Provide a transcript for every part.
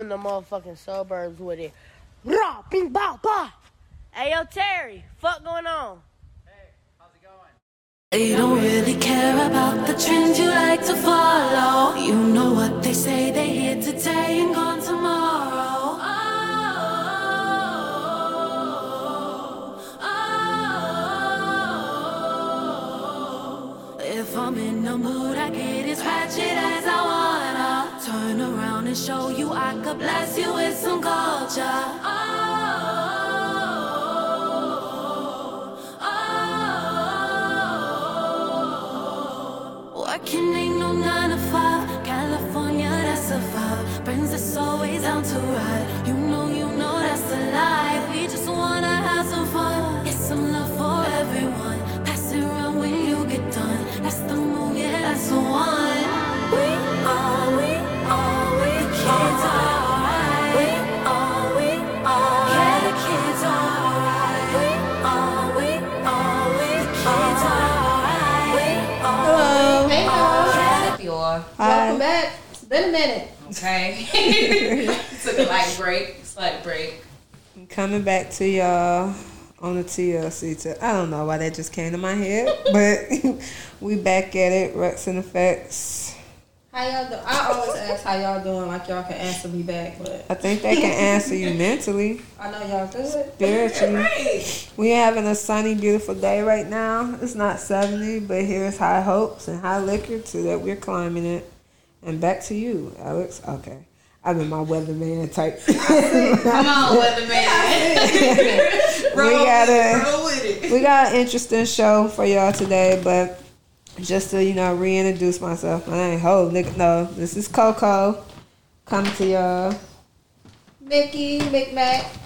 in the motherfucking suburbs with it. Rah, bing, ba, ba. Hey, yo, Terry, fuck going on? Hey, how's it going? They don't really care about the trends you like to follow. You know what they say, they here today and gone tomorrow. Oh, oh, oh. If I'm in the mood, I get as ratchet as around and show you I could bless you with some culture. Oh, oh, oh, oh. Working ain't no nine to five. California, that's a vibe. Brings us always down to ride. Your Welcome back. It's been a minute. okay. Took a light break, slight break. I'm Coming back to y'all on the TLC. To, I don't know why that just came to my head, but we back at it. Rex and Effects. How y'all doing? I always ask how y'all doing, like y'all can answer me back, but I think they can answer you mentally, I know y'all good. spiritually. We having a sunny, beautiful day right now. It's not 70, but here's high hopes and high liquor to that we're climbing it. And back to you, Alex. Okay. I'm in my weatherman type. Come on, weatherman. we got a roll with it. we got an interesting show for y'all today, but just to you know reintroduce myself, my name Ho. nigga. no, this is Coco. Coming to y'all. Mickey, McMac.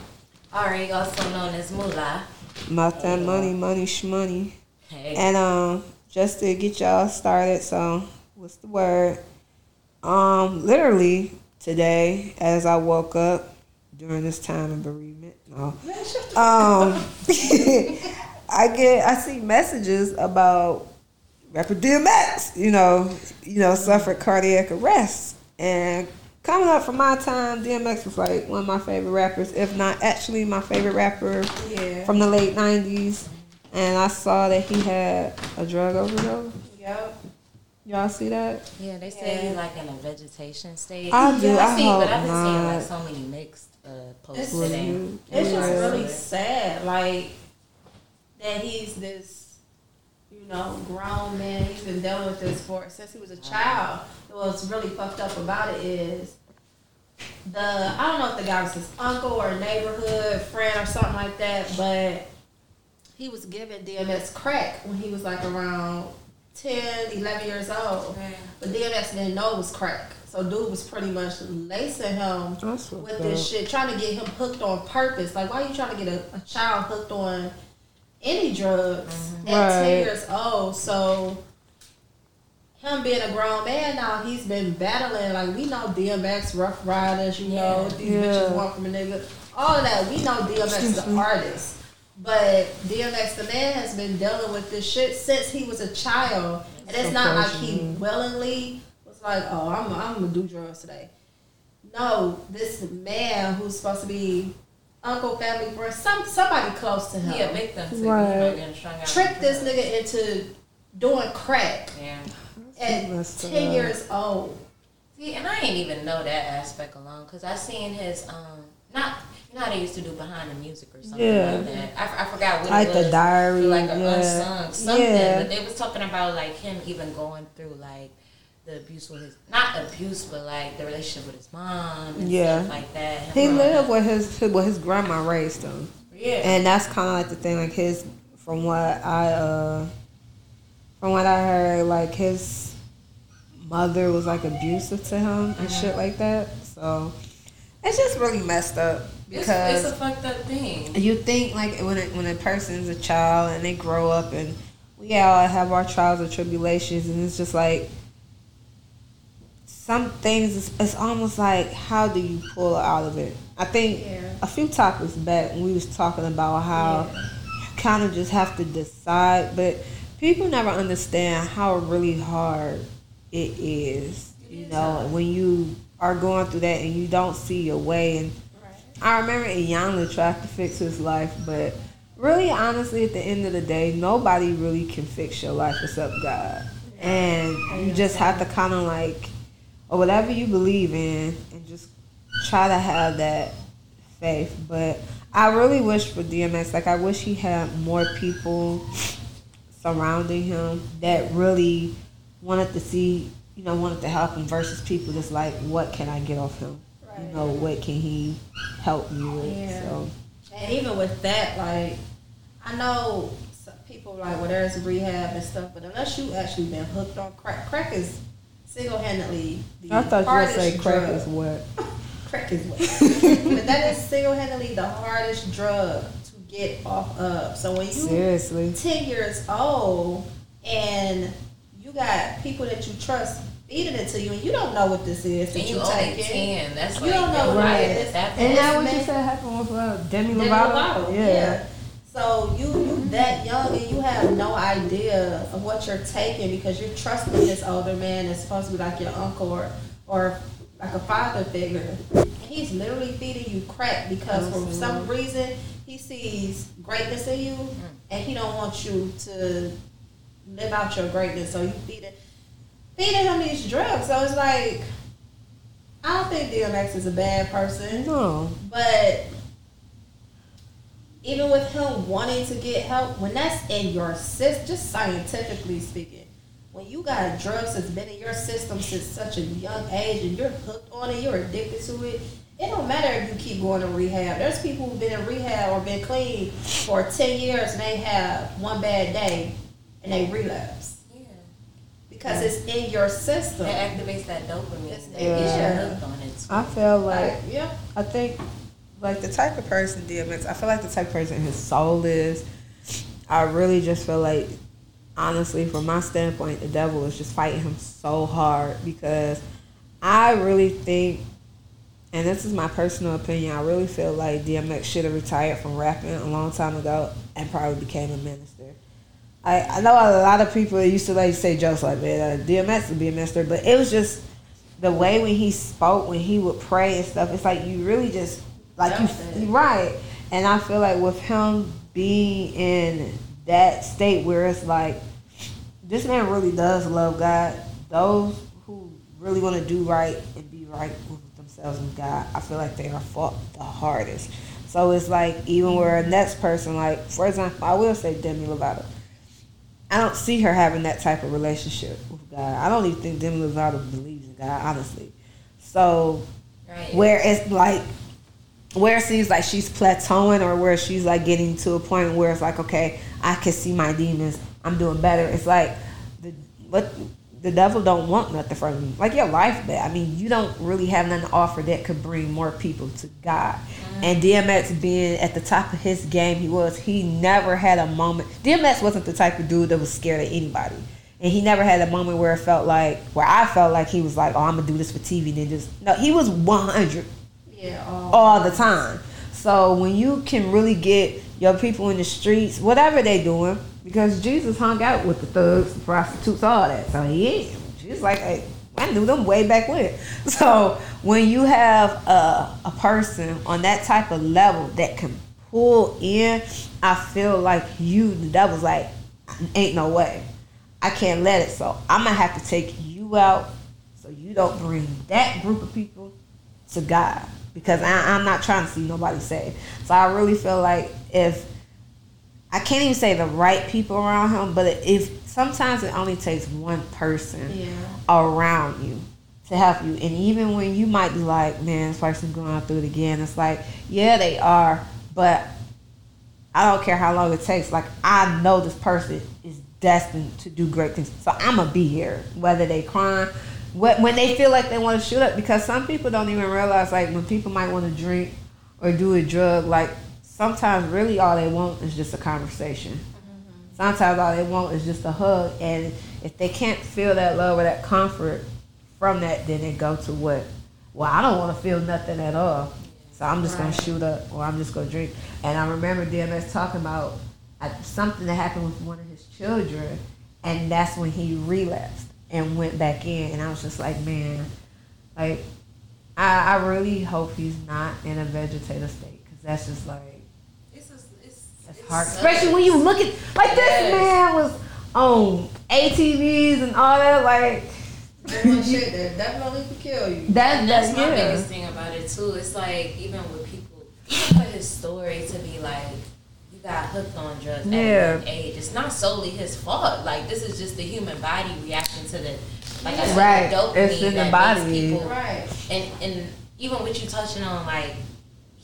Ari, also known as Moolah. About that money, money, shmoney. Hey. And um, just to get y'all started, so what's the word? Um, literally today, as I woke up during this time of bereavement, no, um, I get I see messages about rapper DMX, you know, you know, suffered cardiac arrest, and coming up from my time, DMX was like one of my favorite rappers, if not actually my favorite rapper Yeah. from the late '90s. And I saw that he had a drug overdose. Yep. Y'all see that? yeah, they say you like in a vegetation state. I do. I see, hope but I've been seeing like not. so many mixed uh, posts It's- today. Mhm. It's just really sad, like that he's this, you know, grown man. He's been dealing with this for since he was a child. What's really fucked up about it is the I don't know if the guy was his uncle or neighborhood friend or something like that, but he was given DMX crack when he was like around 10, 11 years old. But DMX didn't know it was crack. So dude was pretty much lacing him That's with this shit, trying to get him hooked on purpose. Like, why are you trying to get a, a child hooked on any drugs mm-hmm. at Right. 10 years old? So, him being a grown man now, he's been battling. Like, we know DMX, Ruff Ryders, you know, these Yeah. bitches want from a nigga. All of that. We know DMX, is the artist. But DMX, the man, has been dealing with this shit since he was a child. And it's not like he willingly was like, oh, I'm, I'm going to do drugs today. No, this man who's supposed to be uncle, family friend, some somebody close to him, He a victim to Right. you know, getting strung out. tricked this nigga into doing crack Yeah. at ten up. years old. See, and I ain't even know that aspect alone because I seen his um not you know how they used to do behind the music or something Yeah. like that. I, I forgot what Like it the was. diary, like a yeah. unsung something. Yeah. But they was talking about like him even going through like the abuse with his not abuse but like the relationship with his mom and Yeah. stuff like that. He lived with his with his grandma raised him. yeah. And that's kind of like the thing, like his, from what I, uh, from what I heard, like his mother was like abusive to him and shit like that. So it's just really messed up it's, because it's a fucked up thing. you think like when a, when a person's a child and they grow up and we all have our trials and tribulations and it's just like some things it's, it's almost like how do you pull out of it i think Yeah. a few topics back we was talking about how you kind of just have to decide but people never understand how really hard it is you know when you are going through that and you don't see your way. And I remember Iyanla tried to fix his life, but really, honestly, at the end of the day, nobody really can fix your life except God. And you just have to kind of like, or whatever you believe in, and just try to have that faith. But I really wish for DMX, like I wish he had more people surrounding him that really wanted to see, you know, wanted to help him versus people that's like, what can I get off him? You know, what can he help me with? Yeah. So And even with that, like, I know some people like, well, there's rehab and stuff, but unless you actually been hooked on crack, crack is single handedly the I thought you would hardest say crack drug. is what. Crack is what. but that is single handedly the hardest drug to get off of. So when you Seriously. 10 years old and you got people that you trust feeding it to you and you don't know what this is that And you you only taking. ten. That's You like, don't know yo, what Right. it is. That's And that what you said happened with uh, Demi Demi Lovato? Lovato, Yeah. So you you that young and you have no idea of what you're taking because you're trusting this older man that's supposed to be like your uncle or or like a father figure. And he's literally feeding you crack because for mm-hmm. some reason he sees greatness in you and he don't want you to live out your greatness. So you feed it feeding him these drugs. So it's like I don't think DMX is a bad person. No. But even with him wanting to get help, when that's in your system, just scientifically speaking, when you got drugs that's been in your system since such a young age and you're hooked on it, you're addicted to it, it don't matter if you keep going to rehab. There's people who've been in rehab or been clean for 10 years and they have one bad day and they relapse Yeah. because it's in your system. It activates that dopamine. It's- That gets yeah. on it. I feel like Like, yeah. I think like the type of person DMX, I feel like the type of person his soul is. I really just feel like, honestly, from my standpoint, the devil is just fighting him so hard because I really think, and this is my personal opinion, I really feel like DMX should have retired from rapping a long time ago and probably became a minister. I, I know a lot of people used to like say jokes like, man, uh, DMX would be a minister, but it was just the way when he spoke, when he would pray and stuff. It's like you really just like you it. right. And I feel like with him being in that state where it's like this man really does love God. Those who really want to do right and be right with themselves and God, I feel like they are fought the hardest. So it's like even where a next person, like for example, I will say Demi Lovato. I don't see her having that type of relationship with God. I don't even think Demi Lovato believes in God, honestly. So Right. where it's like where it seems like she's plateauing or where she's like getting to a point where it's like okay i can see my demons. I'm doing better. It's like the what the devil don't want nothing from you. Like your life bad. I mean you don't really have nothing to offer that could bring more people to god. Mm-hmm. And dmx being at the top of his game he was. He never had a moment. Dmx wasn't the type of dude that was scared of anybody. And he never had a moment where it felt like where i felt like he was like oh i'm gonna do this for tv then just no he was 100 Yeah. all- all the time. So when you can really get your people in the streets, whatever they doing, because Jesus hung out with the thugs, the prostitutes, all that. So yeah, just like hey, I knew them way back when. So when you have a, a person on that type of level that can pull in, I feel like you, the devil's like, ain't no way. I can't let it. So I'm gonna have to take you out so you don't bring that group of people to God because I, I'm not trying to see nobody saved. So I really feel like if I can't even say the right people around him, but if sometimes it only takes one person Yeah. around you to help you, and even when you might be like, man, this person's going through it again, it's like, yeah, they are, but I don't care how long it takes. Like I know this person is destined to do great things, so I'm gonna be here, whether they crying, when they feel like they want to shoot up. Because some people don't even realize, like when people might want to drink or do a drug, like sometimes really all they want is just a conversation. Sometimes all they want is just a hug, and if they can't feel that love or that comfort from that, then they go to what? Well, I don't want to feel nothing at all, so I'm just gonna shoot up or I'm just gonna drink. And I remember DMX talking about uh, something that happened with one of his children, and that's when he relapsed and went back in. And I was just like, man, like I, I really hope he's not in a vegetative state because that's just like It's, just, it's, that's it's hard, such- especially when you look at like this Yes. man was on ATVs and all that. Like Doing shit that definitely could kill you. that, And that's that my yeah. biggest thing about it too. It's like even with people, even for his story to be like, you got hooked on drugs at Yeah. a young age. It's not solely his fault. Like this is just the human body reacting to the, like I said, Right. the dopamine It's in the that body. people. Right. And and even with you touching on like.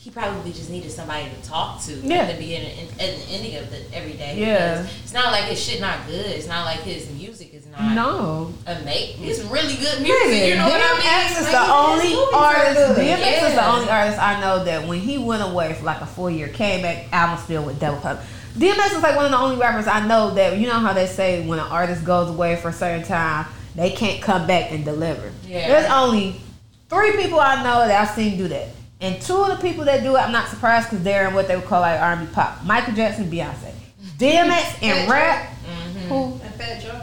He probably just needed somebody to talk to Yeah. at the beginning and at the ending of the every day. Yeah. It's not like his shit not good. It's not like his music is not No. amazing. It's mm. really good music. You know what I mean? DMX is Like, the only artist. DMX is the only artist I know that when he went away for like a full year, came back, album still with Devil Cup. DMX is like one of the only rappers I know that you know how they say when an artist goes away for a certain time, they can't come back and deliver. Yeah. There's only three people I know that I've seen do that. And two of the people that do it, I'm not surprised because they're in what they would call like R&B pop. Michael Jackson, Beyonce. DMX and rap, mm-hmm. who And Fat Joe.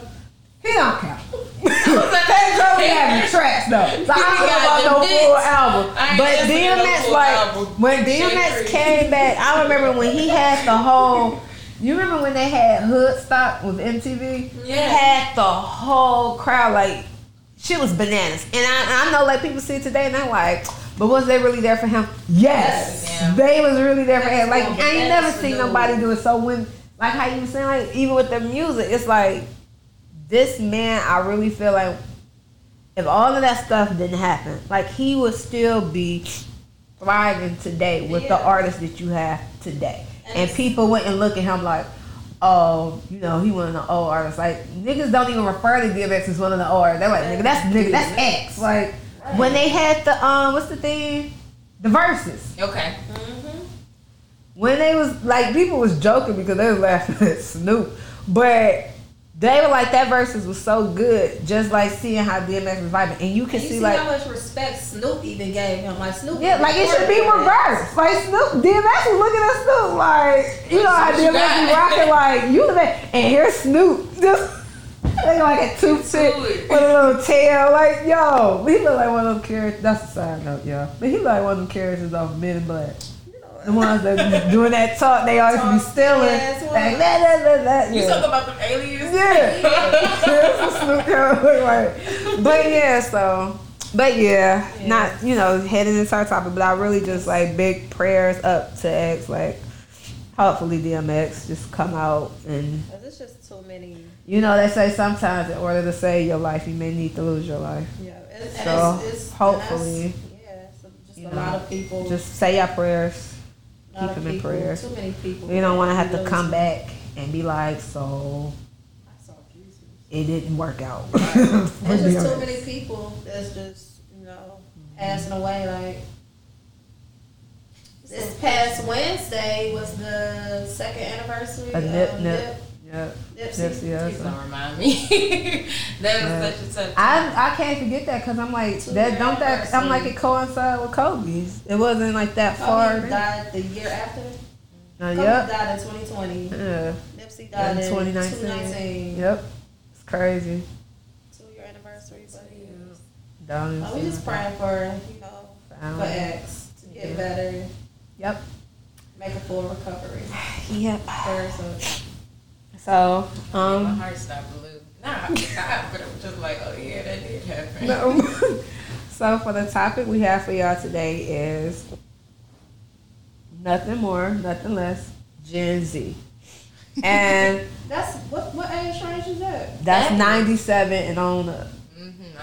he don't count. Fat Joe be having tracks though. So I don't know got about no full album. But listening to DMX like album. when Shade DMX came back, I remember when he had the whole you remember when they had Woodstock with MTV? Yeah. Had the whole crowd like shit was bananas. And I, I know like people see it today and they're like, but was they really there for him? Yes. Yeah. They was really there for him. Like I ain't what- never seen nobody do it. So when like how you were saying like even with the music, it's like this man I really feel like if all of that stuff didn't happen, like he would still be thriving today with the artists that you have today. And And, people wouldn't look at him like, oh, you know, he one of the old artists. Like niggas don't even refer to DMX as one of the old artists. They're like, nigga, that's nigga, that's X. Like when they had the um, what's the thing, the Verzuz. Okay. When they was like people was joking because they was laughing at Snoop, but they were like that Verzuz was so good, just like seeing how DMX was vibing, and you can And you see see like how much respect Snoop even gave him. Like Snoop. Yeah, like it should be reversed. Like Snoop, DMX was looking at Snoop like, you know how What you DMX be got? rocking like you the man, and here's Snoop just looking like a toothpick with a little tail. Like yo, he look like one of them characters. That's a side note, y'all. But he look like one of them characters off Men in Black. The ones that be doing that talk, they always be stealing. yes, Like, one. that, that, that, that. You Yeah. talk about them aliens? Yeah. That's what Snoop Dogg look like. But yeah, so but yeah, not you know, heading into our topic, but I really just like big prayers up to X, like hopefully DMX just come out and Cause it's just too many. You know, they say sometimes in order to save your life you may need to lose your life. Yeah, and, and So, it's, it's, hopefully, and yeah, so just a know, lot of people. Just say your prayers. keep them him in people, prayers. Too many people. You don't wanna have to come back and be like, so I saw Jesus. it didn't work out. There's just too many people that's just, you know, passing away. Like this past Wednesday was the second anniversary A nip, of nip. Yep. Nipsey. Nipsey Hussle. don't remind me. that was Yeah. such a tough. I I can't forget that because I'm like Two that. Don't that? I'm like it coincided with Kobe's. It wasn't like that far. Kobe died the year after. Uh, Kobe yep. died in 2020. Yeah. Nipsey died in 2019. 2019. Yep. It's crazy. Two year anniversary, but Don't uh, we just praying for you know that. for X to get Yeah. better, Yep. make a full recovery. Yep. Prayers up. So My um. heart stopped blue. Nah, I stopped, but it was just like, oh yeah, that did happen. no. so for the topic we have for y'all today is nothing more, nothing less. Gen Z. And That's what what age range is that? that's 97 and on up.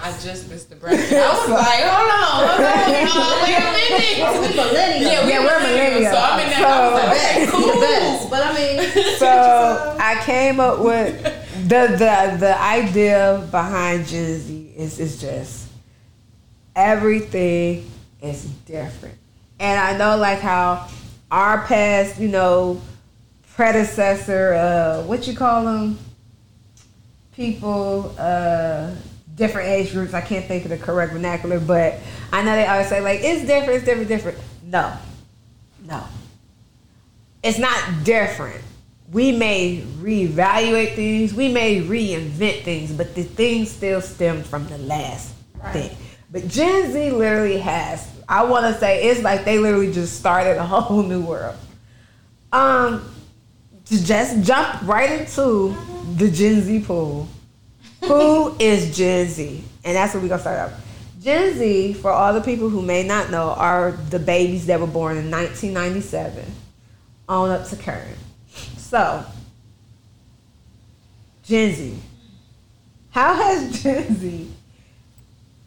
I just missed the bracket. I was like, hold on, hold on, wait a minute. We millennials. Yeah, we Yeah, we're millennials. So I'm in that. I was like, okay, the cool. best. But I mean, So I came up with the the the idea behind Gen Z is is just everything is different, and I know like how our past, you know, predecessor, uh, what you call them, people, uh, different age groups. I can't think of the correct vernacular, but I know they always say like it's different, it's different, different. No, no it's not different. We may reevaluate things, we may reinvent things, but the thing still stems from the last thing. But Gen Z literally has. I want to say it's like they literally just started a whole new world. Um, to just jump right into the Gen Z pool. Who is Gen Z? And that's what we're gonna start out. Gen Z, for all the people who may not know, are the babies that were born in 1997 on up to current. So, Gen Z. How has Gen Z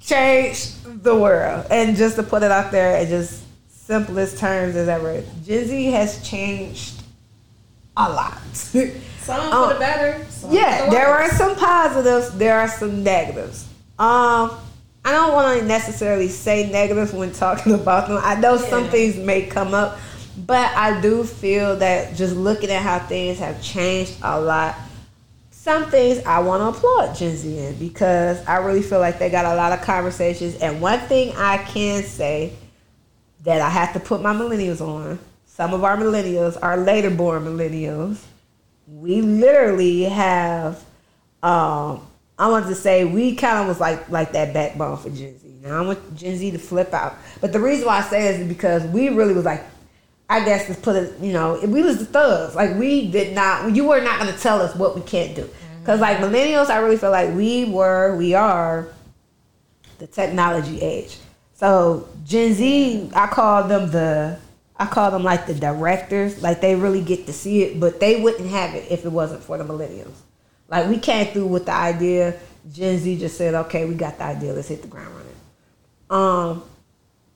changed the world? And just to put it out there in just simplest terms as ever, Gen Z has changed a lot. Some Um, for the better. Yeah, the there are some positives. There are some negatives. Um, I don't want to necessarily say negatives when talking about them. I know some things may come up, but I do feel that just looking at how things have changed a lot. Some things I want to applaud Gen Z in because I really feel like they got a lot of conversations. And one thing I can say that I have to put my millennials on. Some of our millennials are later born millennials. We literally have um I want to say we kind of was like like that backbone for Gen Z. Now I want Gen Z to flip out. But the reason why I say this is because we really was like I guess to put it, you know, we was the thugs. Like we did not you were not gonna tell us what we can't do. Cause like millennials, I really feel like we were, we are the technology age. So Gen Z, I call them the, I call them like the directors. Like they really get to see it, but they wouldn't have it if it wasn't for the millennials. Like we came through with the idea. Gen Z just said, "Okay, we got the idea. Let's hit the ground running." Um,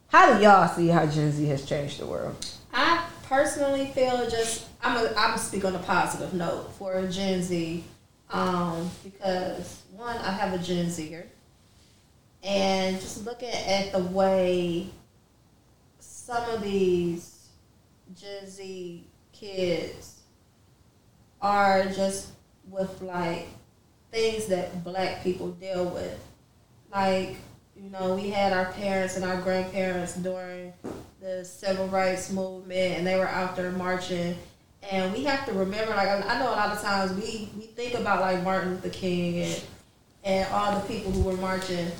how do y'all see how Gen Z has changed the world? I personally feel just I'm a, I'm gonna speak on a positive note for Gen Z, um, because one I have a Gen Zer, and just looking at the way some of these Gen Z kids are just with like things that black people deal with, like you know we had our parents and our grandparents during the civil rights movement and they were out there marching. And we have to remember like I know a lot of times we we think about like Martin Luther King and and all the people who were marching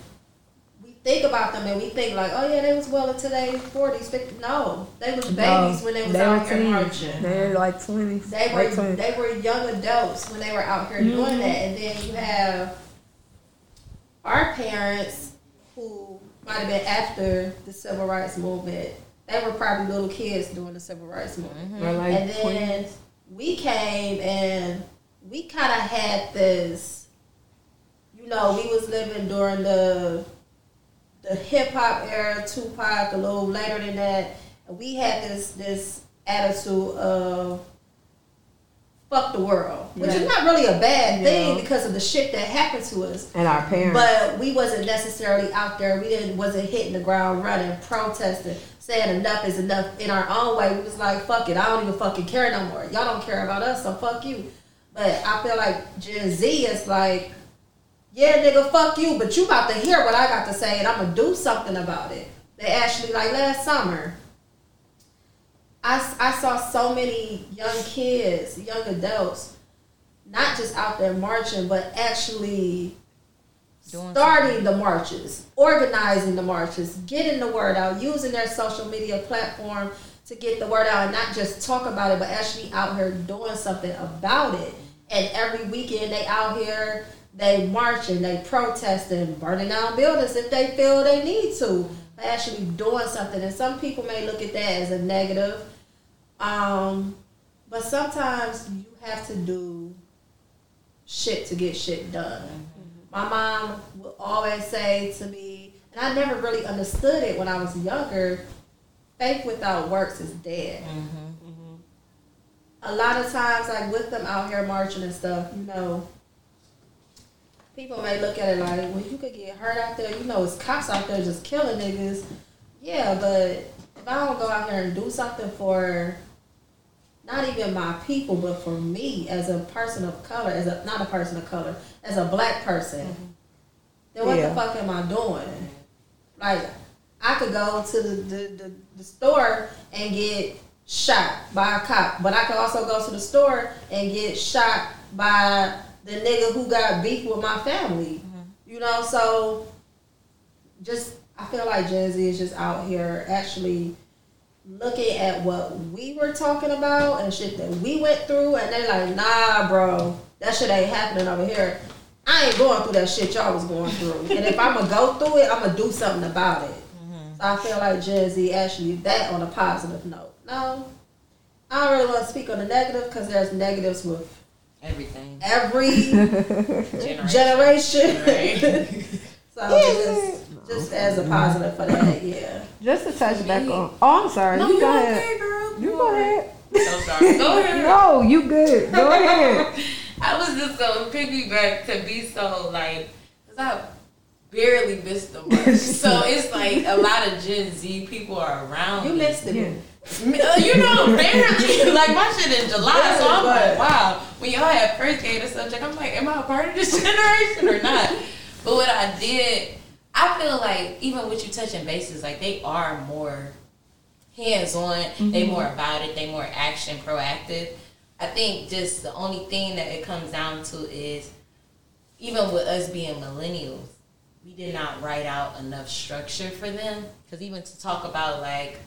think about them and we think like oh yeah they was well into their 40s 50s no they was babies when they was out here marching They were like twenties. they were they were young adults when they were out here doing mm-hmm. that, and then you have our parents who might have been after the civil rights movement. They were probably little kids during the civil rights movement, mm-hmm. Or like and then 20s. we came and we kind of had this. You know, we was living during the the hip hop era, Tupac, a little later than that. We had this this attitude of fuck the world, which is not really a bad thing Yeah. because of the shit that happened to us. and our parents. But we wasn't necessarily out there. We didn't wasn't hitting the ground running, protesting, saying enough is enough in our own way. We was like, fuck it, I don't even fucking care no more. Y'all don't care about us, so fuck you. But I feel like Gen Z is like, yeah, nigga, fuck you, but you about to hear what I got to say, and I'm gonna do something about it. They actually like last summer. I, I saw so many young kids, young adults, not just out there marching, but actually Doing starting the marches, organizing the marches, getting the word out, using their social media platform to get the word out and not just talk about it, but actually out here doing something about it. And every weekend they out here, they marching, they protesting, burning down buildings if they feel they need to. They actually doing something. And some people may look at that as a negative. Um, but sometimes you have to do shit to get shit done. My mom would always say to me, and I never really understood it when I was younger faith without works is dead. A lot of times, like with them out here marching and stuff, you know, people may look at it like, well, you could get hurt out there. You know, it's cops out there just killing niggas. Yeah, but if I don't go out here and do something for not even my people, but for me as a person of color, as a not a person of color, as a black person, mm-hmm. then what Yeah. the fuck am I doing? Mm-hmm. Like, I could go to the, the, the, the store and get shot by a cop, but I could also go to the store and get shot by the nigga who got beef with my family. You know, so just I feel like Gen Z is just out here actually looking at what we were talking about and shit that we went through, and they're like, nah, bro, that shit ain't happening over here. I ain't going through that shit y'all was going through. and if I'm gonna go through it, I'm gonna do something about it. Mm-hmm. So I feel like Gen Z actually that on a positive note. No, I don't really want to speak on the negative because there's negatives with Everything. every Generation. generation. Right. so just just as a positive for that, yeah. Just to touch back on. Oh, I'm sorry. no, you you go okay, ahead. girl. You go ahead. So sorry. Go ahead. No, you good. Go ahead. I was just gonna piggyback to be so like, cause I barely missed the mark. so it's like a lot of Gen Z people are around. You me. missed it. Yeah. Uh, you know, barely. like my shit in July, so I'm But- like, wow. When y'all had first grade or subject, I'm like, am I a part of this generation or not? But what I did, I feel like even with you touching bases, like they are more hands on. They more about it. They more action proactive. I think just the only thing that it comes down to is even with us being millennials, we did not write out enough structure for them. Because even to talk about like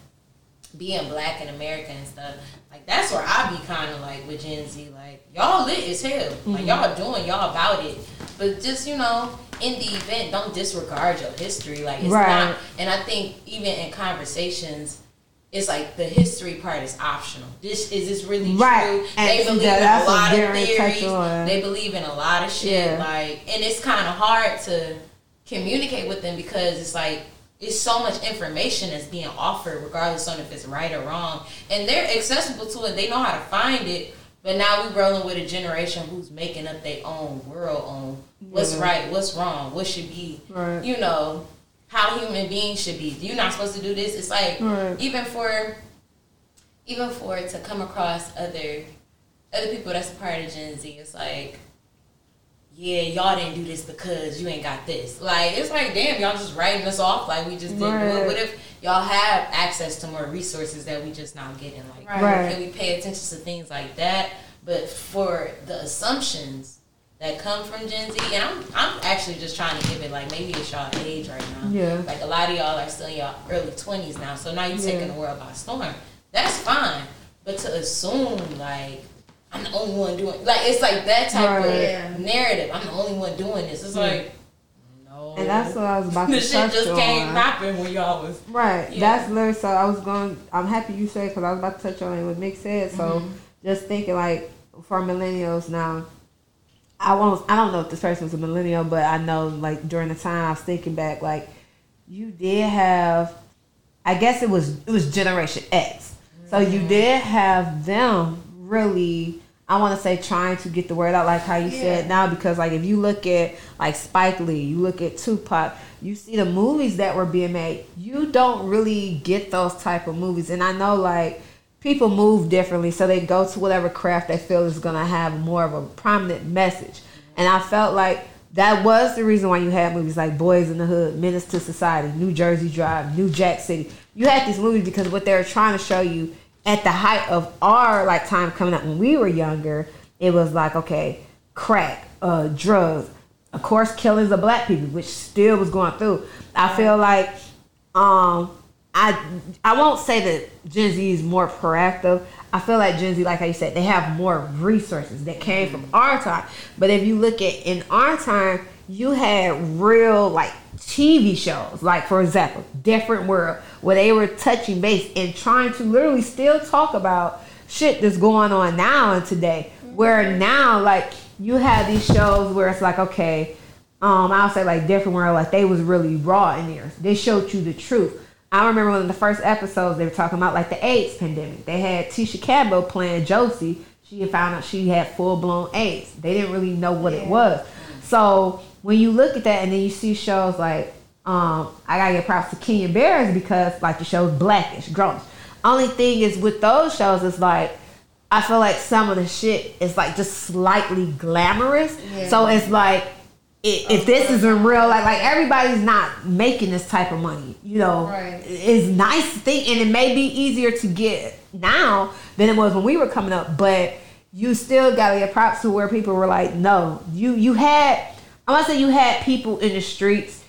being black in America and stuff, like that's where I be kind of like with Gen Z, like y'all lit as hell, like y'all doing y'all about it, but just you know in the event, don't disregard your history, like it's Right. not. And I think even in conversations. It's like the history part is optional. This is this really Right. true? And they believe that- in a lot of theories. They believe in a lot of shit. Yeah. Like, and it's kind of hard to communicate with them because it's like it's so much information that's being offered, regardless on if it's right or wrong, and they're accessible to it. They know how to find it. But now we're rolling with a generation who's making up their own world on what's Yeah. right, what's wrong, what should be, Right. you know, how human beings should be. You're not supposed to do this. It's like Right. even for even for it to come across other other people that's a part of Gen Z, it's like, yeah, y'all didn't do this because you ain't got this. Like, it's like, damn, y'all just writing us off like we just didn't do it. What if y'all have access to more resources that we just not getting? Like, Right. can we pay attention to things like that? But for the assumptions that come from Gen Z, and I'm I'm actually just trying to give it like maybe it's y'all age right now. Yeah. Like a lot of y'all are still in y'all early twenties now, so now you're Yeah. taking the world by storm. That's fine, but to assume like I'm the only one doing like it's like that type Right. Yeah. of narrative. I'm the only one doing this. It's like no, And that's what I was about to touch on. the shit just on. came popping when y'all was Right. Yeah. That's literally so. I was going. I'm happy you said because I was about to touch on what Mick said. So Mm-hmm. just thinking like for millennials now. I won't. I don't know if this person was a millennial, but I know like during the time I was thinking back, like you did have. I guess it was it was Generation X. So you Mm-hmm. did have them really. I want to say trying to get the word out, like how you said now, because like if you look at like Spike Lee, you look at Tupac, you see the movies that were being made. You don't really get those type of movies, and I know like people move differently, so they go to whatever craft they feel is gonna have more of a prominent message. And I felt like that was the reason why you had movies like Boyz n the Hood, Menace to Society, New Jersey Drive, New Jack City. You had these movies because what they were trying to show you at the height of our like time coming up when we were younger, it was like okay, crack, uh, drugs, of course, killings of black people, which still was going through. I feel like um I I won't say that Gen Z is more proactive. I feel like Gen Z, like how you said, they have more resources that came from our time. But if you look at in our time, you had real like TV shows, like for example, Different World, where they were touching base and trying to literally still talk about shit that's going on now and today. Where now, like you have these shows where it's like, okay, um, I'll say like different world, like they was really raw in there. They showed you the truth. I remember one of the first episodes they were talking about like the AIDS pandemic. They had Tisha Campbell playing Josie. She had found out she had full blown AIDS. They didn't really know what it was. So when you look at that and then you see shows like um, I gotta give props to Kenya Barris because like the show's blackish, grownish. Only thing is with those shows is like I feel like some of the shit is like just slightly glamorous. So it's like i- if this isn't real, like like everybody's not making this type of money. You know, Right. it's nice to think, and it may be easier to get now than it was when we were coming up. But you still gotta get props to where people were like, no, you you had. I want to say you had people in the streets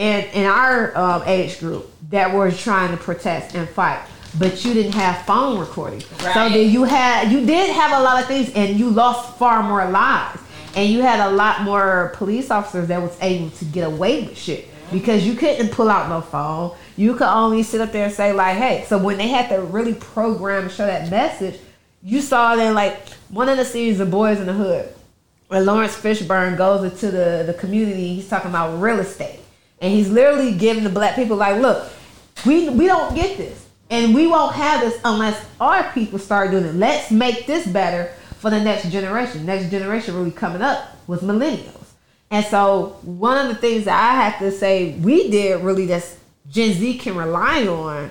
in in our um, age group that were trying to protest and fight, but you didn't have phone recording. right. So then you had you did have a lot of things, and you lost far more lives, and you had a lot more police officers that was able to get away with shit because you couldn't pull out no phone. You could only sit up there and say like, "Hey." So when they had to really program and show that message, you saw then like one of the scenes of Boyz n the Hood where Laurence Fishburne goes into the, the community, he's talking about real estate. And he's literally giving the black people like, look, we we don't get this. And we won't have this unless our people start doing it. Let's make this better for the next generation. Next generation really coming up with millennials. And so one of the things that I have to say we did really that Gen Z can rely on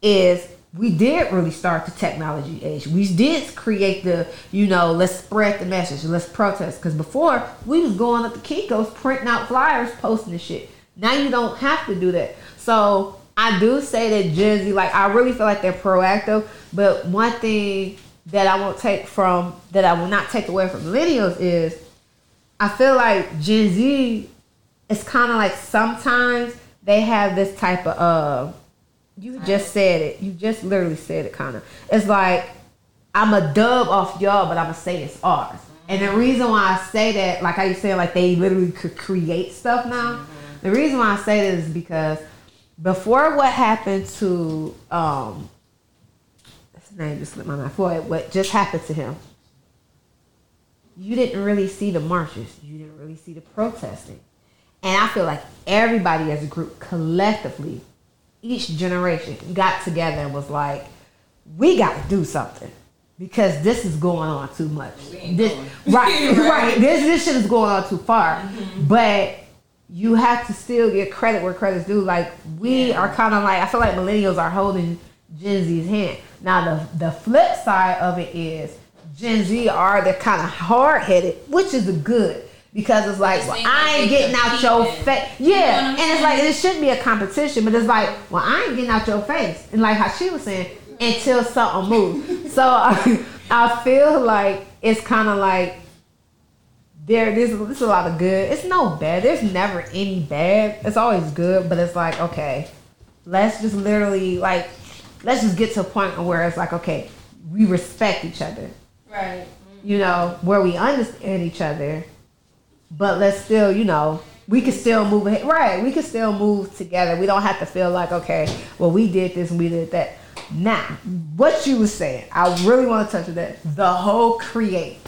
is we did really start the technology age. We did create the, you know, let's spread the message, let's protest. Because before we was going up the Kinko's, printing out flyers, posting the shit. Now you don't have to do that. So I do say that Gen Z, like I really feel like they're proactive. But one thing that I won't take from that I will not take away from millennials is I feel like Gen Z it's kind of like sometimes they have this type of uh you just said it. You just literally said it kind of it's like i'm a dub off y'all but i'm gonna say it's ours. And the reason why i say that like how you said like they literally could create stuff now the reason why i say that is because before what happened to um his name just slipped my mind for it what just happened to him you didn't really see the marches you didn't really see the protesting and I feel like everybody as a group collectively, each generation got together and was like, we got to do something because this is going on too much. This, right, Right. right. This, this shit is going on too far. But you have to still get credit where credit's due. Like, we are kind of like, I feel like millennials are holding Gen Z's hand. Now, the, the flip side of it is Gen Z are the kind of hard headed, which is a good. Because it's like, well, I ain't getting out your face. Yeah, and it's like it shouldn't be a competition, but it's like, well, I ain't getting out your face, and like how she was saying, until something moves. so I, I feel like it's kind of like there. There's, there's a lot of good. It's no bad. There's never any bad. It's always good, but it's like okay, let's just literally like let's just get to a point where it's like okay, we respect each other Right. you know, where we understand each other, but let's still, you know, we can still move ahead. Right, we can still move together. We don't have to feel like, okay, well, we did this and we did that. Now, what you were saying, I really want to touch on that. The whole create.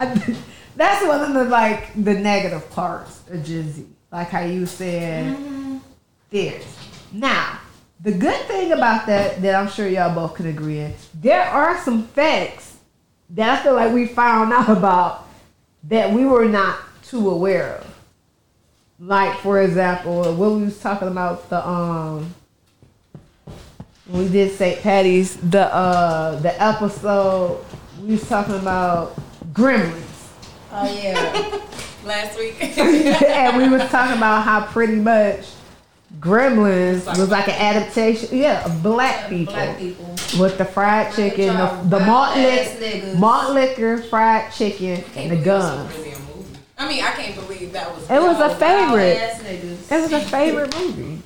That's one of the like the negative parts of Z. Like how you said this. Now, the good thing about that that I'm sure y'all both can agree in, there are some facts that I feel like we found out about that we were not too aware of. Like for example, what we was talking about the um we did St. Patty's the uh the episode we was talking about Gremlins. Oh yeah. Last week. and we was talking about how pretty much Gremlins was like an adaptation, yeah, of black people Black people. with the fried chicken, the, the malt liquor, malt liquor, fried chicken, and the believe this was guns. really a movie. I mean, I can't believe that was. It was a favorite. It was a favorite movie.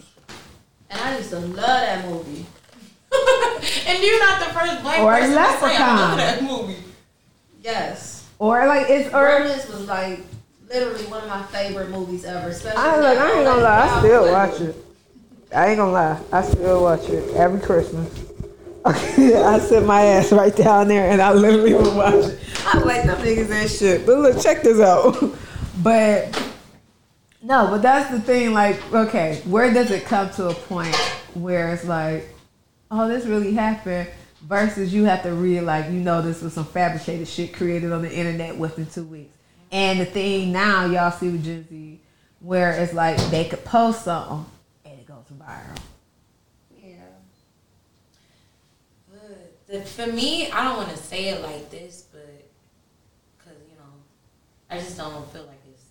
And I used to love that movie. and you're not the first black Or person to say I love that movie. Yes. Or like it's or Gremlins was like literally one of my favorite movies ever. Especially I like I ain't gonna lie, I still watch it. I ain't gonna lie, I still watch it every Christmas. I sit my ass right down there and I literally will watch it. I'm like them niggas ain't shit. But look, check this out. But no, but that's the thing. Like, okay, where does it come to a point where it's like, oh, this really happened? Versus you have to realize, like, you know, this was some fabricated shit created on the internet within two weeks. And the thing now, y'all see with Gen Z, where it's like they could post something and it goes viral. Yeah. But the, for me, I don't want to say it like this, but because you know, I just don't feel like it's.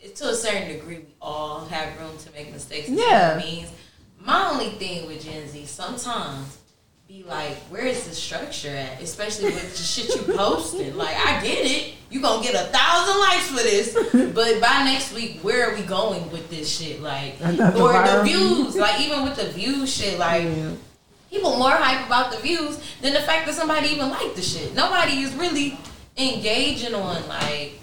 It's to a certain degree, we all have room to make mistakes. Yeah. Means my only thing with Gen Z, sometimes be like, where is the structure at? Especially with the shit you posted. Like, I get it. You gonna get a thousand likes for this, but by next week, where are we going with this shit? Like, or the views. Like, even with the views shit, like. Yeah. People more hype about the views than the fact that somebody even liked the shit. Nobody is really engaging on like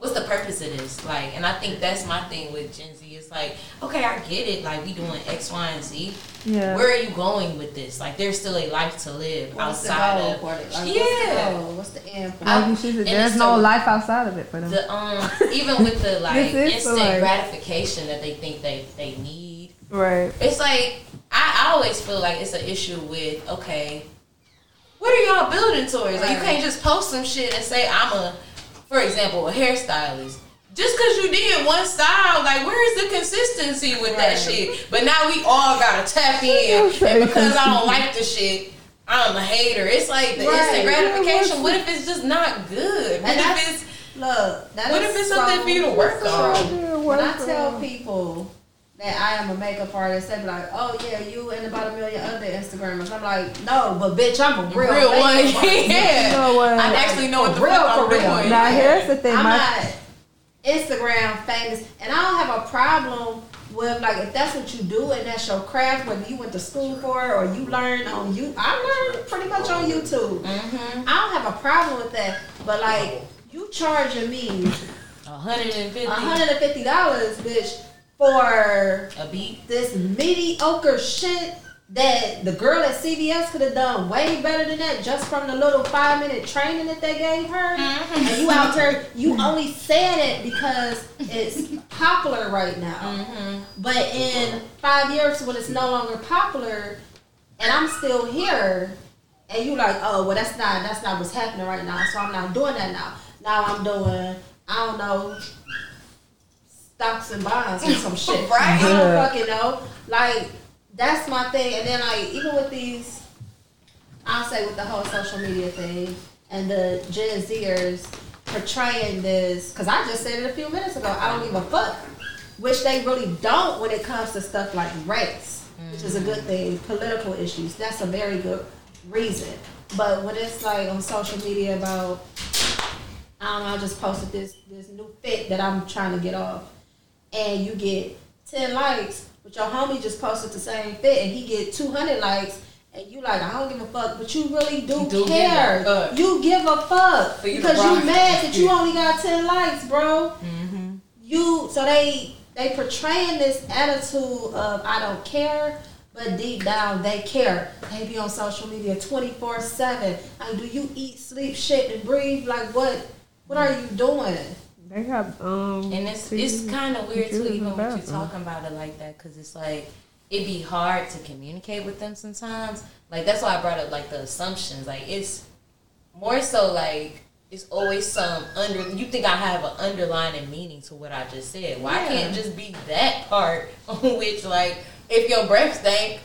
what's the purpose of this? Like, and I think that's my thing with Gen Z. It's like, okay, I get it. Like, we doing X, Y, and Z. Yeah. Where are you going with this? Like, there's still a life to live What's outside goal of for it? Like, yeah. What's the? What's the end for I- Like you should- and there's no the- life outside of it for them. The um, even with the like This is the instant life. gratification that they think they they need. Right. It's like I, I always feel like it's an issue with okay, what are y'all building towards? Like you can't just post some shit and say I'm a, for example, a hairstylist. Just cause you did one style, like where is the consistency with that shit? But now we all gotta tap in, and because I don't like the shit, I'm a hater. It's like the Right. instant gratification. What if it's just not good? What And if it's Look, that What is if it's so something for you to work on? true. When I tell people that I am a makeup artist, they be like, "Oh yeah, you and about a million other Instagrammers." I'm like, "No, but bitch, I'm a real, real one? artist. yeah. You know what? I actually know what the Real fuck I'm for real. doing. Now here's the thing. I'm My, not Instagram famous, and I don't have a problem with like if that's what you do and that's your craft, whether you went to school for it or you learned on you. I learned pretty much on YouTube. Mm-hmm. I don't have a problem with that, but like you charging me $150. $150, bitch, for a beat. this mediocre shit that the girl at CVS could have done way better than that just from the little five minute training that they gave her. Mm-hmm. And you out there, you only saying it because it's popular right now. Mm-hmm. But in five years, when it's no longer popular, and I'm still here, and you like, oh, well, that's not that's not what's happening right now, so I'm not doing that now. Now I'm doing, I don't know, stocks and bonds or some shit. Right. I don't fucking know. Like that's my thing. And then like even with these, I'll say with the whole social media thing and the Gen Zers portraying this, because I just said it a few minutes ago. I don't give a fuck, which they really don't when it comes to stuff like race, which is a good mm-hmm. thing. Political issues. That's a very good reason. But when it's like on social media about I don't know, I just posted this this new fit that I'm trying to get off. And you get ten likes, but your homie just posted the same fit and he get two hundred likes and you like, I don't give a fuck, but you really do, do care. fuck. You give a fuck. You because you mad that you only got ten likes, bro. Mm-hmm. You so they they portraying this attitude of I don't care, but deep down they care. They be on social media twenty four seven. Like, do you eat, sleep, shit, and breathe? Like, what? What are you doing? They have um. And it's it's kind of weird too, even when you bathroom. talking about it like that, because it's like it'd be hard to communicate with them sometimes. Like that's why I brought up like the assumptions. Like it's more so like it's always some under. You think I have an underlying meaning to what I just said? Why can't it just be that part on which like if your breath stink.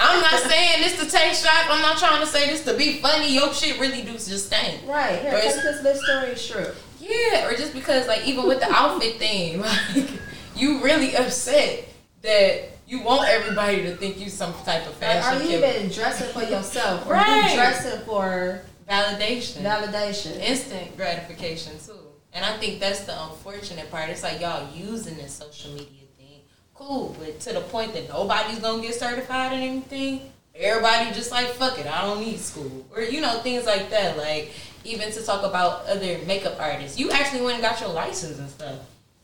I'm not saying this to take shots. I'm not trying to say this to be funny. Your shit really do just stink. Right here, take it's- this story is strip. Yeah, or just because like even with the outfit thing, like you really upset that you want everybody to think you some type of Like, fashion are you killer. even dressing for yourself? Or Right. you dressing for validation, validation? instant gratification too. And I think that's the unfortunate part. It's like y'all using this social media thing, cool, but to the point that nobody's gonna get certified in anything. Everybody just like fuck it, I don't need school, or you know things like that. Like even to talk about other makeup artists, you actually went and got your license and stuff.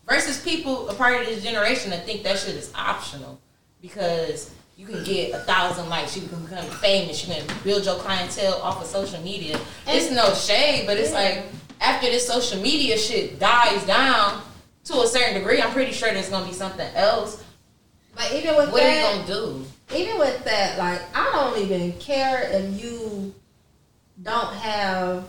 Versus people a part of this generation that think that shit is optional because you can get a thousand likes, you can become famous, you can build your clientele off of social media. it's no shade, but it's like after this social media shit dies down to a certain degree, I'm pretty sure there's gonna be something else. But even with What are you gonna do? even with that, like I don't even care if you don't have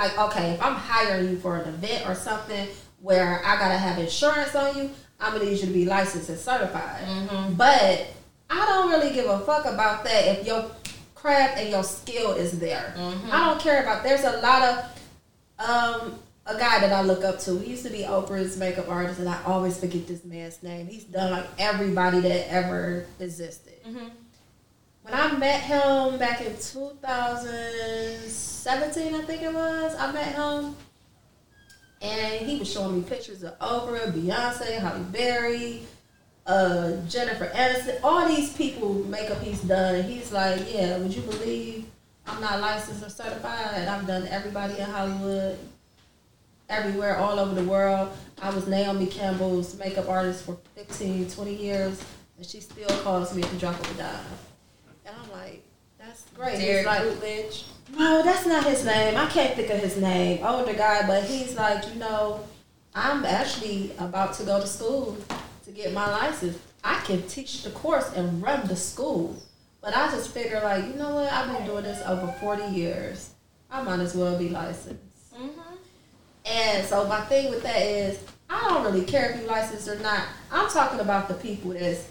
like okay, if I'm hiring you for an event or something where I gotta have insurance on you, I'm gonna need you to be licensed and certified. Mm-hmm. But I don't really give a fuck about that if your craft and your skill is there. Mm-hmm. I don't care about. There's a lot of um a guy that I look up to. He used to be Oprah's makeup artist, and I always forget this man's name. He's done like everybody that ever existed. Mm-hmm. When I met him back in 2017, I think it was, I met him. And he was showing me pictures of Oprah, Beyonce, Halle Berry, uh, Jennifer Aniston, all these people makeup he's done. And he's like, yeah, would you believe I'm not licensed or certified? And I've done everybody in Hollywood, everywhere, all over the world. I was Naomi Campbell's makeup artist for 15, 20 years. And she still calls me to drop a dime. And I'm like, that's great. He's Derek like, no, that's not his name. I can't think of his name. Older guy, but he's like, you know, I'm actually about to go to school to get my license. I can teach the course and run the school. But I just figure like, you know what? I've been doing this over 40 years. I might as well be licensed. Mm-hmm. And so my thing with that is, I don't really care if you're licensed or not. I'm talking about the people that's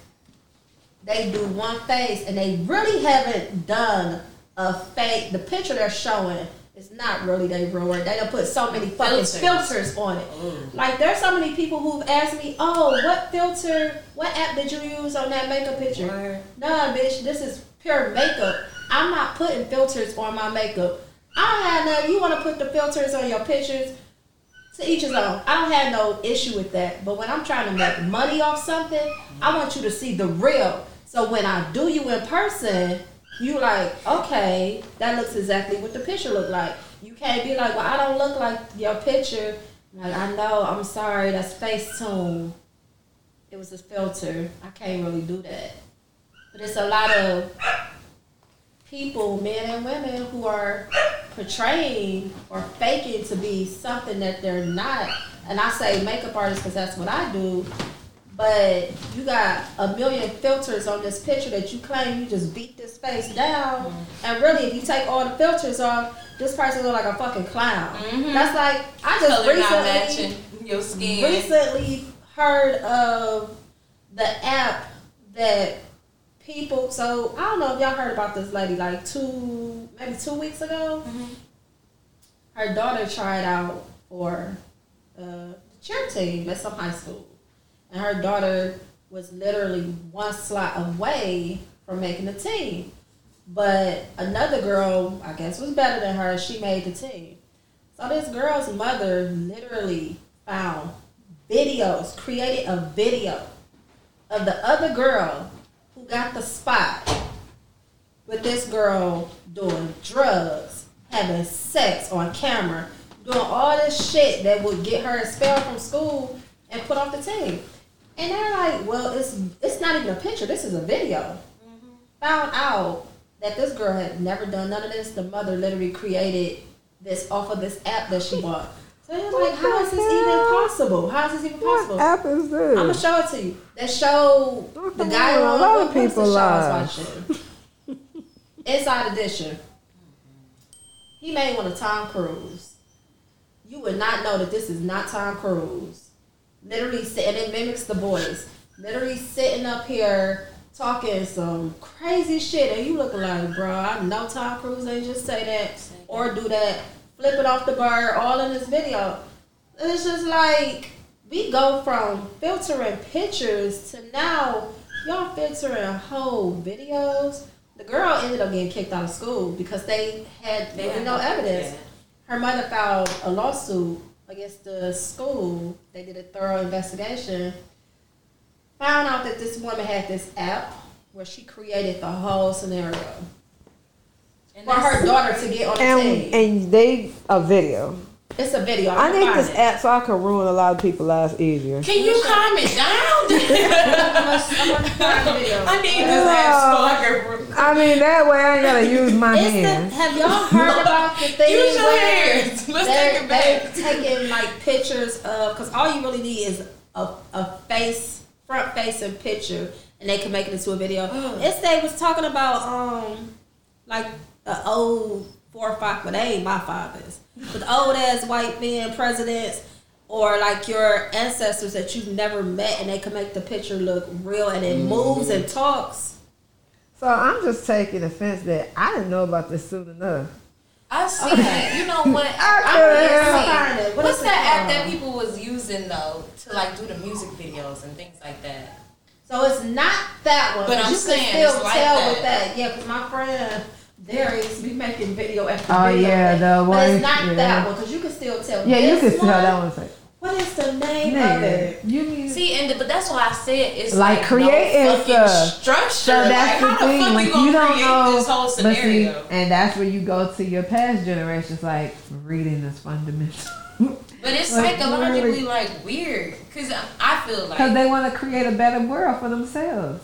they do one face and they really haven't done a fake. The picture they're showing is not really they real work. They don't put so many fucking Filters. filters, on it. Mm. Like there's so many people who've asked me, "Oh, what filter? What app did you use on that makeup picture?" Nah, bitch, this is pure makeup. I'm not putting filters on my makeup. I don't have none. You want to put the filters on your pictures? To each his own. I don't have no issue with that. But when I'm trying to make money off something, I want you to see the real. So when I do you in person, you like, okay, that looks exactly what the picture looked like. You can't be like, well, I don't look like your picture. Like, I know, I'm sorry, that's Facetune. It was a filter. I can't really do that. But it's a lot of people, men and women, who are portraying or faking to be something that they're not. And I say makeup artist because that's what I do. But you got a million filters on this picture that you claim you just beat this face down. Mm-hmm. And really, if you take all the filters off, this person look like a fucking clown. Mm-hmm. That's like I just Color recently matching your skin. recently heard of the app that people so I don't know if y'all heard about this lady like two maybe two weeks ago. Mm-hmm. Her daughter tried out for uh, the cheer team at some high school, and her daughter was literally one slot away from making the team. But another girl, I guess, was better than her. She made the team. So this girl's mother literally found videos, created a video of the other girl who got the spot with this girl doing drugs, having sex on camera, doing all this shit that would get her expelled from school and put off the team. And they're like, well, it's it's not even a picture. This is a video. Mm-hmm. Found out that this girl had never done none of this. The mother literally created this off of this app that she bought. So they're like, how is this even possible? How is this even What possible? app is I'm gonna show it to you. That show the guy on, a lot what of the people show I lie. was watching? Inside Edition. He made one of Tom Cruise. You would not know that this is not Tom Cruise. Literally, sitting and it mimics the boys, Literally sitting up here talking some crazy shit, and you looking like, bro, I know Tom Cruise ain't just say that or do that. Flip it off the bird, all in this video. It's just like we go from filtering pictures to now y'all filtering whole videos. The girl ended up getting kicked out of school because they had They really no evidence. Her mother filed a lawsuit against the school. They did a thorough investigation. Found out that this woman had this app where she created the whole scenario And for her daughter to get on the And team. and they a video. It's a video. I I'm need this it. app so I can ruin a lot of people's lives easier. Can you calm it down? I'm gonna, I'm gonna find the video. I need this app so I can. Ruin I mean that way I ain't gotta use my It's the, hands. have y'all heard about the thing Use your where hands. Let's they're, take it they're back. taking like pictures of because all you really need is a, a face front facing picture and they can make it into a video. It's they was talking about um like the old four or five, but they ain't my fathers, but the old ass white men presidents. Or like your ancestors that you've never met, and they can make the picture look real, and it mm-hmm. moves and talks. So I'm just taking offense that I didn't know about this soon enough. I see it. You know what? I I'm could've- gonna Find it. see. What What's that app that people was using though to like do the music videos and things like that? So it's not that one. But I'm you saying can still it's like tell that. with that. Yeah, because my friend Darius be making video after Oh, video. yeah, of it. the But it's not yeah. that one because you can still tell. Yeah, you this can tell that one's like. What is the name of it? you mean See, and but that's why I said it's Like, like, creating no fucking stuff. structure. So that's like, the how thing. the fuck like you gonna you don't create know, this whole but see, scenario? and that's where you go to your past generations. Like reading is fundamental But it's Like, psychologically really- like weird because I feel like because they want to create a better world for themselves.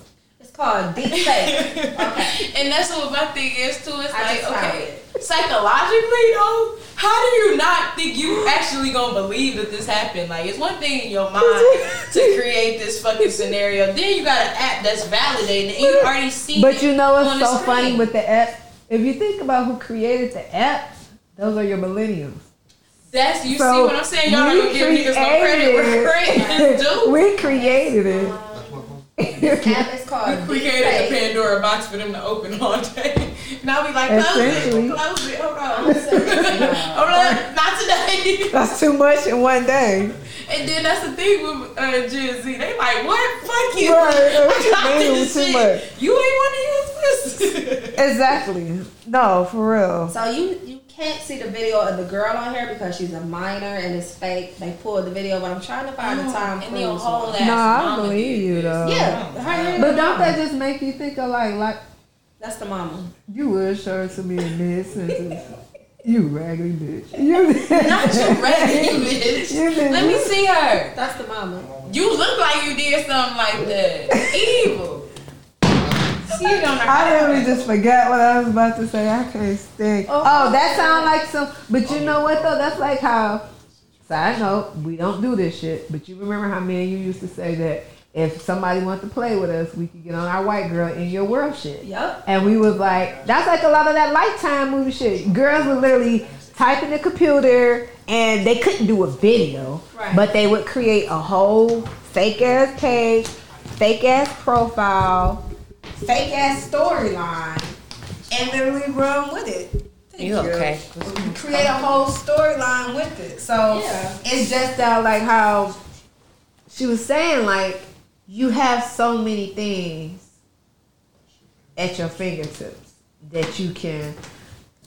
Called deep fake. okay. And that's what my thing is too. It's I like, okay, psychologically though, how do you not think you actually gonna believe that this happened? Like, it's one thing in your mind to create this fucking scenario. Then you got an app that's validated and you already see. But you know what's so screen. funny with the app? If you think about who created the app, those are your millennials. That's you So, see what I'm saying? Y'all gonna give niggas no credit where credit is due. we created it. This app is called We deep created a fake. Pandora box for them to open all day. Now we like close Essentially. it, close it. Hold on, hold on, not today. That's too much in one day. And then that's the thing with uh, Gen Z. They like, what? Fuck you. Right, what you I got mean this too shit. much? You ain't want to use this. Exactly. No, for real. So you you can't see the video of the girl on here because she's a minor and it's fake. They pulled the video, but I'm trying to find the time. and they'll Cruise hold one. that. No, I don't believe you though. Yeah, her But don't mama. that just make you think of like like That's the mama. you would show it to me in mid sentence? You raggedy bitch. You Not you ready, bitch. You Let me see her. That's the mama. You look like you did something like that. Evil. On her. I literally just forgot what I was about to say. I can't think. Oh, that sounds like some. But you know what though? That's like how. Side note: We don't do this shit. But you remember how me and you used to say that if somebody wanted to play with us, we could get on our white girl in your world shit. Yep. And we was like, that's like a lot of that Lifetime movie shit. Girls were literally type in the computer and they couldn't do a video, Right. but they would create a whole fake ass page, fake ass profile, fake ass storyline, and literally run with it. Thank You okay? Create a whole storyline with it. So Yeah. it's just uh, like how she was saying, like you have so many things at your fingertips that you can.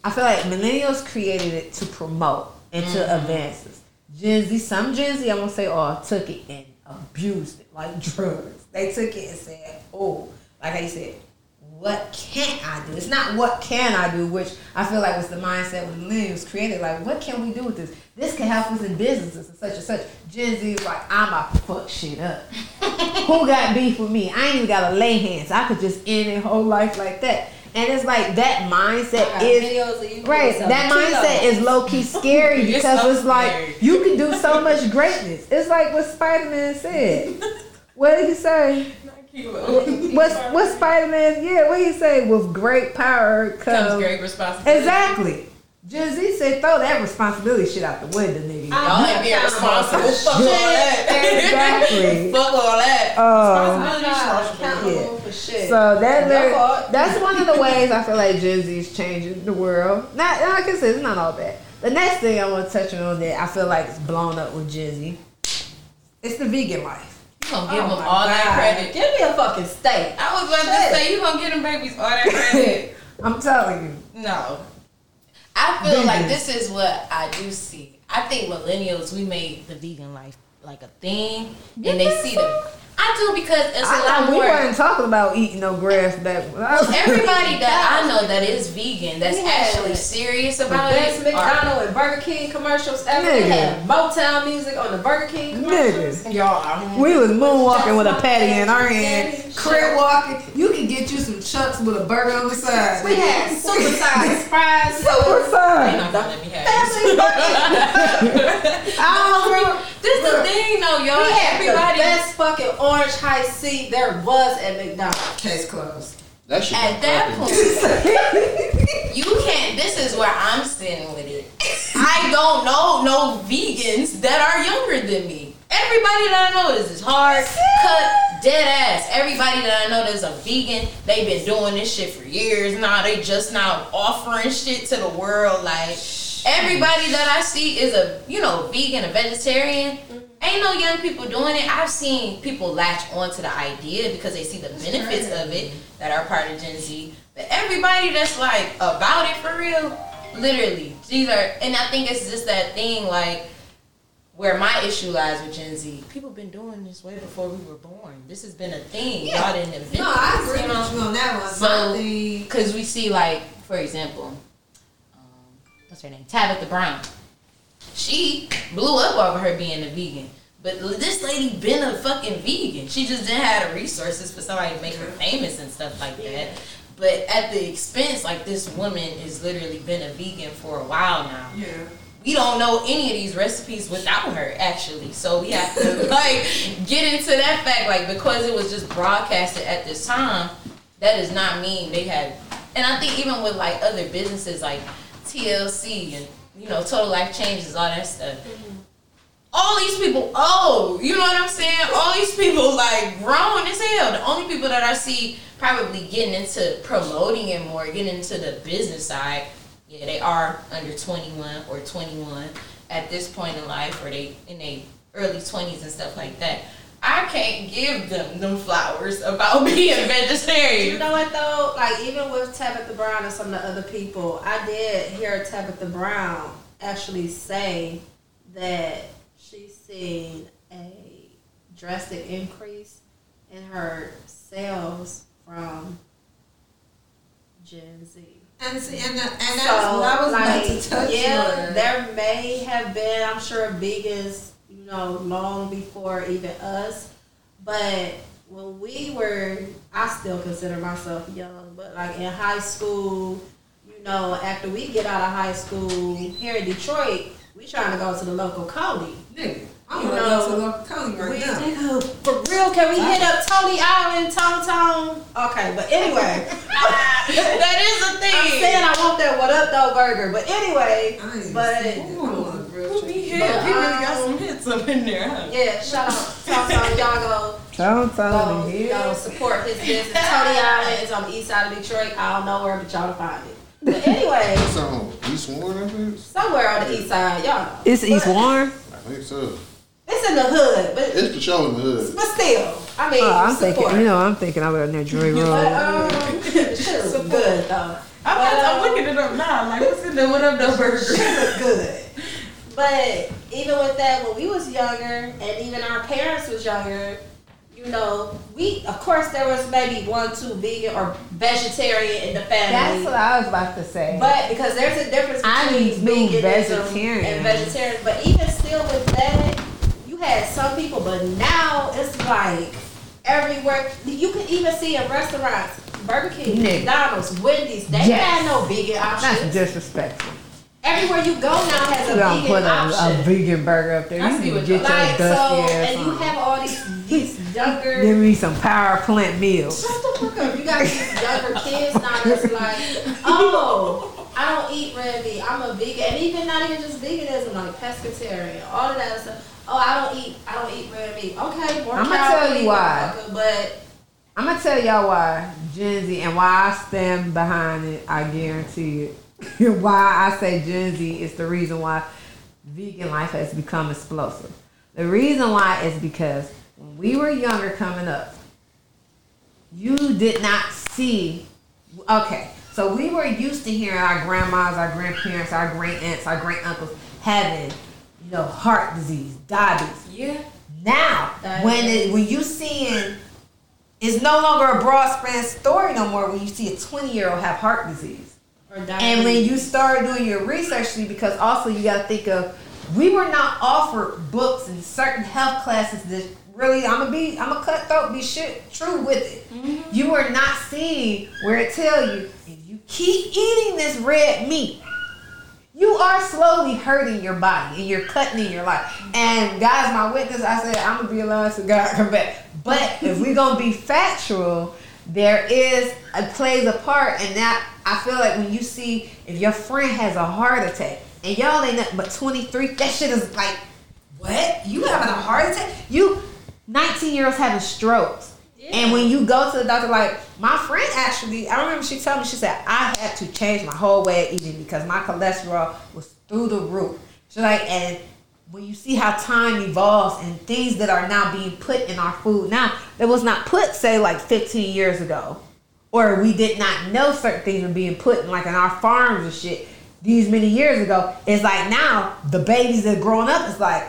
I feel like millennials created it to promote and to advance us. Gen Z, some Gen Z, I'm gonna say, all took it and abused it like drugs. They took it and said, "Oh, like I said, what can't I do?" It's not what can I do, which I feel like was the mindset when millennials created. Like, what can we do with this? This can help us in businesses and such and such. Gen Z is like, I'm about to fuck shit up. Who got beef with me? I ain't even gotta lay hands. I could just end their whole life like that. And it's like that mindset is right. That mindset is low key scary because so it's like scary. you can do so much greatness. It's like what Spider Man said. What did he say? What's what Spider Man? Yeah, what he say? With great power Comes comes great responsibility. exactly. Gen Z said, throw that responsibility shit out the window, nigga. Y'all ain't being responsible. Fuck all that. Exactly. Fuck all that. Oh. I'm Yeah. for shit. So that Your there, that's one of the ways I feel like Gen Z is changing the world. Not like I said, it's not all bad. The next thing I want to touch on that I feel like it's blown up with Gen Z, it's the vegan life. You gonna give Oh them all that credit. Give me a fucking steak. I was about Shit. to say you gonna give them babies all that credit. I'm telling you. No. I feel like this is what I do see. I think millennials, we made the vegan life like a thing, and they see the. I do because it's a I lot know we more. weren't talking about eating no grass back. Everybody that I know that is vegan, that's Yeah. actually serious The about best it. are- McDonald and Burger King commercials ever. They had Motown music on the Burger King commercials. Nigga. Y'all, We was moonwalking with a patty in our hand, crib walking. You can get you some chucks with a burger on the side. We had super size fries. super they side. not let me have. I don't know. This is the thing though, y'all. We had the Everybody best fucking orange Hi-C there was at McDonald's. Case closed. That shit at that point, you can't. This is where I'm standing with it. I don't know no vegans that are younger than me. Everybody that I know is is hard cut, dead ass. Everybody that I know that's a vegan, they've been doing this shit for years now. They just now offering shit to the world. Like everybody that I see is a you know vegan, a vegetarian. Ain't no young people doing it. I've seen people latch onto the idea because they see the benefits of it that are part of Gen Z. But everybody that's like about it for real, literally, these are. And I think it's just that thing like where my issue lies with Gen Z. People been doing this way before we were born. This has been a thing. Y'all didn't invent No, I agree you know? with you on that one. So- Because we see, like, for example, what's her name? Tabitha Brown. She blew up over her being a vegan. But this lady been a fucking vegan. She just didn't have the resources for somebody to make her famous and stuff like that. But at the expense, like this woman has literally been a vegan for a while now Yeah. we don't know any of these recipes without her actually so we have to like get into that fact like because it was just broadcasted at this time that does not mean they had and i think even with like other businesses like tlc and you know total life changes all that stuff. Mm-hmm. All these people oh you know what i'm saying? All these people like grown as hell. The only people that i see probably getting into promoting it more getting into the business side yeah, they are under 21 or 21 at this point in life, or they in their early 20s and stuff like that. I can't give them them flowers about being vegetarian. You know what though? Like even with Tabitha Brown and some of the other people, I did hear Tabitha Brown actually say that she's seen a drastic increase in her sales from Gen Z. And see, and, that- and that's So, what I was like, about to touch yeah, on. there may have been, I'm sure, vegans, you know, long before even us. But when we were, I still consider myself young, but like in high school, you know, after we get out of high school here in Detroit, we trying to go to the local county. Nigga, I'm You gonna know, go to local county right We, now. nigga, for real, can we hit up Tony Island, Tone Tone? Okay, but anyway. that is a thing. I'm saying I want that what up though burger, but anyway, but even seen that. I'm on a real trip. he, hit, he really got some hits up in there, huh? yeah, shout out, shout out, y'all go, Don't go, tell you know, support his business. Tony Island is on the east side of Detroit. I don't know where, but y'all to find it. But anyway, It's on East Warren, I think. somewhere on the east side, y'all know. It's East But Warren. I think so. It's in the hood, but It's for sure in the hood. but still, I mean, Oh, I'm support. thinking, you know, I'm thinking over near Drury But Road. um, the shit good though. I'm, But, I'm um, looking it up now. I'm like, what's in the what up, though burger? look good. But even with that, when we was younger, and even our parents was younger, you know, we of course there was maybe one, two vegan or vegetarian in the family. That's what I was about to say. but because there's a difference between veganism vegetarian. and vegetarian. But even still with that, you had some people, but now it's like everywhere. You can even see in restaurants, Burger King. McDonald's, Wendy's. They Yes. had no vegan options. That's disrespectful. Everywhere you go now has a vegan put a, a vegan burger up there. I You see need to what get your like so, dusty ass and you have all these these younger. Give me some power plant meals. Shut the fuck up. You got these younger kids now that's like, oh, I don't eat red meat. I'm a vegan, and even not even just veganism, like pescatarian, all of that stuff. Oh, I don't eat. I don't eat red meat. Okay, more I'ma tell you why. But I'm gonna tell y'all why Gen Z and why I stand behind it. I guarantee it. why I say Gen Z is the reason why vegan life has become explosive. The reason why is because when we were younger coming up, you did not see. Okay, so we were used to hearing our grandmas, our grandparents, our great aunts, our great uncles having, you know, heart disease, diabetes. Yeah. Now, when it, when you seeing, it's no longer a broad span story no more. When you see a twenty year old have heart disease, and when you start doing your research, because also you got to think of, we were not offered books and certain health classes that really, I'm gonna be, I'm gonna cut throat, be shit true with it. Mm-hmm. You are not seeing where it tell you if you keep eating this red meat, you are slowly hurting your body and you're cutting in your life. Mm-hmm. And God's my witness. I said I'm gonna be alive so God come back. But if we're gonna be factual, there is it plays a part, and that I feel like when you see if your friend has a heart attack and y'all ain't nothing but 23, that shit is like, what? You having a heart attack? You 19 year olds having strokes. And when you go to the doctor, like my friend actually, I remember she told me, she said, I had to change my whole way of eating because my cholesterol was through the roof. She's like, and when you see how time evolves and things that are now being put in our food now that was not put say like 15 years ago or we did not know certain things were being put in like in our farms and shit these many years ago. It's like now the babies that are growing up it's like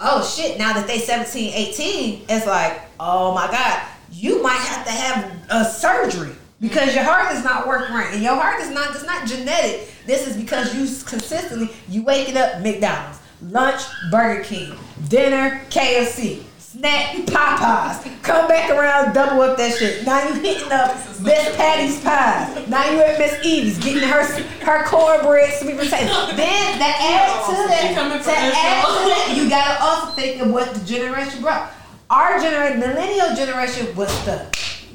oh shit now that they 17 18 it's like oh my god you might have to have a surgery because your heart is not working right. And your heart is not it's not genetic. This is because you consistently you waking up mcdonald's lunch burger king dinner kfc snack popeyes come back around double up that shit now you hitting up miss patty's pies now you at miss evie's getting her her cornbread sweet potato then that adds to that to add to wall. that you gotta also think of what the generation brought. Our generation, millennial generation, was the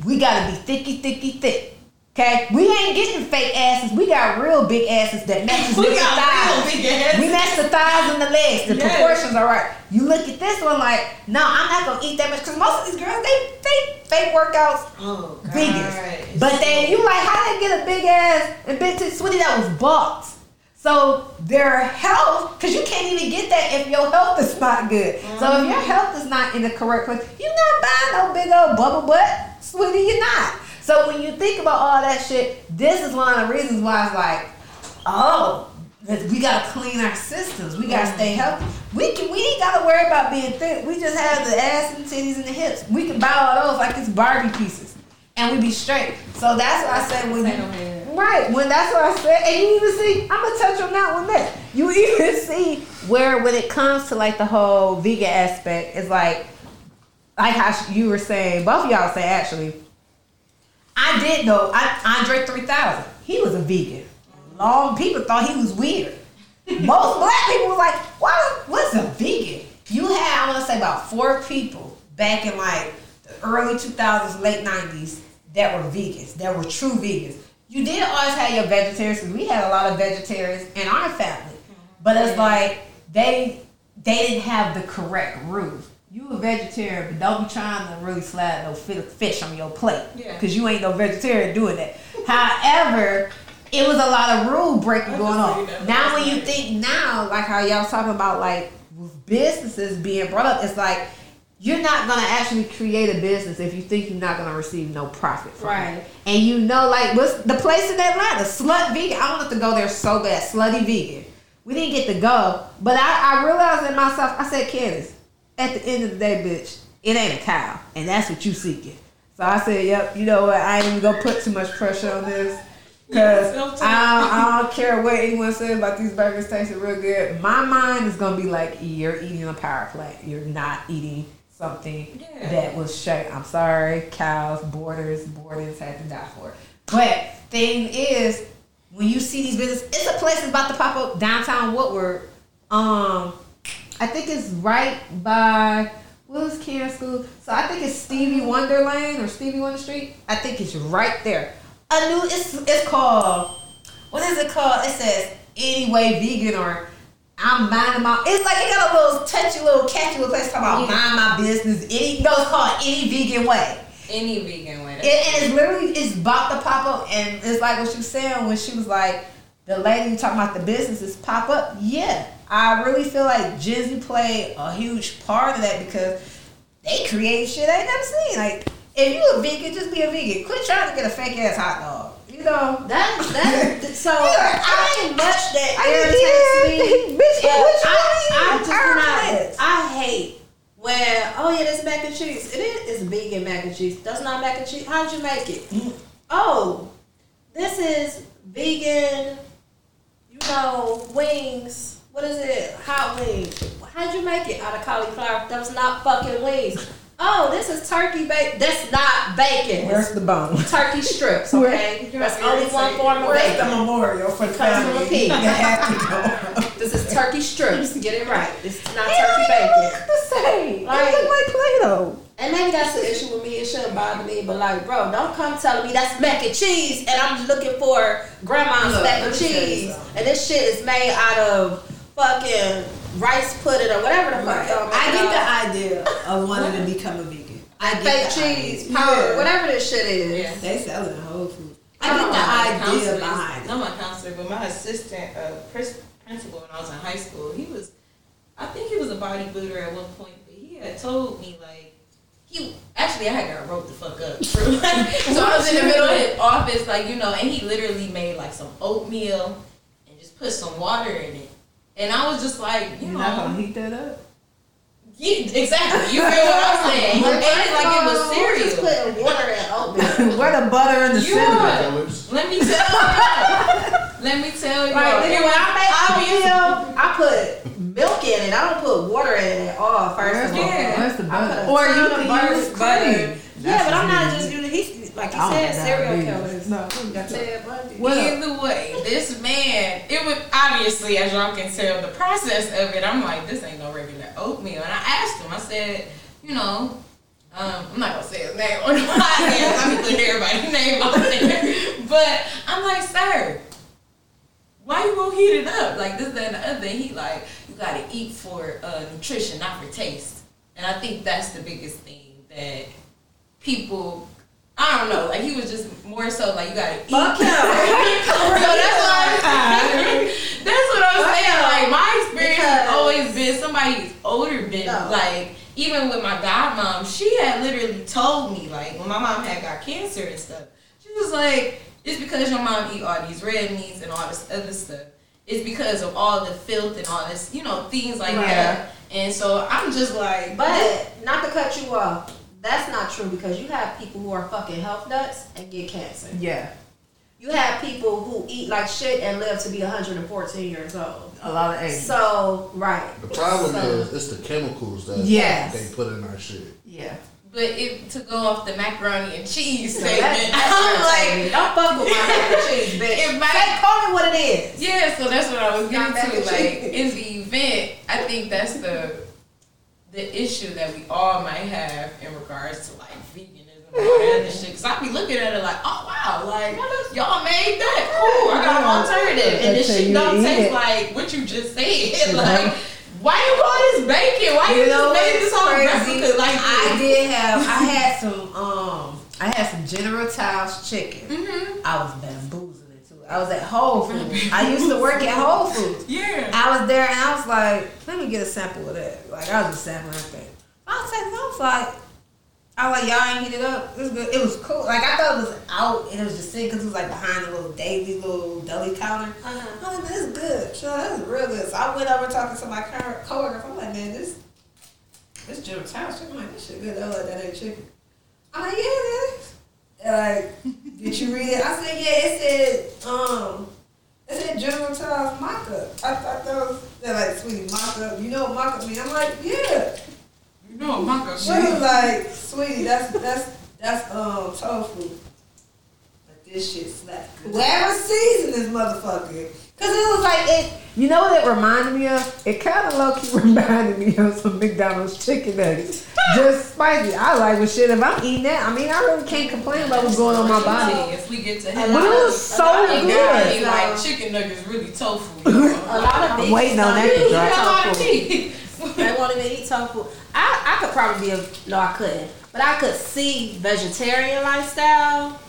we gotta be thicky, thicky, thick. Okay, we ain't getting fake asses. We got real big asses that matches We the thighs. We match the thighs and the legs. The Yes. proportions are right. You look at this one like, no, I'm not gonna eat that much because most of these girls they fake fake workouts Oh, God. biggest. But then you like, how they get a big ass and big titty sweetie that was bought? So their health, because you can't even get that if your health is not good. So if your health is not in the correct place, you're not buying no big old bubble butt, sweetie. You're not. So when you think about all that shit, this is one of the reasons why it's like, oh, we gotta clean our systems. We gotta stay mm-hmm. healthy. We can. We ain't gotta worry about being thick. We just have the ass and titties and the hips. We can buy all those like it's Barbie pieces, and we be straight. So that's what I said when you. Right, when that's what I said, and you even see, I'm gonna touch on that one next. You even see where when it comes to like the whole vegan aspect, it's like, like how you were saying, both of y'all say actually. I did know, I, Andre 3000, he was a vegan. Long people thought he was weird. Most black people were like, what? What's a vegan? You had, I want to say, about four people back in like the early 2000s, late 90s that were vegans, that were true vegans. You did always have your vegetarians, we had a lot of vegetarians in our family. But it's like they they didn't have the correct rules. You a vegetarian, but don't be trying to really slide no fish on your plate. Yeah. Because you ain't no vegetarian doing that. However, it was a lot of rule breaking going on. Now when you think now, like how y'all talking about like businesses being brought up, it's like you're not gonna actually create a business if you think you're not gonna receive no profit from Right. it. And you know, like what's the place in Atlanta? Slut vegan. I wanted to go there so bad. Slutty vegan. We didn't get to go, but I, I realized in myself. I said, Candace, at the end of the day, bitch, it ain't a cow, and that's what you seeking. So I said, yep. You know what? I ain't even gonna put too much pressure on this. Cause Yes, I, don't, I don't care what anyone says about these burgers tasting real good. My mind is gonna be like, you're eating a power plant. You're not eating something Yeah. that was shaped. I'm sorry, cows, borders, borders had to die for it. But thing is, when you see these businesses, it's a place that's about to pop up downtown Woodward. Um, I think it's right by Willis Care School. So I think it's Stevie Wonder Lane or Stevie Wonder Street. I think it's right there. A new it's it's called what is it called? It says anyway vegan or I'm minding my it's like it got a little touchy little catchy little place talking about mind my business. Any no, it's called any vegan way. Any vegan way. It, and it's literally it's about to pop up, and it's like what she was saying when she was like, the lady talking about the businesses pop up. Yeah, I really feel like Gen Z played a huge part of that because they create shit I ain't never seen. Like, if you a vegan, just be a vegan. Quit trying to get a fake ass hot dog. You know. That that so I ain't much that I irritates me. Bitch, Yeah, what you I, I just. I hate when oh yeah, this mac and cheese. It is it's vegan mac and cheese. That's not mac and cheese. How'd you make it? Mm. Oh, this is vegan. You know wings. What is it? Hot wings. How'd you make it out of cauliflower? That was not fucking wings. Oh, this is turkey bacon. That's not bacon. Where's the bone? turkey strips? Okay, that's only one form of Where's the bacon. memorial for the Comes from a family? You have to go. This is turkey strips. Get it right. This is not It turkey don't bacon. look the same. Like- it look like Play-Doh. And maybe that's the issue with me. It shouldn't bother me, but like, bro, don't come telling me that's mac and cheese, and I'm looking for grandma's Look, mac and me tell you cheese, and this shit is made out of fucking rice pudding or whatever the fuck. y'all I it get the idea of wanting to become a vegan. I of. get fake the cheese, idea. powder, Yeah. whatever this shit is. Yeah. They sell it in Whole Foods. I I'm get the idea behind it. I'm a counselor, but my assistant uh, pris- principal when I was in high school, he was I think he was a bodybuilder at one point, but he had told me like he actually I had got roped the fuck up. so I was in the middle of his office, like you know, and he literally made like some oatmeal and just put some water in it, and I was just like, you You're know, not gonna heat that up. yeah, exactly. You feel what I'm saying? He made it like it was Just putting water in oatmeal. Where the butter and the You cinnamon? are. Let me tell you. Let me tell you. Like nigga, when I make oatmeal, I put milk in it. I don't put water in it at all. First of all, Yeah. Where's the I butter? put Or you of can butter, use butter. cream. Yeah, but I'm not That's just using. He's like you said, have cereal diabetes. killers. No. Got Ted Bundy. What up? Either way, this man, it was obviously, as y'all can tell, the process of it, I'm like, this ain't no regular oatmeal. And I asked him, I said, you know, um, I'm not gonna say his name on the podcast. I'm putting everybody's name out there. But I'm like, sir, why you won't heat it up? Like this, that, and the other. And he like, you gotta eat for uh, nutrition, not for taste. And I think that's the biggest thing that people. I don't know. Like he was just more so like you gotta eat. Fuck him. so that's what I'm That's what I'm saying. Like my experience has always been somebody's older been No. like even with my godmom, she had literally told me like when my mom had got cancer and stuff, she was like, it's because your mom eat all these red meats and all this other stuff. It's because of all the filth and all this, you know, things like Yeah. that. And so I'm just like, But not to cut you off, that's not true because you have people who are fucking health nuts and get cancer. Yeah, You have people who eat like shit and live to be 114 years old. a lot of eggs. So right. The problem So- is it's the chemicals that Yes. they put in our shit. Yeah. but if to go off the macaroni and cheese No, statement, that- I'm like, irritating. don't fuck with my mac and cheese, bitch. If my- Say, call me what it is. Yeah, so that's what I was getting to. Like in the event, I think that's the the issue that we all might have in regards to like veganism and shit. Cause I be looking at it like, oh wow, like y'all made that cool. I got an alternative, and this shit don't taste it. like what you just said. like, why you call this bacon? Why you, You know just made this whole replica like I did have. I had some. Um, I had some General Tso's chicken. Mhm. I was bamboozling too. I was at Whole Foods. I used to work at Whole Foods. Yeah. I was there and I was like, let me get a sample of that. Like I was just sampling everything. I was like, I was like, I was like, y'all ain't heat it up. It was good. It was cool. Like I thought it was out and it was just sitting because it was like behind the little Davy little deli counter. Uh-huh. I was like, this is good. Sure, that's real good. So I went over talking to my co- coworker. I'm like, man, this this General Tso's chicken. I'm like, this shit good. I like that ain't chicken. I'm like, yeah, it is. And like, did you read it? I said, yeah. It said, um, it said General Tso's mock-up. I thought that was they're like, sweetie, mock-up. You know what mock-up mean? I'm like, yeah. You know, my She was like, sweetie, that's that's that's um tofu. But this shit slap. Whoever seasoned this motherfucker. Cause it was like it you know what it reminded me of? It kinda low key reminded me of some McDonald's chicken nuggets. Just spicy. I like with shit. If I'm eating that, I mean I really can't complain about what's going on my body. If we get to A him, But it was so a lot of and good. girl, guys, like chicken nuggets really tofu. A lot of I'm bitches waiting on don't that to eat dry. tofu. They won't even eat tofu. I, I could probably be a no, I couldn't, but I could see vegetarian lifestyle.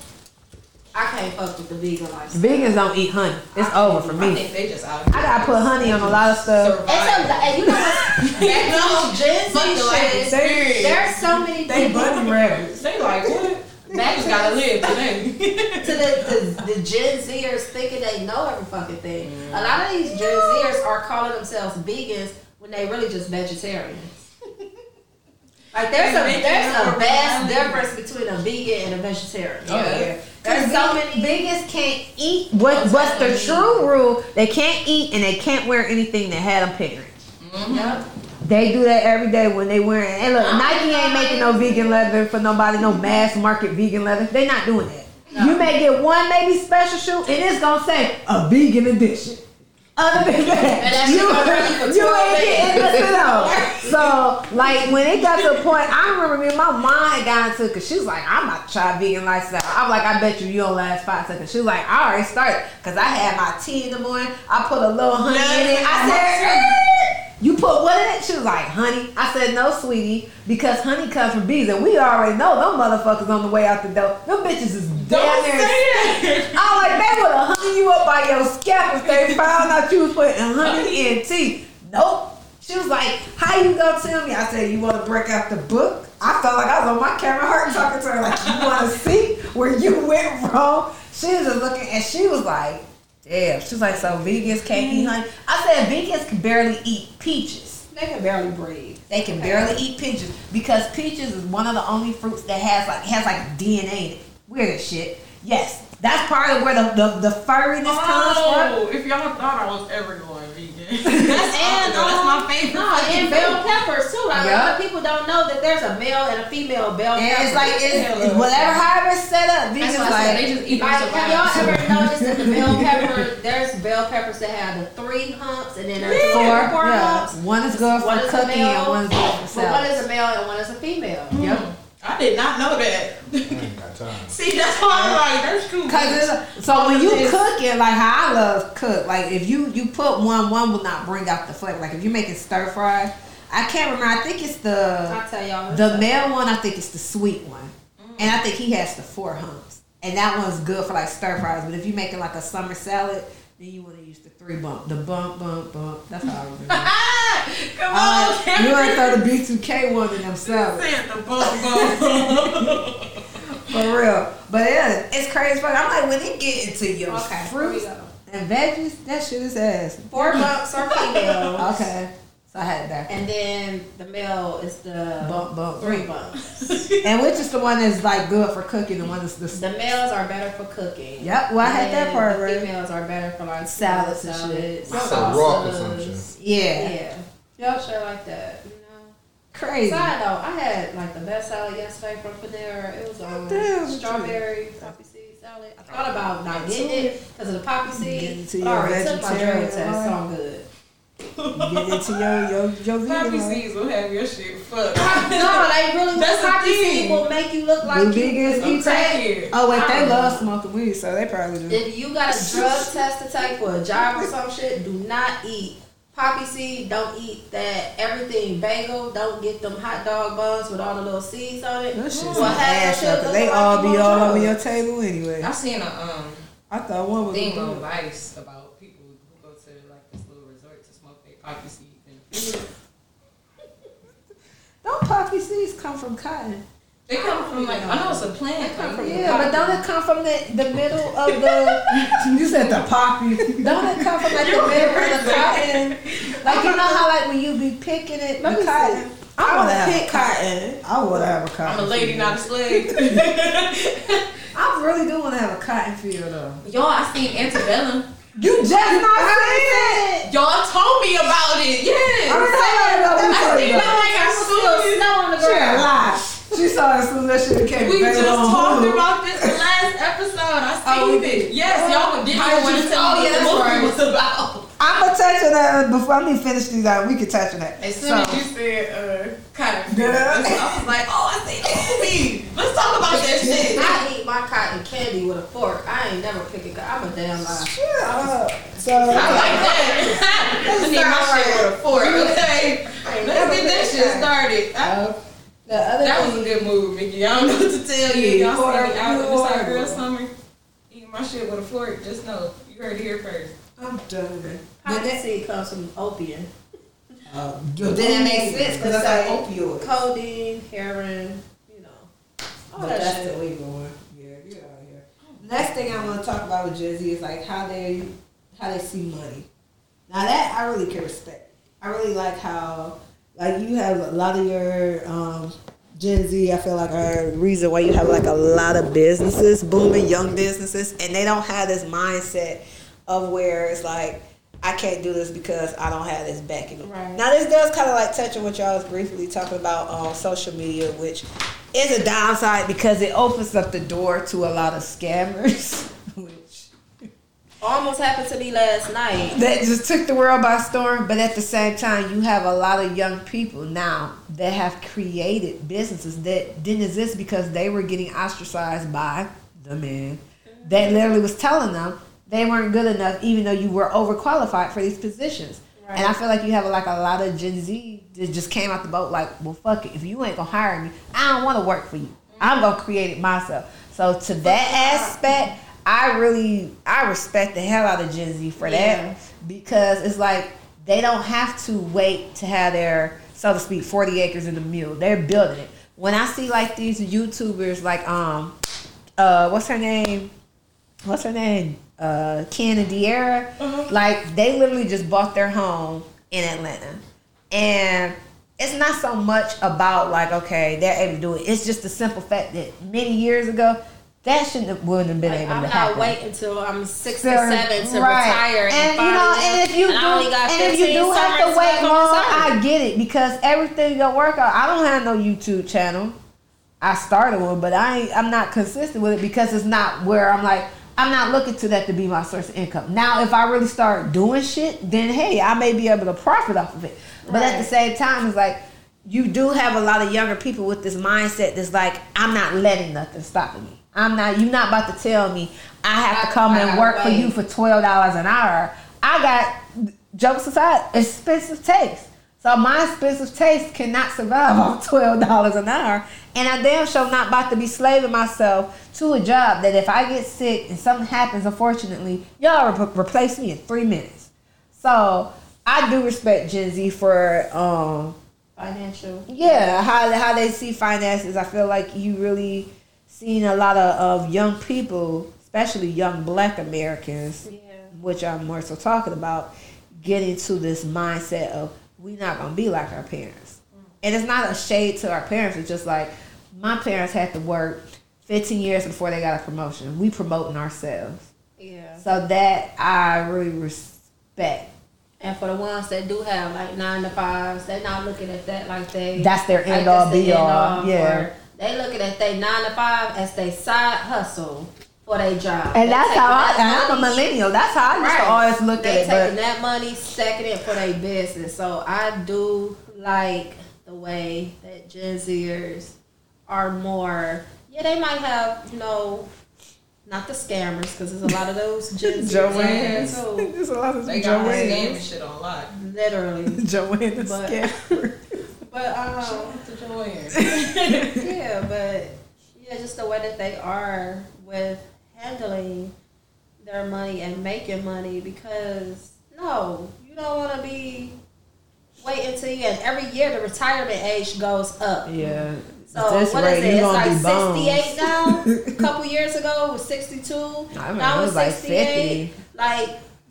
I can't fuck with the vegan lifestyle. Vegans don't eat honey. It's over for I me. think they just out. I gotta put honey on a lot of stuff. It's a, and you know what? That Gen Fuck the Z life shit. experience. There's so many people rabbits. They like what? Max gotta live today. to the, the, the Gen Zers thinking they know every fucking thing. A lot of these Gen Zers are calling themselves vegans when they really just vegetarians. Like there's a there's a vast difference between a vegan and a vegetarian. Oh, yeah. There's so many vegans can't eat. What, what's the true rule? They can't eat and they can't wear anything that had them parents. Mm-hmm. Yep. They do that every day when they wearing. And look, Nike ain't making no vegan leather for nobody, no mass market vegan leather. They not doing that. You may get one maybe special shoe, and it's gonna say a vegan edition. Other than that, you, you for you 12 ain't getting though. So like when it got to a point, I remember me my mom got into to because she was like, I'm about to try vegan lifestyle. I'm like, I bet you you don't last five seconds. She was like, I already started because I had my tea in the morning. I put a little honey in it. I said. You put what in it? She was like, honey. I said, no, sweetie, because honey comes from bees, and we already know them motherfuckers on the way out the door. Them bitches is damn near. I was like, they would have hung you up by your scalp if they found out you was putting honey in tea. Nope. She was like, "How you gonna tell me?" I said, "You want to break out the book?" I felt like I was on my camera, heart talking to her like, "You want to see where you went wrong?" She was just looking, and she was like, "Damn." She was like, "So vegans can't eat mm-hmm. honey?" I said, "Vegans can barely eat peaches." They can barely breathe. They can barely eat peaches because peaches is one of the only fruits that has like has like DNA in it. Weird as shit. Yes, that's part of where the the, the furriness comes from. Oh, if y'all thought I was ever going vegan, that's, And awesome. that's my um, favorite. No, and bell food. peppers too. Like a lot of people don't know that there's a male and a female bell And pepper. it's like it's, it's whatever however it's set up. That's Vegans what I. They like just eat them Like, survive. have y'all ever noticed that the bell pepper? There's bell peppers that have the three humps, and then there's four. four, four Yeah, humps. one is good for One is cooking male, and one is good for But one is a male and one is a female. Yep. I did not know that. I ain't got time. See, that's why I'm like, that's true. Cause it's, so when you cook it, like how I love cook, like if you you put one, one will not bring out the flavor. Like if you make it stir fry, I can't remember. I think it's the tell y'all. the male one. I think it's the sweet one, mm. and I think he has the four humps, and that one's good for like stir fries. But if you make it like a summer salad, then you want to use the three bump, the bump, bump, bump. That's how I remember. Come Uh, on, you ain't throw the B2K one in them salads. Saying the bump bump. For real. But yeah, it's crazy. But I'm like, when it get into your Okay, fruits and veggies, that shit is ass. Four bumps are females. Okay. So I had it back. And then the male is the Bump, bump, three bump. bumps. And which is the one that's like good for cooking The one that's the The males are better for cooking. Yep, well, I had that And part the right. Females are better for like Salads and salads, shit. So raw consumption. Yeah. Yeah. Yep, shit like that. You know. Crazy. Side note, I had like the best salad yesterday from Panera. It was um, Damn, strawberry poppy seed salad. I thought about not getting it because of the poppy Getting seed, to but I already took my vegetarian drug test, so. I'm good. Get into your your your Poppy vegan life. seeds will have your shit fucked. no, they really That's the poppy thing. seed will make you look like The you. vegans I'm eat that. Oh wait, they love smoking weed, so they probably do. If you got a drug test to take for a job or some shit, do not eat poppy seed. Don't eat that everything bagel. Don't get them hot dog buns with all the little seeds on it. That shit's Well, some have ass shit up, 'cause look they like all you be on all over your table anyway. I seen a um I thought one was thing good. on Vice about people who go to like this little resort to smoke their poppy seeds in the field. Don't poppy seeds come from cotton? They come from like I know it's a plant. come like, from Yeah, but don't it come from the, the middle of the? you said the poppy. Don't it come from like the middle of the cotton? Like you know how like when you be picking it, Let the cotton. see. I want to have pick a cotton. I want to have a cotton. I'm a lady, field. not a slave. I really do want to have a cotton field though. Y'all, I seen Antebellum. You just not saying it. Y'all told me about it. Yes. I how long ago we I you it about? like soon as Snow on the ground. She saw it as soon as that shit became we just talked Hulu. about this the last episode. I Oh, seen it. Yes, y'all didn't even want to tell oh, me what the movie was about. I'm gonna touch on that before I need to finish these out. We can touch on that. As soon So- as you said uh, cotton, Yeah. that's when I was like, oh, I see the movie. Let's talk about that shit. I eat my cotton candy with a fork. I ain't never pick a cotton. I'm a damn liar. Shut up. So I like that. I need my shit with a fork, okay? Let's get that shit started. I- the other that was a good move, Mickey. I don't know what to tell you. Yeah, Y'all see me out in the fork. girl summer eating my shit with a fork. Just know you heard it here first. I'm done. But Poppy that, seed comes from opium. uh, then that makes sense because It's that's like like opioid. Codeine, heroin, you know. All But that that's shit. the legal one. Yeah, get out of here. Next thing I want to talk about with Gen Z is like how they how they see money. Now that I really can respect. I really like how like you have a lot of your um, Gen Z. I feel like are reason why you have like a lot of businesses booming, young businesses, and they don't have this mindset of where it's like. I can't do this because I don't have this backing. Right. Now this does kind of like touch on what y'all was briefly talking about on social media, which is a downside because it opens up the door to a lot of scammers, which Almost happened to me last night. that just took the world by storm. But at the same time, you have a lot of young people now that have created businesses that didn't exist because they were getting ostracized by the man that literally was telling them they weren't good enough, even though you were overqualified for these positions. And I feel like you have like a lot of Gen Z that just came out the boat like, well, fuck it. If you ain't gonna hire me, I don't want to work for you. I'm gonna create it myself. So to that aspect, I really I respect the hell out of Gen Z for Yeah. that because it's like they don't have to wait to have their so to speak 40 acres in the mule. They're building it. When I see like these YouTubers like um uh what's her name? What's her name? Uh Ken and Diera. Like they literally just bought their home in Atlanta. And it's not so much about like, okay, they're able to do it. It's just the simple fact that many years ago that shouldn't have, wouldn't have been Like, able I'm to not happen. waiting until I'm 67 Seven, to right. retire. And, you know, and if you And do, I only got and if you do have to wait long. I get it because everything don't work out. I don't have no YouTube channel. I started one, but I ain't, I'm not consistent with it because it's not where I'm like I'm not looking to that to be my source of income. Now, if I really start doing shit, then hey, I may be able to profit off of it. But at the same time, it's like you do have a lot of younger people with this mindset that's like I'm not letting nothing stop me. I'm not. You're not about to tell me I have to come I and work for you for twelve dollars an hour. I got jokes aside, expensive taste. So my expensive taste cannot survive on twelve dollars an hour, and I damn sure not about to be slaving myself to a job that if I get sick and something happens, unfortunately, y'all re- replace me in three minutes. So I do respect Gen Z for um, financial. yeah, how how they see finances. I feel like you really seen a lot of, of young people, especially young Black Americans, Yeah. which I'm more so talking about, get into this mindset of we not gonna be like our parents. And it's not a shade to our parents. It's just like my parents had to work 15 years before they got a promotion. We promoting ourselves. Yeah. So that I really respect. And for the ones that do have like nine to fives, they're not looking at that like they. That's their like end all the be all. Yeah. They looking at they nine to five as they side hustle for their job. And They that's how I, that I'm a millennial. That's how I used to always look they at it. taking But that money, stacking it for their business. So I do like the way that Gen Zers are more. Yeah, they might have you know, not the scammers because there's a lot of those Gen Zers out there Joanne's. too. There's a lot of They got Joanne's. scamming shit on lock. Literally, Joanne the But- scammer. but um. Shout out to Joanne. yeah, but yeah, just the way that they are with handling their money and making money because no, you don't want to be waiting until you and every year the retirement age goes up. Yeah. So this what rate, is it? It's like sixty eight now. A couple years ago it was sixty two. Now it's was like sixty eight. 50. Like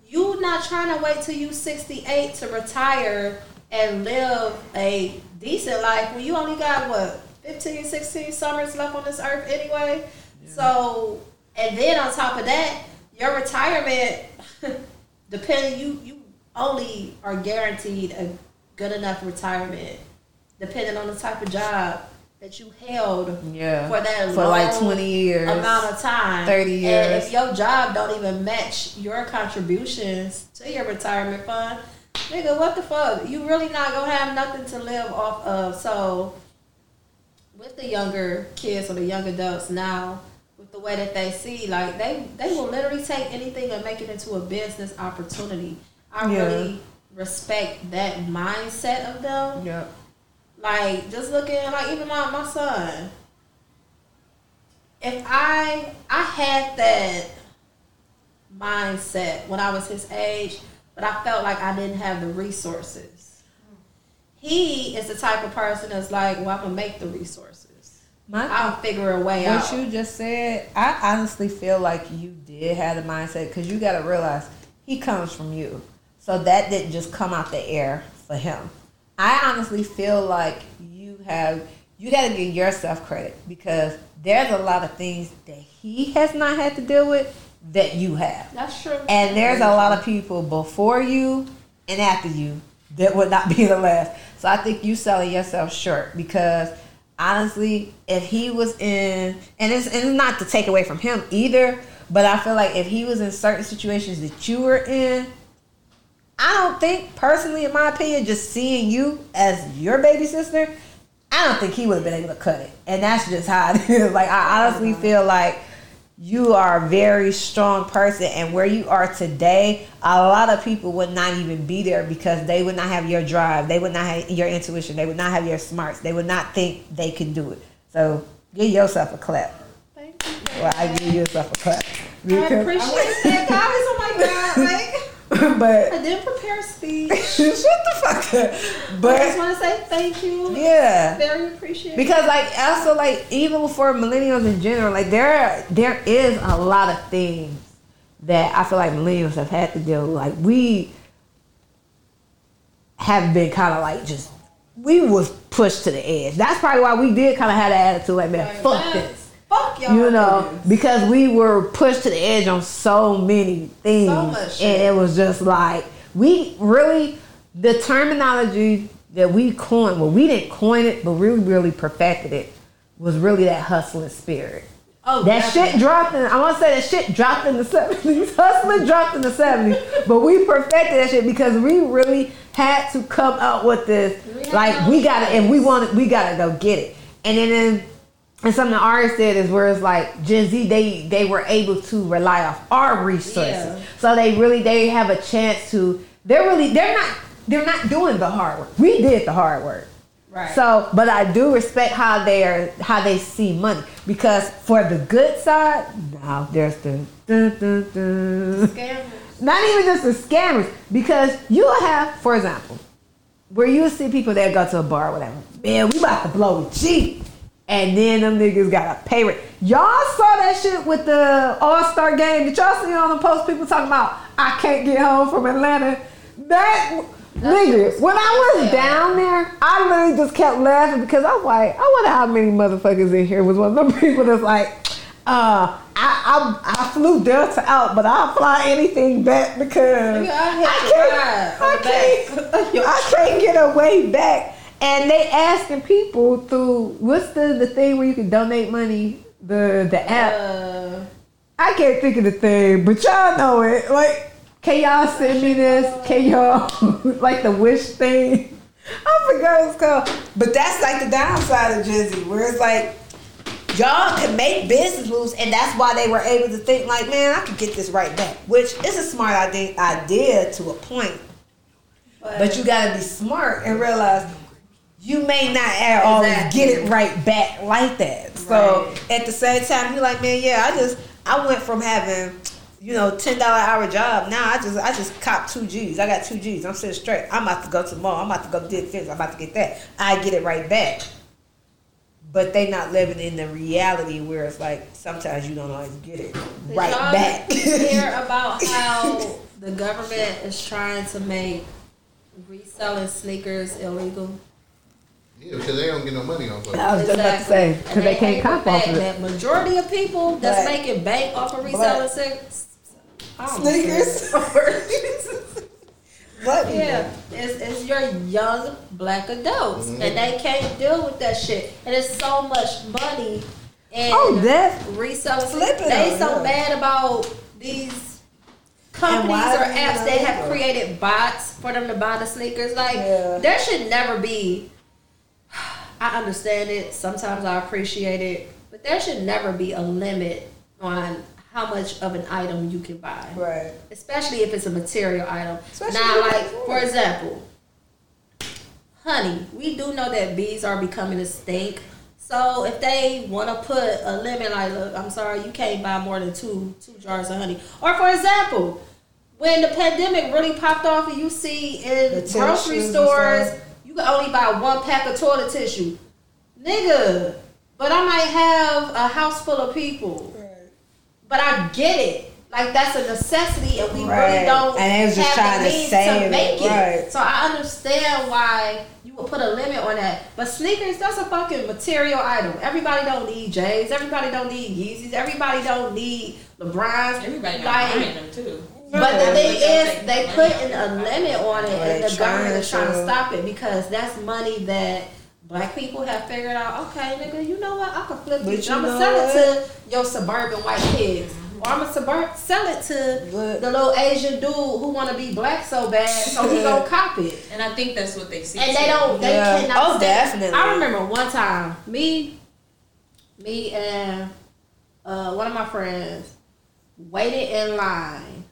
you not trying to wait till you sixty eight to retire and live a decent life when you only got what 15, 16 summers left on this earth anyway. So and then on top of that, your retirement depending you you only are guaranteed a good enough retirement depending on the type of job that you held Yeah. for that For like 20 years. amount of time 30 and years. if your job don't even match your contributions to your retirement fund nigga what the fuck you really not gonna have nothing to live off of so with the younger kids or the young adults now with the way that they see like they they will literally take anything and make it into a business opportunity i Yeah. really respect that mindset of them Yeah. Like just looking like even my, my son. If I I had that mindset when I was his age, but I felt like I didn't have the resources. He is the type of person that's like, well, I'm gonna make the resources. My I'll figure a way what out. What you just said, I honestly feel like you did have the mindset because you got to realize he comes from you. So that didn't just come out the air for him. I honestly feel like you have, you got to give yourself credit because there's a lot of things that he has not had to deal with that you have. That's true. And there's a lot of people before you and after you that would not be the last. So I think you selling yourself short because honestly, if he was in, and it's, and it's not to take away from him either, but I feel like if he was in certain situations that you were in, I don't think personally, in my opinion, just seeing you as your baby sister, I don't think he would have been able to cut it. And that's just how it is. Like I honestly feel like you are a very strong person and where you are today a lot of people would not even be there because they would not have your drive they would not have your intuition they would not have your smarts they would not think they can do it so give yourself a clap Thank you. well i give yourself a clap I appreciate that, guys. Oh my god, like but I didn't prepare a speech. shut the fuck up. But I just want to say thank you. yeah. Very appreciated. Because like also like even for millennials in general, like there there is a lot of things that I feel like millennials have had to deal with. Like we have been kind of like just we was pushed to the edge. That's probably why we did kind of have that attitude like man, fuck Man, this. Fuck y'all. You know, niggas. because we were pushed to the edge on so many things, So much and it was just like we really the terminology that we coined. Well, we didn't coin it, but really, really perfected it. Was really that hustling spirit. Oh, That definitely. shit dropped in. I want to say that shit dropped in the seventies. Hustling dropped in the seventies, but we perfected that shit because we really had to come up with this. We like we got it, and we wanted, we got to go get it. And then, then and something the artist said is where it's like Gen Z, they they were able to rely off our resources, Yeah. so they really they have a chance to. They're really they're not they're not doing the hard work. We did the hard work. Right. So, but I do respect how they are, how they see money because for the good side, now there's the dun, dun, dun. Scammers. not even just the scammers because you have, for example, where you see people that go to a bar or whatever. Man, we about to blow cheap. And then them niggas got a pay rate. Y'all saw that shit with the All Star game. Did y'all see on the post people talking about I can't get home from Atlanta? That nigga, when I was down there, I literally just kept laughing because I'm like, I wonder how many motherfuckers in here was one of them people that's like, uh, I, I I flew Delta out, but I'll fly anything back because I I the can't, I can't, I can't get a way back. And they asking people through what's the the thing where you can donate money the the app. Uh, I can't think of the thing, but y'all know it. Like, can y'all send me this? Can y'all like the wish thing? I forgot what it's called. But that's like the downside of Gen Z, where it's like y'all can make business moves, and that's why they were able to think like, man, I could get this right back. Which is a smart idea, idea to a point. But you gotta be smart and realize you may not always Exactly. get it right back like that. So at the same time, you're like, man, yeah, I just I went from having, you know, ten dollar hour job. Now I just I just cop two G's. I got two G's. I'm sitting straight. I'm about to go to the mall. I'm about to go get this. I'm about to get that. I get it right back. But they not living in the reality where it's like sometimes you don't always get it right y'all back. hear about how the government is trying to make reselling sneakers illegal? Yeah, because they don't get no money off of it. I was just about to say because they can't pay comp for off of it. That majority of people that's Black. making bank off of reselling sneakers. Sneakers. But Yeah, it's, it's your young black adults, and mm-hmm. they can't deal with that shit. And it's so much money. And Oh, that reselling Flipping They them, so yeah. mad about these companies or apps not that have created bots for them to buy the sneakers. Like Yeah. there should never be. I understand it. Sometimes I appreciate it, but there should never be a limit on how much of an item you can buy right. especially if it's a material item. Especially now, like for example, honey, we do know that bees are becoming a stink. So if they want to put a limit, like, look, I'm sorry, you can't buy more than two two jars of honey. Or for example, when the pandemic really popped off, and you see in grocery stores, can only buy one pack of toilet tissue, nigga. But I might have a house full of people. But I get it. Like that's a necessity, and we really don't And they just have trying the to means save to make it. right. So I understand why you would put a limit on that. But sneakers, that's a fucking material item. Everybody don't need J's. Everybody don't need Yeezys. Everybody don't need LeBrons. Everybody not like, buying them too. But the thing They'll is, they money putting a limit on it, and the government is trying trying to to. stop it because that's money that black people have figured out. Okay, nigga, you know what? I can flip But this. you I'm gonna sell it to your suburban white kids, or I'm gonna subur- sell it to But- the little Asian dude who want to be black so bad, so he gonna cop it. And I think that's what they see. And they don't. They Yeah. cannot. Oh, stand- definitely. I remember one time, me, me and uh, one of my friends waited in line.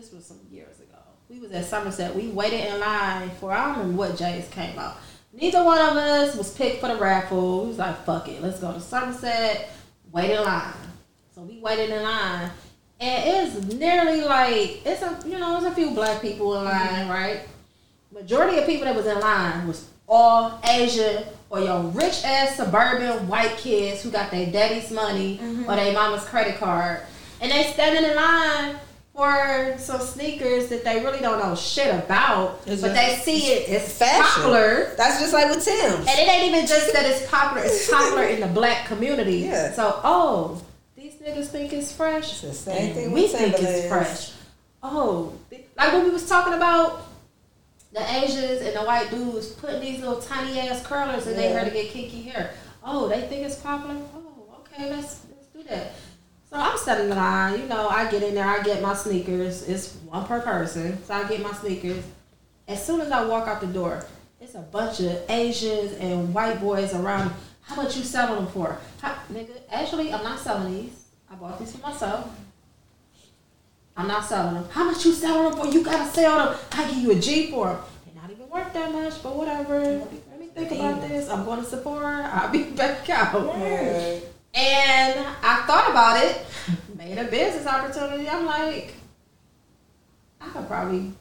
This was some years ago. We was at Somerset. We waited in line for I don't remember what J's came out. Neither one of us was picked for the raffle. We was like, fuck it, let's go to Somerset. Wait in line. So we waited in line, and it's nearly like it's a you know it's a few black people in line, mm-hmm. right? Majority of people that was in line was all Asian or your rich ass suburban white kids who got their daddy's money mm-hmm. or their mama's credit card, and they standing in line for some sneakers that they really don't know shit about, It's but a- they see it It's fashion. popular. That's just like with Tim's. And it ain't even just that it's popular; it's popular in the black community. Yeah. So, oh, these niggas think it's fresh. It's the same thing we think it's fresh. Oh, like when we was talking about the Asians and the white dudes putting these little tiny ass curlers in their Yeah. hair to get kinky hair. Oh, they think it's popular. Oh, okay, let's let's do that. So I'm standing in line. You know, I get in there. I get my sneakers. It's one per person, so I get my sneakers. As soon as I walk out the door, it's a bunch of Asians and white boys around. How much you selling them for? How, nigga, actually, I'm not selling these. I bought these for myself. I'm not selling them. How much you selling them for? You gotta sell them. I give you a G for them. They're not even worth that much, but whatever. Let me think about this. I'm going to Sephora. I'll be back out. And I thought about it, made a business opportunity. I'm like, I could probably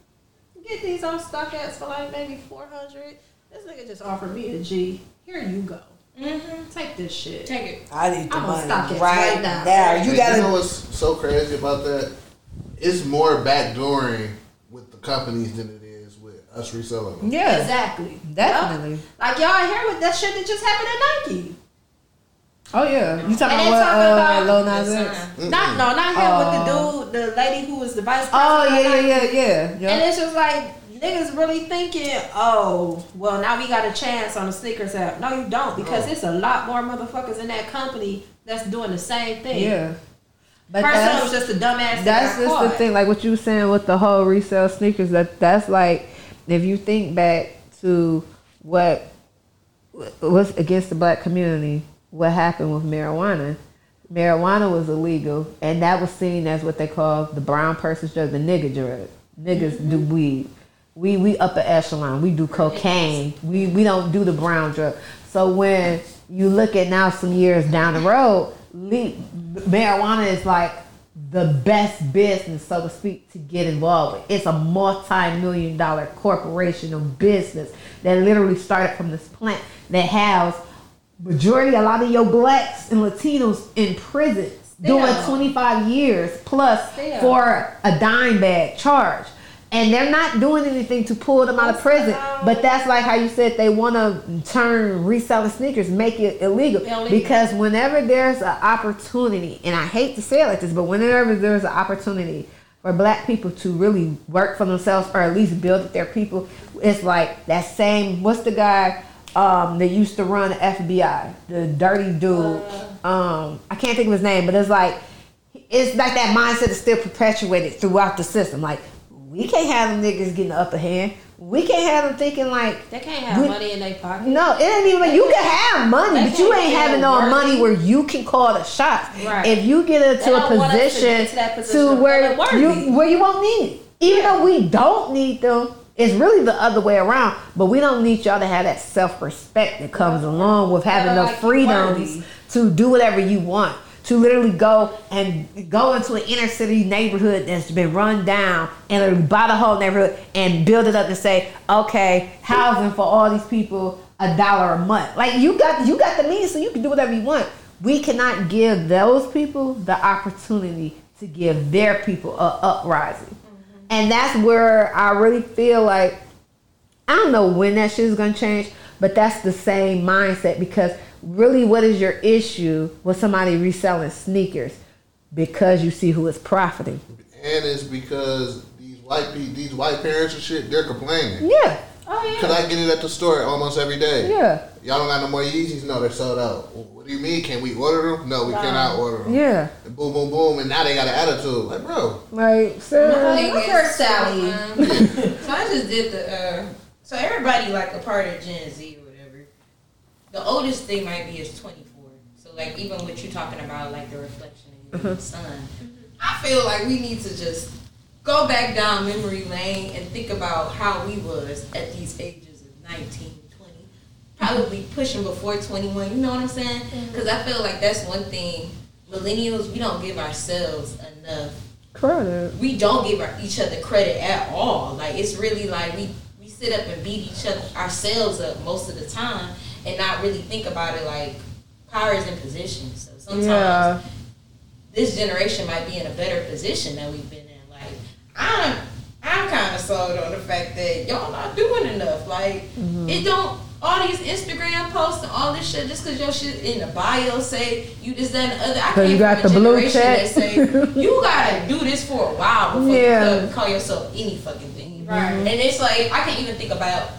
get these on StockX for like maybe 400 This nigga just offered me a G. Here you go. Mm-hmm. Take this shit. Take it. I need the I'm on money StockX right, right now. now. You And gotta. you know what's so crazy about that? It's more backdooring with the companies than it is with us reselling them. yeah, Exactly. definitely. Yup. Like y'all hear what that shit that just happened at Nike. Oh yeah, you talking about what? talking Uh, about- Lil Nas X? Not no, not him Oh. with the dude, the lady who was the vice president. Oh of yeah, yeah, yeah, yeah. And yeah. it's just like niggas really thinking, oh, well now we got a chance on the sneakers app. No, you don't because No. it's a lot more motherfuckers in that company that's doing the same thing. Yeah. But Person that's, was just a dumbass. that that's just the caught. thing, like what you were saying with the whole resale sneakers. That that's like if you think back to what was against the black community, what happened with marijuana. Marijuana was illegal, and that was seen as what they call the brown person's drug, the nigga drug. Niggas do mm-hmm. weed. We we upper echelon. We do cocaine. We we don't do the brown drug. So when you look at now some years down the road, le- marijuana is like the best business, so to speak, to get involved with. It's a multi-million dollar corporation or business that literally started from this plant that has majority, a lot of your blacks and Latinos in prisons doing 25 years plus Still. for a dime bag charge. And they're not doing anything to pull them out of prison. But that's like how you said they want to turn reselling sneakers, make it illegal. Illegal. Because whenever there's an opportunity, and I hate to say it like this, but whenever there's an opportunity for black people to really work for themselves or at least build their people, it's like that same, what's the guy um, that used to run the FBI? The dirty dude. um, I can't think of his name, but it's like, it's like that mindset is still perpetuated throughout the system. Like, we can't have them niggas getting the upper hand. We can't have them thinking like, They can't have We- money in their pocket. no, it ain't even like you can have money, but you ain't having no money where you can call the shots. Right. If you get into a don't want us to position to that position to where you where you won't need it, even though we don't need them, it's really the other way around. But we don't need y'all to have that self respect that comes along with having the like freedoms to do whatever you want. To literally go and go into an inner city neighborhood that's been run down and literally buy the whole neighborhood and build it up and say, okay, housing for all these people a dollar a month. Like you got you got the means, so you can do whatever you want. We cannot give those people the opportunity to give their people a uprising, and that's where I really feel like I don't know when that shit is gonna change, but that's the same mindset because really, what is your issue with somebody reselling sneakers? Because you see who is profiting. And it's because these white people, these white parents and shit, they're complaining. Yeah, Oh Cause I get it at the store almost every day. yeah, Y'all don't got no more Yeezys? No, they're sold out. What do you mean? Can we order them? No, we cannot order them. yeah. And boom, boom, boom, and now they got an attitude. Like, bro, Like, sir. Thing What's is, Sally? um, so I just did the. Uh, so everybody like a part of Gen Z or whatever. The oldest they might be is 24. So like even what you're talking about, like the reflection of your son. I feel like we need to just go back down memory lane and think about how we was at these ages of 19, 20. Probably pushing before 21, you know what I'm saying? Mm-hmm. Because I feel like that's one thing millennials, we don't give ourselves enough Credit. we don't give our- each other credit at all. Like it's really like we we sit up and beat each other ourselves up most of the time, and not really think about it like power is in position. So sometimes Yeah. this generation might be in a better position than we've been I'm I'm kind of sold on the fact that y'all not doing enough. Like mm-hmm. it don't all these Instagram posts and all this shit just because your shit in the bio say you just that and the other. I So you got the blue check. that say you gotta do this for a while before Yeah. you come call yourself any fucking thing. Right. And it's like I can't even think about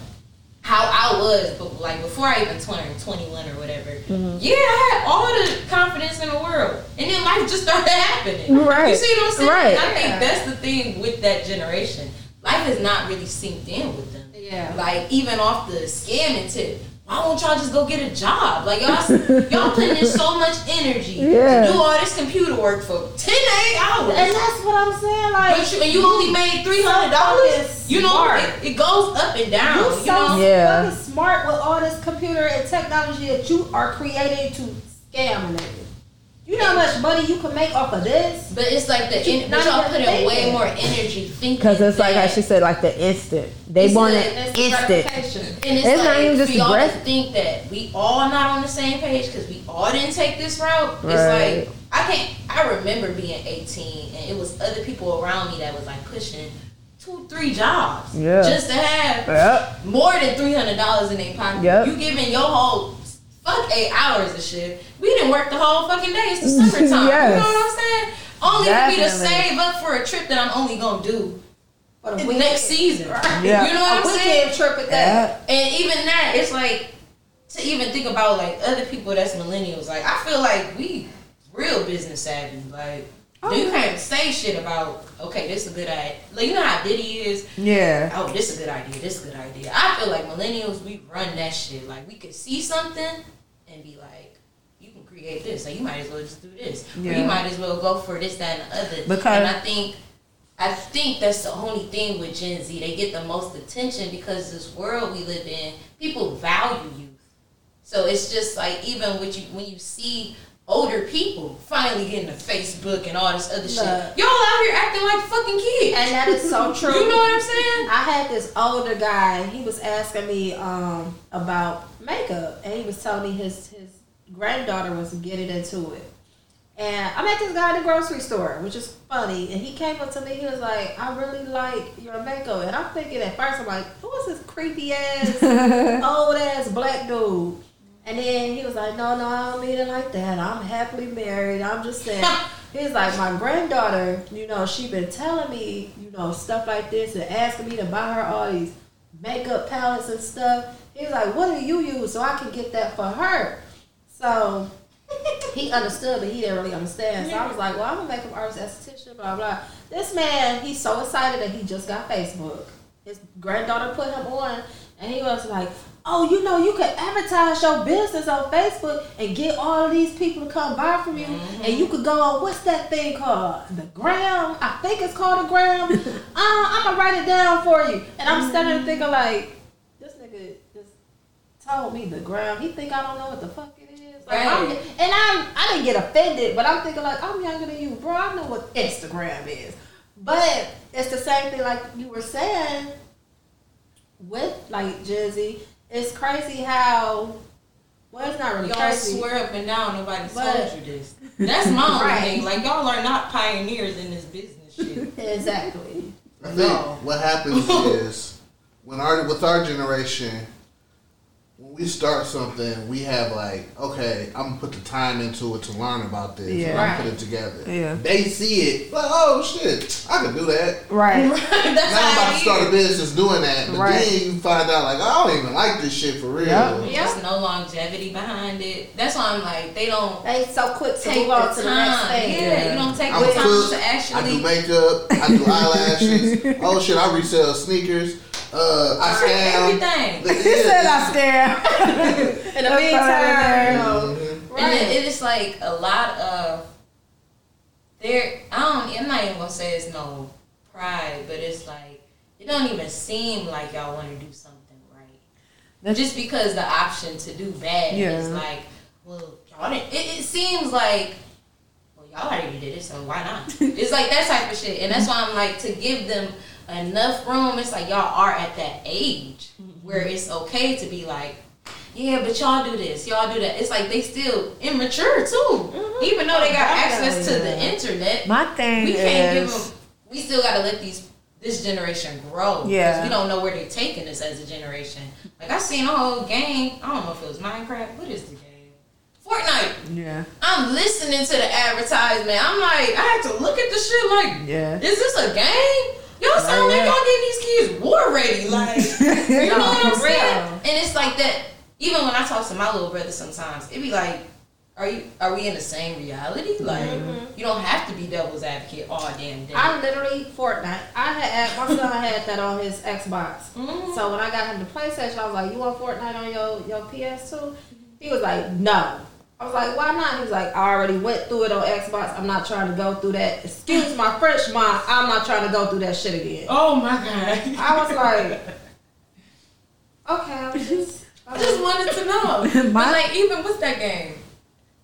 how I was, but like before I even turned 21 or whatever. Mm-hmm. Yeah, I had all the confidence in the world, and then life just started happening. Right. You see what I'm saying? Right. I think that's the thing with that generation. Life is not really synced in with them. Yeah. Like even off the scamming tip. Why won't y'all just go get a job? Like y'all, y'all putting in so much energy Yeah. to do all this computer work for 10 to 8 hours. And that's what I'm saying. Like, But you, and you only made three hundred dollars. You know, it, it goes up and down. You You, so know, Yeah. fucking smart with all this computer and technology that you are creating to scam a nigga. You know how much money you can make off of this? but it's like the You in, not but y'all put in way more energy thinking. Because it's like how that- she said, like the instant. They It's want it instant. And it's, It's like, not even just for y'all to think that we all not on the same page because we all didn't take this route. It's like I can't. I remember being 18 and it was other people around me that was like pushing two, three jobs Yeah. just to have Yep. more than three hundred dollars in their pocket. Yep. You giving your whole fuck eight hours of shit. We didn't work the whole fucking day. It's the summertime. Yes. You know what I'm saying? Only for me to save up for a trip that I'm only gonna do For the in the weekend. next season. Yeah. You know what A I'm saying? trip at that. And even that, it's like to even think about like other people that's millennials. Like I feel like we real business savvy. Like you can't say shit about okay, this is a good idea. Like you know how Diddy is. Yeah. Oh, this is a good idea. This is a good idea. I feel like millennials we run that shit. Like we could see something and be like, you can create this. Like you might as well just do this. Or Yeah. you might as well go for this, that, and the other. Because- and I think. I think that's the only thing with Gen Z. They get the most attention because this world we live in, people value youth. So it's just like even with you when you see older people finally getting to Facebook and all this other shit, y'all out here acting like fucking kids. And that is so true. you know what I'm saying? I had this older guy. He was asking me um, about makeup, and he was telling me his his granddaughter was getting into it. And I met this guy in the grocery store, which is funny. And he came up to me. He was like, "I really like your makeup." And I'm thinking at first, I'm like, "Who is this creepy ass, old ass black dude?" And then he was like, "No, no, I don't mean it like that. I'm happily married. I'm just saying." He's like, my granddaughter, you know, she been telling me, you know, stuff like this and asking me to buy her all these makeup palettes and stuff. He's like, what do you use so I can get that for her? So he understood, but he didn't really understand. So I was like, well, I'm a makeup artist, esthetician, blah blah. This man, he's so excited that he just got Facebook. His granddaughter put him on, and he was like, "Oh, you know, you could advertise your business on Facebook and get all these people to come buy from you, and you could go on what's that thing called? The gram? I think it's called a gram. uh, I'm gonna write it down for you." And I'm standing there thinking like, this nigga just told me the gram. He think I don't know what the fuck it is. Like, I'm, and I'm I didn't get offended, but I'm thinking like I'm younger than you, bro. I know what Instagram is. But it's the same thing like you were saying with like Jizzy. It's crazy how well it's not really Y'all crazy. swear up and down nobody But- told you this. That's my only Right. thing. Like y'all are not pioneers in this business shit. Exactly. I think No. what happens is when our with our generation, when we start something, we have like, okay, I'm gonna put the time into it to learn about this. Yeah. and I'm Right. put it together. Yeah. They see it, like, oh shit, I can do that. Right. That's now I'm about to start a business doing that, but Right. then you find out like, I don't even like this shit for real. Yeah. There's no longevity behind it. That's why I'm like, they don't They so quick to take move on the to the next time. thing. Yeah, you don't take I'm the time cook. to actually. I do makeup. I do eyelashes. oh shit, I resell sneakers. Uh, I scam. everything. He said I scared. In the meantime, you know, Mhm. And it, it is like a lot of there. I don't. I'm not even gonna say it's no pride, but it's like it don't even seem like y'all want to do something right. Just because the option to do bad is like, well, y'all didn't. It, it seems like, well, y'all already did it, so why not? it's like that type of shit, and that's why I'm like to give them enough room. It's like y'all are at that age mm-hmm. where it's okay to be like, yeah, but y'all do this, y'all do that. It's like they still immature too, mm-hmm. even though they got oh, access to the internet. My thing we can't give is them. We still got to let these this generation grow. 'cause Yeah. we don't know where they're taking us as a generation. Like I seen a whole game. I don't know if it was Minecraft. What is the game? Fortnite. yeah, I'm listening to the advertisement. I'm like, I had to look at the shit. Like, yeah. is this a game? Y'all sound like y'all getting these kids war ready. Like, you know what I'm saying? And it's like that. Even when I talk to my little brother, sometimes it be like, are you? Are we in the same reality? Like, you don't have to be devil's advocate all damn day. I literally Fortnite. I had my son had that on his Xbox. Mhm. So when I got him the PlayStation, I was like, "You want Fortnite on your your PS2?" He was like, "No." I was like, "Why not?" He was like, "I already went through it on Xbox. I'm not trying to go through that. Excuse my French, mom. I'm not trying to go through that shit again." oh my god! I was like, "Okay, I was just." I just wanted to know. but My- like, even with that game,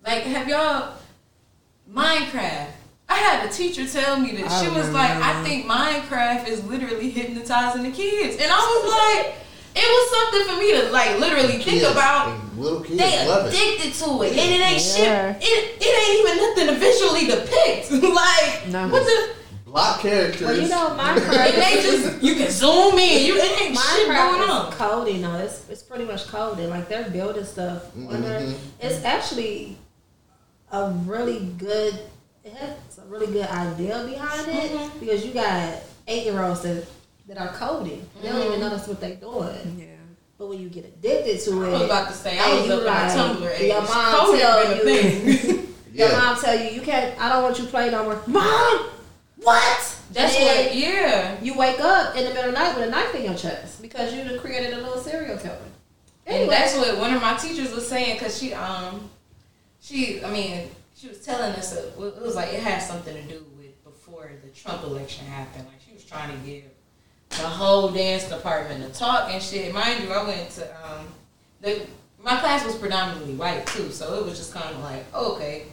like, have y'all Minecraft? I had a teacher tell me that I she was remember like, I think Minecraft is literally hypnotizing the kids, and I was like, it was something for me to like literally think Kids, about. little kids They love it. addicted to it, and it ain't Yeah. shit. It, it ain't even nothing to visually depict. like, No. what the? Block characters. Well, you know, And Minecraft. they just you can zoom in. You it ain't shit going on. coding though. It's it's pretty much coding. Like they're building stuff. on there. Mhm. It's actually a really good. It has a really good idea behind it Mm-hmm. because you got eight year olds that that are coding. They don't Mm-hmm. even know that's what they're doing. Yeah. But when you get addicted to it, I was about to say I was you up in the like, Tumblr age. Your mom Coding tell you. thing. Your Yeah. mom tell you you can't. I don't want you to play no more. Mom, what? That's And what. Yeah. You wake up in the middle of the night with a knife in your chest because you done created a little serial killer. And that's what one of my teachers was saying because she um she I mean she was telling us uh, it was like it had something to do with before the Trump election happened. Like she was trying to give the whole dance department to talk and shit. Mind you, I went to um the my class was predominantly white too, so it was just kind of like okay,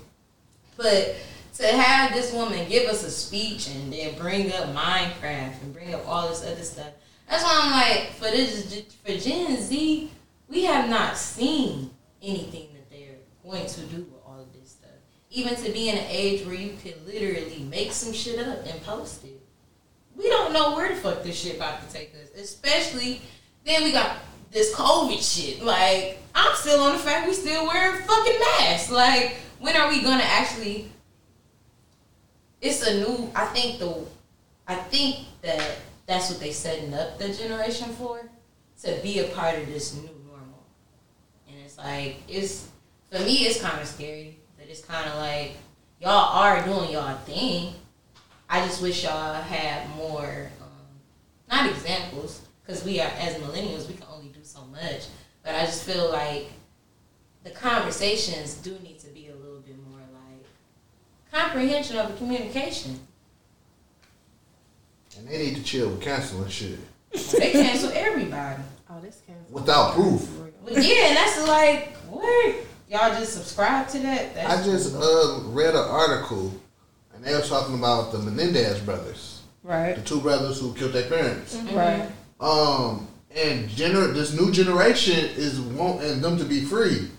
but. To have this woman give us a speech and then bring up Minecraft and bring up all this other stuff, that's why I'm like, for this for Gen Z, we have not seen anything that they're going to do with all of this stuff. Even to be in an age where you could literally make some shit up and post it. We don't know where the fuck this shit about to take us. Especially then we got this COVID shit. Like, I'm still on the fact we still wearing fucking masks. Like, when are we gonna actually it's a new I think the I think that that's what they setting up the generation for to be a part of this new normal. And it's like it's for me it's kind of scary that it's kind of like y'all are doing y'all thing. I just wish y'all had more um, not examples because we are as millennials we can only do so much. But I just feel like the conversations do need to be a little bit more like comprehension of the communication. And they need to chill with canceling shit They cancel everybody. Oh, this cancel. without proof. But yeah, and that's like what y'all just subscribe to that. That's I just uh, read an article, and they were talking about the Menendez brothers, Right. the two brothers who killed their parents. Right. Um, and gener- this new generation is wanting them to be free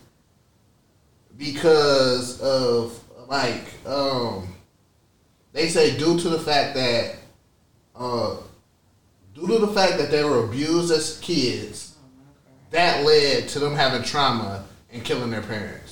because of like um, they say due to the fact that uh, due to the fact that they were abused as kids, that led to them having trauma and killing their parents.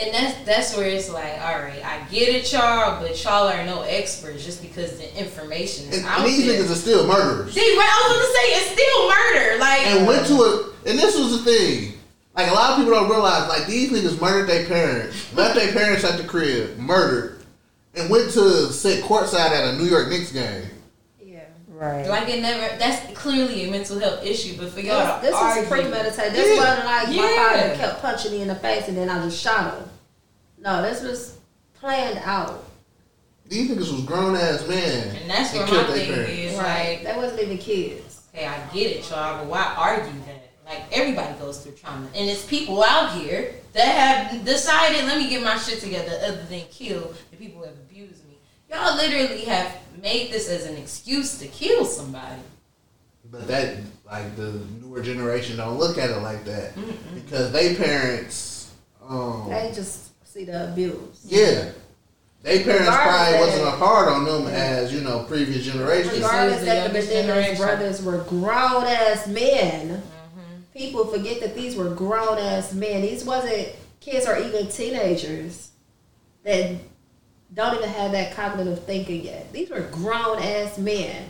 And that's that's where it's like, all right, I get it, y'all, but y'all are no experts just because the information is And, out and these there. niggas are still murderers. See, what I was gonna say it's still murder. Like, and went to a and this was the thing. Like a lot of people don't realize, like these niggas murdered their parents, left their parents at the crib, murdered, and went to sit courtside at a New York Knicks game. Yeah. Right. like it never. That's clearly a mental health issue. But for y'all This, to this argue, is premeditated. This Yeah. wasn't like my father kept punching me in the face and then I just shot him. No, this was planned out. These niggas was grown ass men and that's where killed my their thing parents. is Right. like. They wasn't even kids. Okay, I get it, y'all, but why argue that? Like everybody goes through trauma, and it's people out here that have decided, let me get my shit together, other than kill the people who have abused me. Y'all literally have made this as an excuse to kill somebody. But that, like the newer generation, don't look at it like that because they parents, um, They just see the abuse. yeah, they parents Regardless probably wasn't as hard on them as you know previous generations. Regardless the that the youngest generation. brothers were grown ass men. People forget that these were grown ass men. These wasn't kids or even teenagers that don't even have that cognitive thinking yet. These were grown ass men.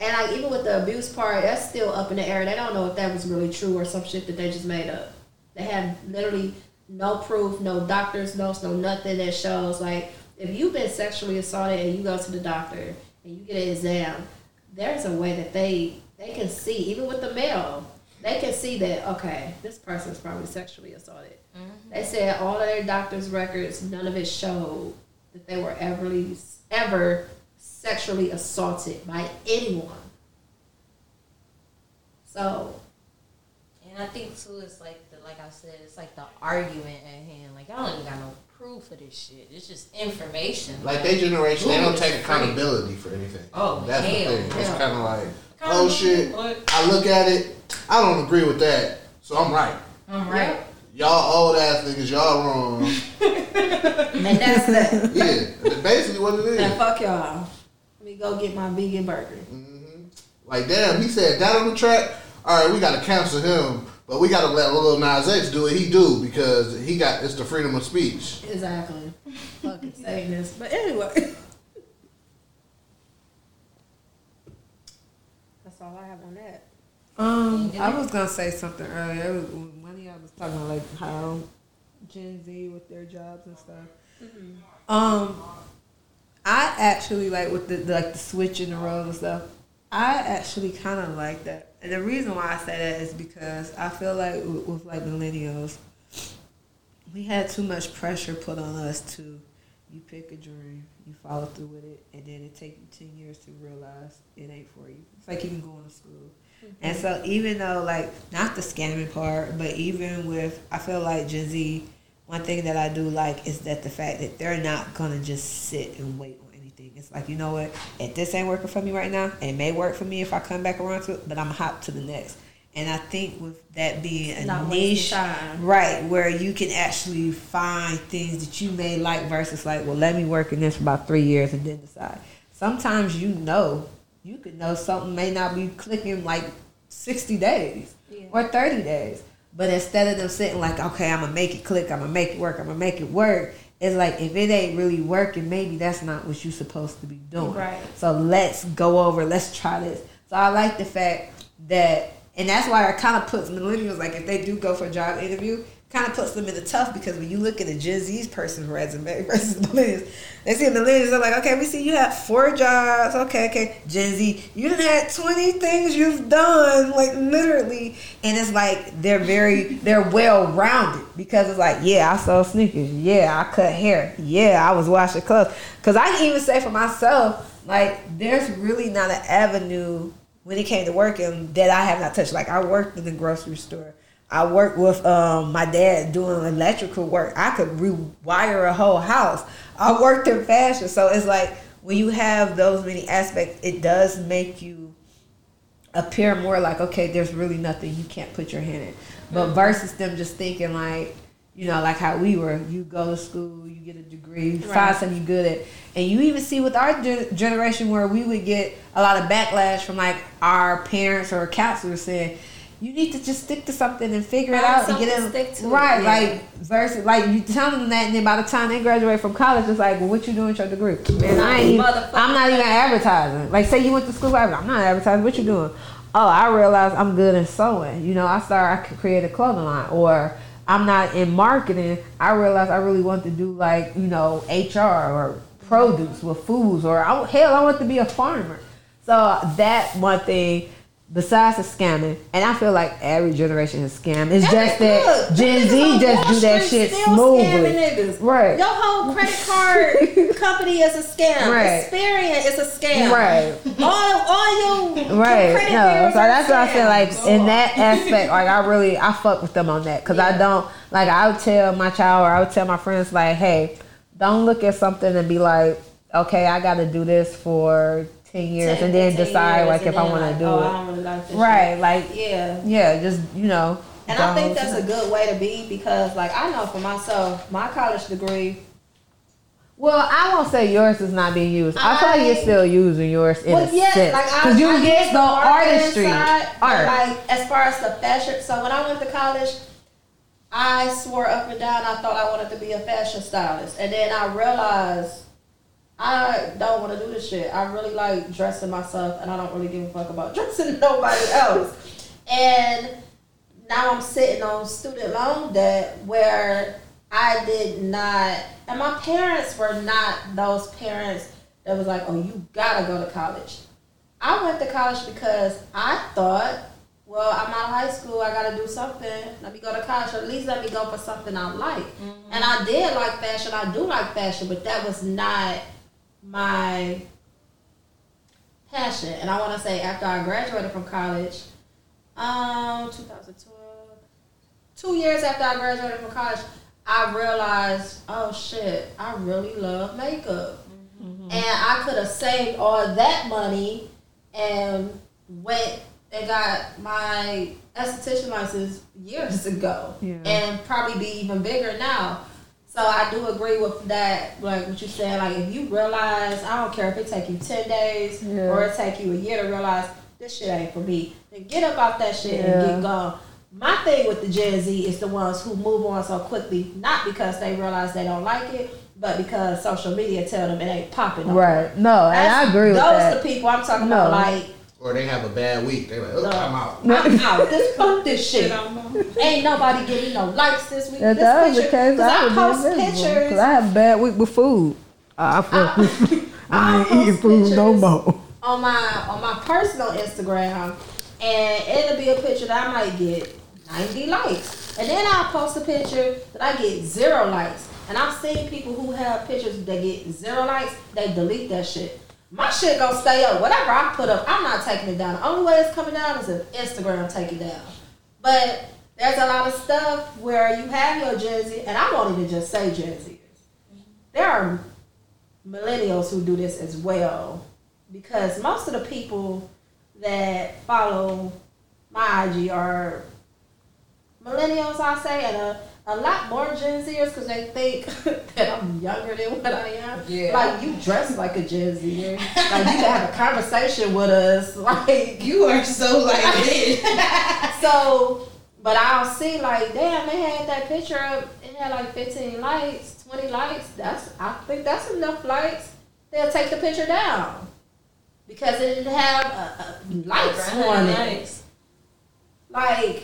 And like even with the abuse part, that's still up in the air. They don't know if that was really true or some shit that they just made up. They have literally no proof, no doctor's notes, no nothing that shows like if you've been sexually assaulted and you go to the doctor and you get an exam, there's a way that they they can see, even with the male, they can see that okay, this person's probably sexually assaulted. They said all of their doctor's records, none of it showed that they were ever ever sexually assaulted by anyone. So And I think too, it's like the like I said, it's like the argument at hand. Like y'all don't even got no proof of this shit. It's just information. Like they generation, they don't take accountability for anything. Oh, that's hell, the thing. It's kind of like, oh shit, What? I look at it, I don't agree with that, so I'm right. I'm right. Y'all old ass niggas, y'all wrong. and that's that. yeah, that's basically what it is. and fuck y'all. Let me go get my vegan burger. Like, damn, he said that on the track. All right, we gotta cancel him, but we gotta let Lil Nas X do what he do because he got it's the freedom of speech. Exactly. Fucking saying this. But anyway. That's all I have on that. Um, I was gonna say something earlier. Talking about like how Gen Z with their jobs and stuff. Um, I actually like with the, the like the switch in the roles and stuff. I actually kind of like that, and the reason why I say that is because I feel like with, with like millennials, we had too much pressure put on us to you pick a dream, you follow through with it, and then it take you ten years to realize it ain't for you. It's like even going to school. And so even though like not the scamming part, but even with I feel like Gen Z, one thing that I do like is that the fact that they're not gonna just sit and wait on anything. It's like you know what, if this ain't working for me right now, it may work for me if I come back around to it, but I'm hop to the next. And I think with that being a Not niche, right, where you can actually find things that you may like versus like, well, let me work in this for about three years and then decide. Sometimes you know, you could know something may not be clicking like sixty days Yeah. or thirty days, but instead of them sitting like, okay, I'm gonna make it click, I'm gonna make it work, I'm gonna make it work. It's like if it ain't really working, maybe that's not what you're supposed to be doing. Right. So let's go over, let's try this. So I like the fact that, and that's why it kind of puts millennials, like if they do go for a job interview, kind of puts them in the tough because when you look at a Gen Z's person's resume versus millennials, they see the millennials, they're like, okay, we see you have four jobs. Okay, okay. Gen Z, you done had 20 things you've done, like literally. And it's like they're very, they're well rounded because it's like, yeah, I sold sneakers. Yeah, I cut hair. Yeah, I was washing clothes. Because I can even say for myself, like, there's really not an avenue when it came to working that I have not touched. Like, I worked in the grocery store. I worked with um, my dad doing electrical work. I could rewire a whole house. I worked in fashion. So it's like when you have those many aspects, it does make you appear more like, okay, there's really nothing you can't put your hand in. But versus them just thinking like, you know, like how we were, you go to school, you get a degree, you find something you're good at. And you even see with our generation where we would get a lot of backlash from like our parents or counselors saying, you need to just stick to something and figure it out and get something in. to stick to, right, yeah. like versus like you tell them that, and then by the time they graduate from college, it's like, well, what you doing with your degree? Man, I ain't. Even. I'm not even advertising. Like, say you went to school, I'm not advertising. What you doing? Oh, I realized I'm good in sewing. You know, I started. I could create a clothing line, or I'm not in marketing. I realized I really want to do like you know HR or produce with foods, or I, hell, I want to be a farmer. So that one thing besides the scamming, and I feel like every generation is scam. It's just that look, Gen Z just do that shit smoothly. Right. Your whole credit card company is a scam. Right. Experian is a scam. Right. All, all your Right. credit No. So that's why I feel like scams. in that aspect, like I really I fuck with them on that because I don't like I would tell my child or I would tell my friends like, hey, don't look at something and be like, okay, I got to do this for ten years 10, and then decide like if I want to like, do oh, I it. don't really like this Right. Like Yeah. yeah, just you know. And I think that's a good way to be because, like, I know for myself, my college degree. Well, I won't say yours is not being used. I, feel like I- you're still using yours in Well, a yeah, sense like because you I get the artistry, inside, art. Like as far as the fashion, so when I went to college, I swore up and down I thought I wanted to be a fashion stylist, and then I realized I don't want to do this shit. I really like dressing myself, and I don't really give a fuck about dressing nobody else. And now I'm sitting on student loan debt where I did not, and my parents were not those parents that was like, oh, you gotta go to college. I went to college because I thought, well, I'm out of high school, I gotta do something. Let me go to college, or at least let me go for something I like. Mm-hmm. And I did like fashion, I do like fashion, but that was not my passion. And I wanna say, after I graduated from college, um, 2012, two years after I graduated from college, I realized, oh shit, I really love makeup. And I could have saved all that money and went and got my esthetician license years ago. Yeah. And probably be even bigger now. So I do agree with that, like what you said. Like if you realize, I don't care if it take you ten days Yeah. or it take you a year to realize this shit ain't for me, then get up off that shit Yeah. and get gone. My thing with the Gen Z is the ones who move on so quickly, not because they realize they don't like it, but because social media tell them it ain't popping. Right. No, and I agree with those that. the people I'm talking No. about. Like, Or they have a bad week. They like, oh, No. I'm out. I'm out. This fuck this shit. Ain't nobody getting no likes this week. If this that was the picture- case, 'cause I would post be pictures. Cause I have a bad week with food. I fuck with- I I ain't post eating food no more. on my on my personal Instagram, and it'll be a picture that I might get 90 likes, and then I'll post a picture that I get zero likes. And I've seen people who have pictures that get zero likes, they delete that shit. My shit gonna stay up. Whatever I put up, I'm not taking it down. The only way it's coming down is if Instagram take it down. But there's a lot of stuff where you have your Z, and I won't even just say Zers. There are millennials who do this as well because most of the people that follow my IG are millennials, I say, and a, a lot more Gen Zers because they think that I'm younger than what I am. Yeah. Like, you dress like a Gen Zer. like, you can have a conversation with us. Like, You are so like this. so, but I'll see like, damn, they had that picture up. It had like 15 lights, 20 lights. That's I think that's enough lights. They'll take the picture down because it didn't have uh, uh, likes on it. Like,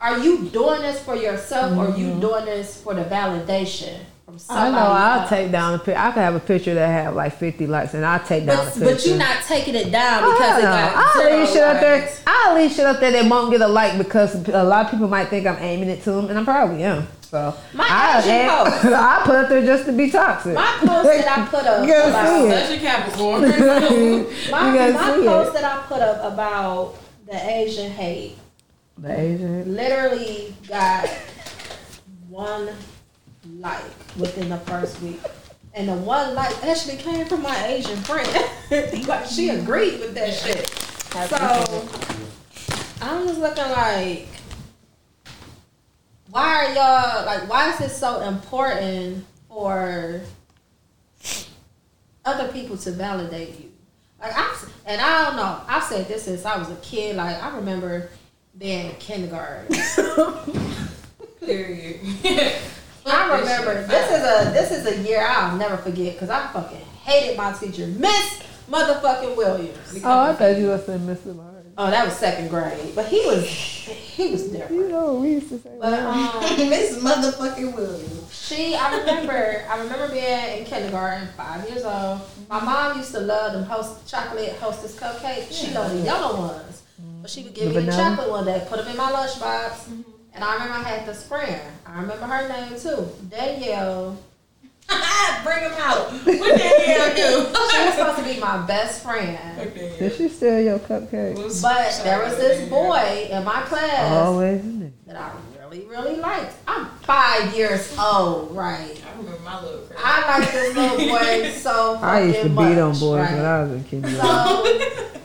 are you doing this for yourself or are you mm-hmm. doing this for the validation from I know. I'll else? take down a picture. I could have a picture that have like 50 likes, and I'll take down But, the picture. but you're not taking it down because it don't got I'll zero leave shit up there. I'll leave shit up there that won't get a like because a lot of people might think I'm aiming it to them, and I probably am. So My I, Asian post. I put up there just to be toxic. My post that I put up You about see it. Such a Capricorn. My, You my see post it. that I put up about the Asian hate The Asian. literally got one like within the first week. And the one like actually came from my Asian friend. like she agreed with that shit. So I'm just looking like why are y'all like why is it so important for other people to validate you? Like I and I don't know. I've said this since I was a kid. Like I remember being kindergarten. Period. I remember this is a this is a year I'll never forget because I fucking hated my teacher, Miss Motherfucking Williams. Oh, I thought you were saying Mr. Larry. Oh, that was second grade, but he was he was different. You know, we used to say But um, Miss motherfucking Williams. She, I remember, I remember being in kindergarten, five years old. My mom used to love them host chocolate hostess cupcakes. She loved the yellow ones. But she would give The me the chocolate one day, put them in my lunchbox. Mm-hmm. And I remember I had this friend. I remember her name too, Danielle. Bring them out. What the hell do? She was supposed to be my best friend. Did she steal your cupcake? But there was this boy in my class Always that I really, really liked. I'm five years old, right? I remember my little friend. I like this little boy so fucking I used to much, beat on boys right? when I was in kindergarten. So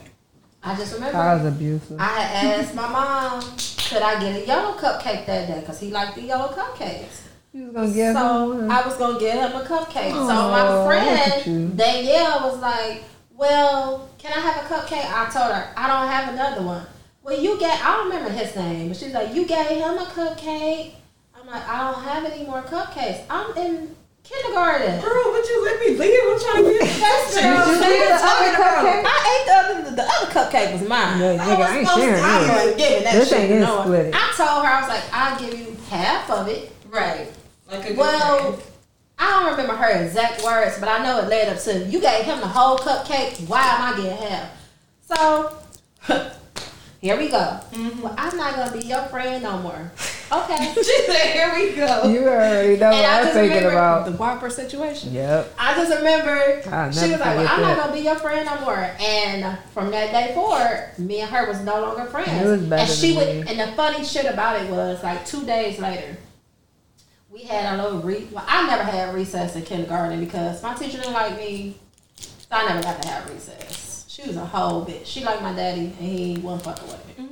I just remember I was abusive. I had asked my mom, could I get a yellow cupcake that day? Because he liked the yellow cupcakes. You was gonna get so one. I was going to get him a cupcake. so my look at you. friend, Danielle, was like, well, can I have a cupcake? I told her, I don't have another one. Well, you get, I don't remember his name, but she's like, you gave him a cupcake. I'm like, I don't have any more cupcakes. I'm in kindergarten. Girl, would you let me leave? I'm trying to be a That's Did what you I'm leave the talking other about. cupcake? I ate the other, the other cupcake was mine. Yeah, nigga, I ain't sharing I this. wasn't giving that This shit ain't to no split. I told her, I was like, I'll give you half of it. Right. Like a good Well, friend. I don't remember her exact words, but I know it led up to you gave him the whole cupcake. Why am I getting half? So here we go. Mm-hmm. Well, I'm not gonna be your friend no more. Okay. She said, here we go. You already know what and I I'm thinking about. the Barber situation. Yep. I just remember I'll she was like, well, I'm that. not gonna be your friend no more. And from that day forward, me and her was no longer friends. It was better and she than would me. and the funny shit about it was like two days later, we had a little re well, I never had recess in kindergarten because my teacher didn't like me. So I never got to have recess. She was a whole bitch. She liked my daddy and he wasn't fucking with me.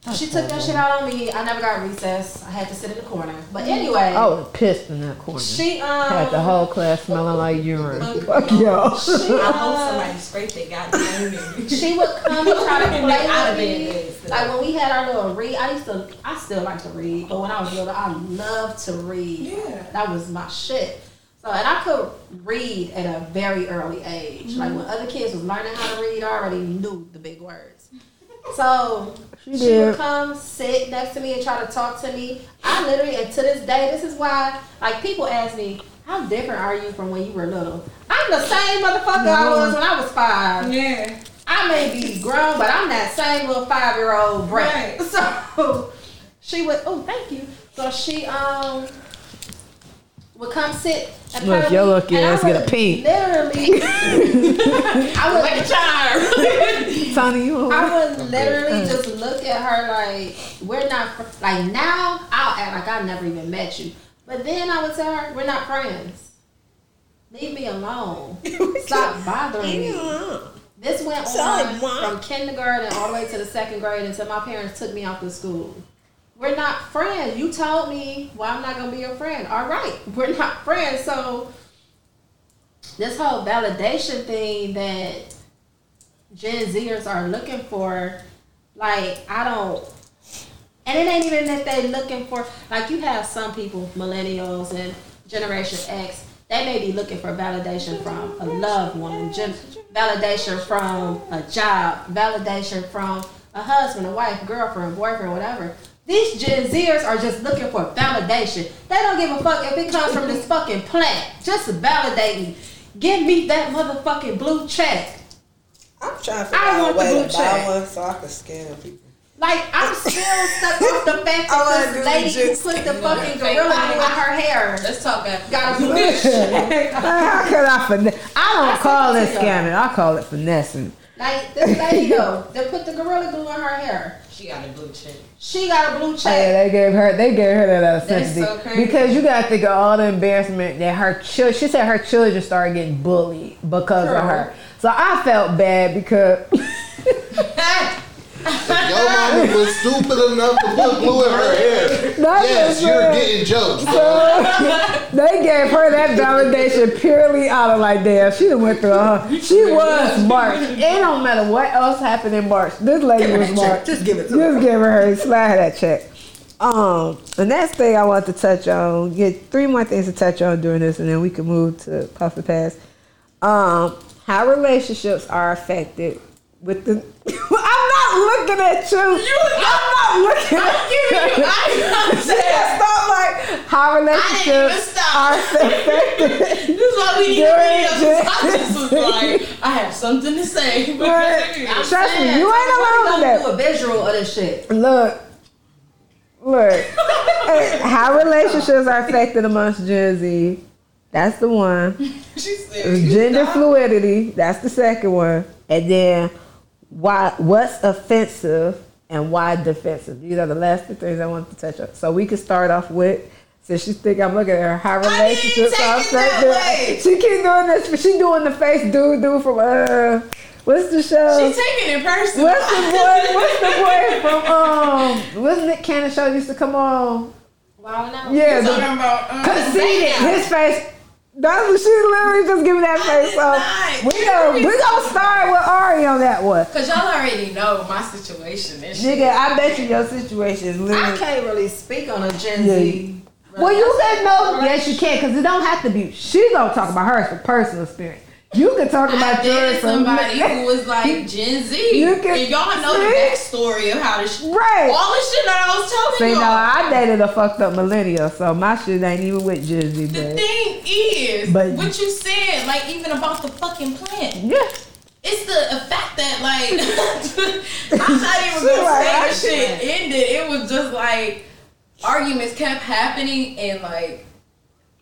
So she took that shit out on me. I never got recess. I had to sit in the corner. But anyway, I was pissed in that corner. she um Had the whole class smelling like urine. Fuck y'all. she, I hope um, somebody scraped their goddamn name. she would come and try to play Like, I'd with me. Like when we had our little read, I used to, I still like to read, but when I was little, I loved to read. Yeah. That was my shit. So, and I could read at a very early age. Like when other kids was learning how to read, I already knew the big words. So She she would come sit next to me and try to talk to me. I literally, and to this day, this is why, like people ask me, how different are you from when you were little? I'm the same motherfucker I was when I was five. Yeah. I may be grown, but I'm that same little five year old brat. Right. So she would. Oh, thank you. So she um would come sit. And Look, play with your me, lucky and I ass get a would pink. Literally, I would. Like a charm. Tony, you I would literally just look at her like we're not like now. I'll act like I never even met you, but then I would tell her we're not friends. Leave me alone. Stop bothering me. This went on from kindergarten all the way to the second grade until my parents took me off to school. We're not friends. You told me, well, I'm not gonna be your friend. All right, we're not friends. So this whole validation thing that Gen Zers are looking for, like I don't. And it ain't even that they're looking for like you have some people, millennials and Generation X, they may be looking for validation from a loved one, gen- validation from a job, validation from a husband, a wife, girlfriend, boyfriend, whatever. These Gen Zers are just looking for validation. They don't give a fuck if it comes from this fucking plant. Just validate me. Give me that motherfucking blue check. I'm trying to figure I out want a way the to blue buy check. one so I can scam people. Like I'm still stuck off the fact I that do this lady who just- put the fucking gorilla glue in her hair Let's talk after. got a blue check. How can I finesse? I don't I call it said to scamming. I call it finessing. Like this lady though, that put the gorilla glue in her hair. She got a blue chick. She got a blue Oh, yeah, they gave her they gave her that out of That's sympathy so crazy. because you got to think of all the embarrassment that her children. She said her children started getting bullied because True. of her. So I felt bad because If your mama was stupid enough to put glue in her hair, That's yes, you're I'm getting jokes. they gave her that validation purely out of like, damn, she done went through her. She was smart. It don't matter what else happened in March. This lady was smart. Just give it to Just give her her slide her that check. Um, the next thing I want to touch on, get three more things to touch on during this, and then we can move to puff the pass. Um, how relationships are affected with the. I'm not looking at you. I'm not looking at you. I Stop like how relationships are affected. This is why we need a During video. I just was like, I have something to say. But trust me, you ain't alone with gonna do that. a visual of this shit. Look, look. How relationships are affected amongst Gen Z. That's the one. she said, Gender fluidity. That's the second one. And then why? What's offensive and why defensive? These are the last two things I want to touch on. So we can start off with. Since she think I'm looking at her high relationships, so I'm take it that way. She keep doing this. but She doing the face dude dude from uh, what's the show? She's taking it personal. What's the boy? What's the boy from um? What's Nick Cannon show used to come on? Wow, now. Yeah, the, talking about um, conceited. His face. That's what she literally just giving that face. Not. we go. We gonna start with Ari on that one. Cause y'all already know my situation and shit. Nigga, I bet you your situation is I literally. can't really speak on a Gen Yeah. Z. Well, you can know. Yes, you can, because it don't have to be. She gonna talk about from personal experience. You can talk I about yours dated from somebody who was like Gen Z. You can- and y'all know the See? backstory of how this right. all the shit that I was telling See, y'all. no, I dated a fucked up millennial, so my shit ain't even with Gen Z, the but thing is, But- what you said, like even about the fucking plant. yeah. It's the fact that like I'm not even gonna like, say I the shit ended. It was just like arguments kept happening and like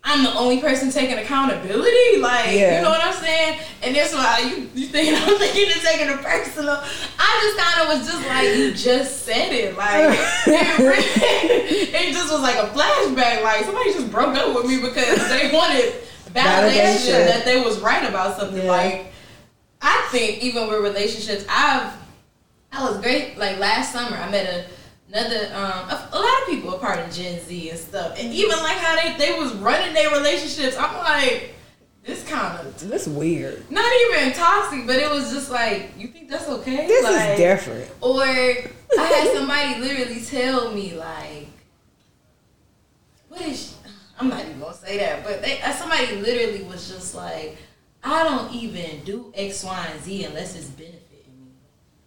I'm the only person taking accountability. Like Yeah. you know what I'm saying? And that's why you you think I'm thinking of taking it personal. I just kind of was just like you just said it. Like it, really- it just was like a flashback. Like somebody just broke up with me because they wanted validation Validation. that they was right about something. Yeah. Like I think even with relationships, I've I was great. Like last summer, I met a, another um a, a lot of people are part of Gen Z and stuff, and even like how they they was running their relationships. I'm like, this kind of This weird. not even toxic, but it was just like, you think that's okay? This like, is different. Or I had somebody literally tell me like, what is? I'm not even gonna say that, but they, uh, somebody literally was just like, I don't even do X, Y, and Z unless it's benefiting me,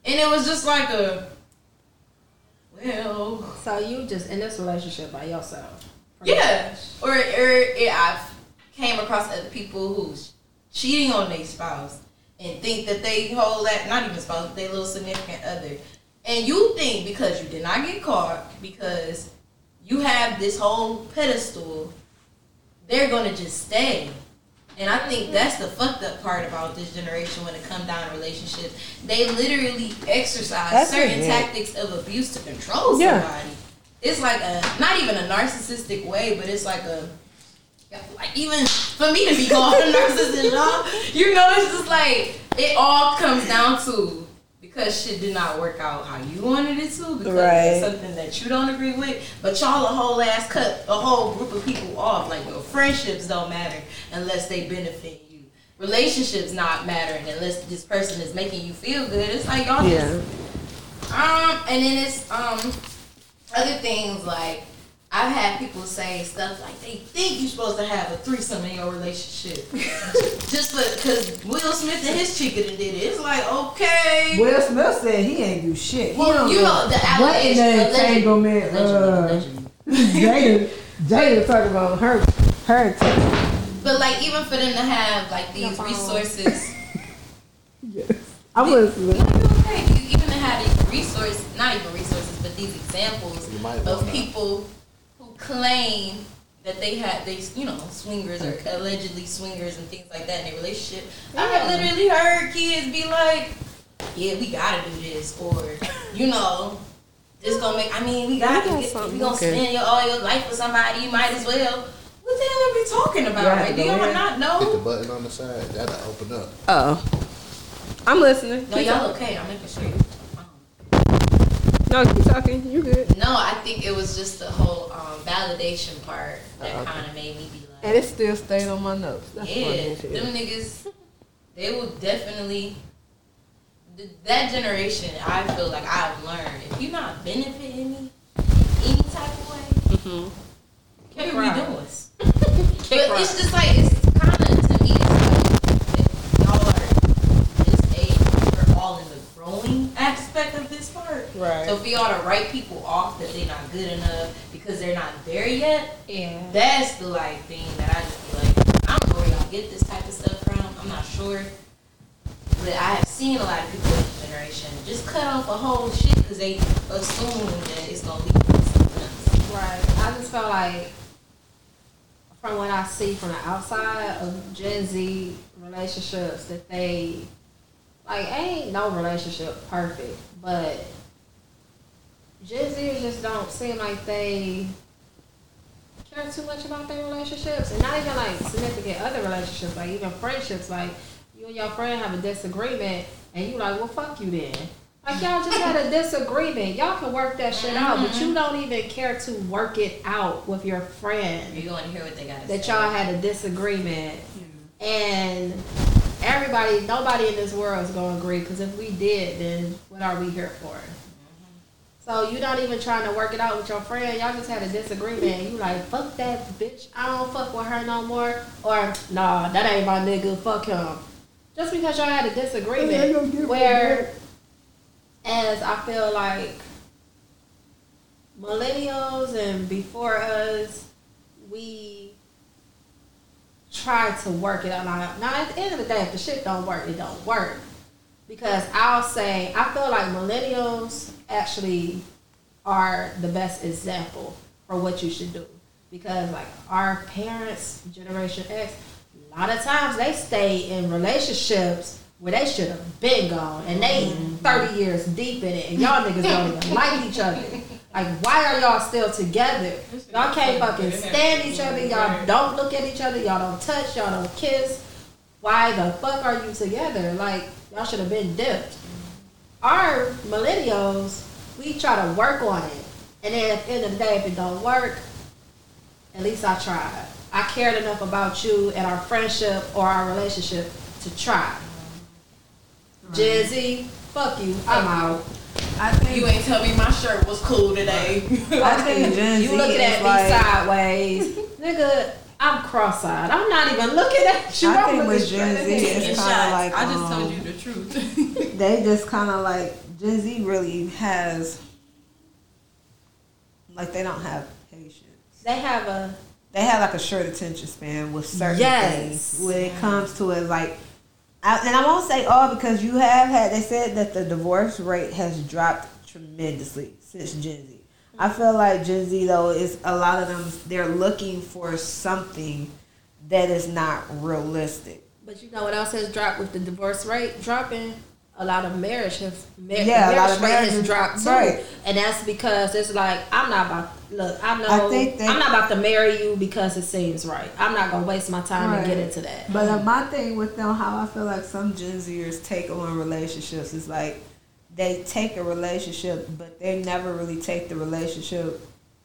and it was just like a, well, So you just in this relationship by yourself? yeah, or or it, I've came across other people who's cheating on their spouse and think that they hold that not even spouse, but they little significant other, and you think because you did not get caught because you have this whole pedestal, they're gonna just stay. And I think that's the fucked up part about this generation when it comes down to relationships. They literally exercise That's certain tactics of abuse to control Yeah. somebody. It's like a not even a narcissistic way, but it's like a like even for me to be called a narcissist, y'all, you know, it's just like it all comes down to because shit did not work out how you wanted it to because Right. it's something that you don't agree with. But y'all a whole ass cut a whole group of people off. Like your friendships don't matter unless they benefit you. Relationships not mattering unless this person is making you feel good. It's like y'all Yeah. just um, and then it's um other things like I've had people say stuff like they think you're supposed to have a threesome in your relationship, just because Will Smith and his chick did it. It's like okay, Will Smith said he ain't do shit. Well you know the what in allegation, the entanglement? Uh. Jada, Jada talking about her, her. T- But like even for them to have like these resources. yes. I'm listening. Okay, you even had these resources, not even resources, but these examples of wanna- people who claim that they had these, you know swingers or allegedly swingers and things like that in their relationship. I have literally heard kids be like, "Yeah, we gotta do this," or you know, this gonna make. I mean, we gotta got get, we gonna okay. spend your all your life with somebody. You might as well. What the hell are we talking about? Right, Like, do go y'all ahead. not Hit know? the button on the side. That'll open up. Oh, I'm listening. No, y'all okay? I'm making sure. You, No, keep talking. You good? No, I think it was just the whole um, validation part that Oh, okay. kind of made me be like, And it still stayed on my notes. That's yeah, them niggas, they will definitely. th- That generation, I feel like I've learned if you're not benefiting me in any type of way, Mm-hmm. what are we doing? But it's just like it's kind of to me. It's like if y'all are this age, we're all in the growing aspect of this part. Right. So for y'all to write people off that they're not good enough because they're not there yet, Yeah. that's the like thing that I just be like, I don't know where y'all get this type of stuff from. I'm not sure. But I have seen a lot of people in this generation just cut off a whole shit because they assume that it's going to lead to something else. Right. I just felt like, from what I see from the outside of Gen Z relationships, that they, like, ain't no relationship perfect, but Gen Zers just don't seem like they care too much about their relationships, and not even like significant other relationships, like even friendships. Like you and your friend have a disagreement, and you like, well, fuck you then. Like y'all just had a disagreement. Y'all can work that shit out, but you mm-hmm. don't even care to work it out with your friend You're going to hear what they got to that say. y'all had a disagreement, mm-hmm. and everybody, nobody in this world is gonna agree. Because if we did, then what are we here for? Mm-hmm. So you not even trying to work it out with your friend. Y'all just had a disagreement. And you like fuck that bitch. I don't fuck with her no more. Or nah, that ain't my nigga. Fuck him. Just because y'all had a disagreement, where as I feel like millennials and before us, we try to work it out. Now, at the end of the day, if the shit don't work, it don't work. Because I'll say, I feel like millennials actually are the best example for what you should do. Because like our parents, Generation X, a lot of times they stay in relationships where they should have been gone, and they thirty years deep in it, and y'all niggas don't even like each other. Like, why are y'all still together? Y'all can't fucking stand each other. Y'all don't look at each other. Y'all don't touch. Y'all don't kiss. Why the fuck are you together? Like, y'all should have been dipped. Our millennials, we try to work on it, and then at the end of the day, if it don't work, at least I tried. I cared enough about you and our friendship or our relationship to try. Gen Z, fuck you. I'm out. I think You ain't tell me my shirt was cool today. I think Gen You looking is at me like, sideways, nigga. I'm cross-eyed. I'm not even looking at you. I I'm think with straight Gen Z, it's kind of like I just um, told you the truth. they just kind of like Gen Z really has like they don't have patience. They have a They have like a short attention span with certain Yes. things when it comes to it. Like, I, and I won't say all because you have had. They said that the divorce rate has dropped tremendously since Gen Z. I feel like Gen Z though is a lot of them. They're looking for something that is not realistic. But you know what else has dropped with the divorce rate dropping? A lot of marriage has mar- Yeah, a marriage lot of rate has dropped too, right. and that's because it's like I'm not about look. I know I think they- I'm not about to marry you because it seems right. I'm not gonna waste my time and get into that. But uh, my thing with them, how I feel like some Gen Zers take on relationships is like they take a relationship, but they never really take the relationship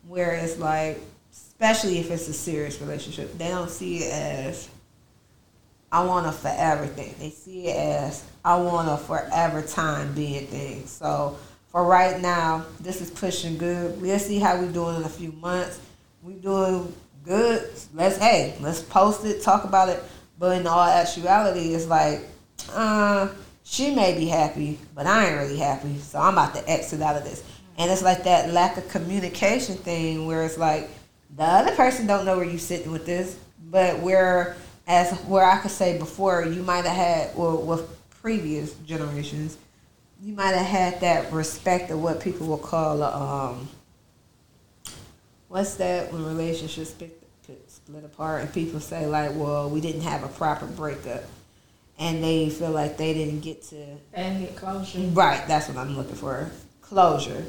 where it's like, especially if it's a serious relationship, they don't see it as I want a forever thing. They see it as I want a forever time being thing. So for right now, this is pushing good. We'll see how we doing in a few months. We doing good. Let's hey, let's post it, talk about it. But in all actuality, it's like, uh, she may be happy, but I ain't really happy. So I'm about to exit out of this. And it's like that lack of communication thing where it's like the other person don't know where you sitting with this, but where as where I could say before you might have had well with previous generations, you might have had that respect of what people will call a, um what's that when relationships split, split apart and people say like, well, we didn't have a proper breakup, and they feel like they didn't get to And get closure. Right, that's what I'm looking for. Closure.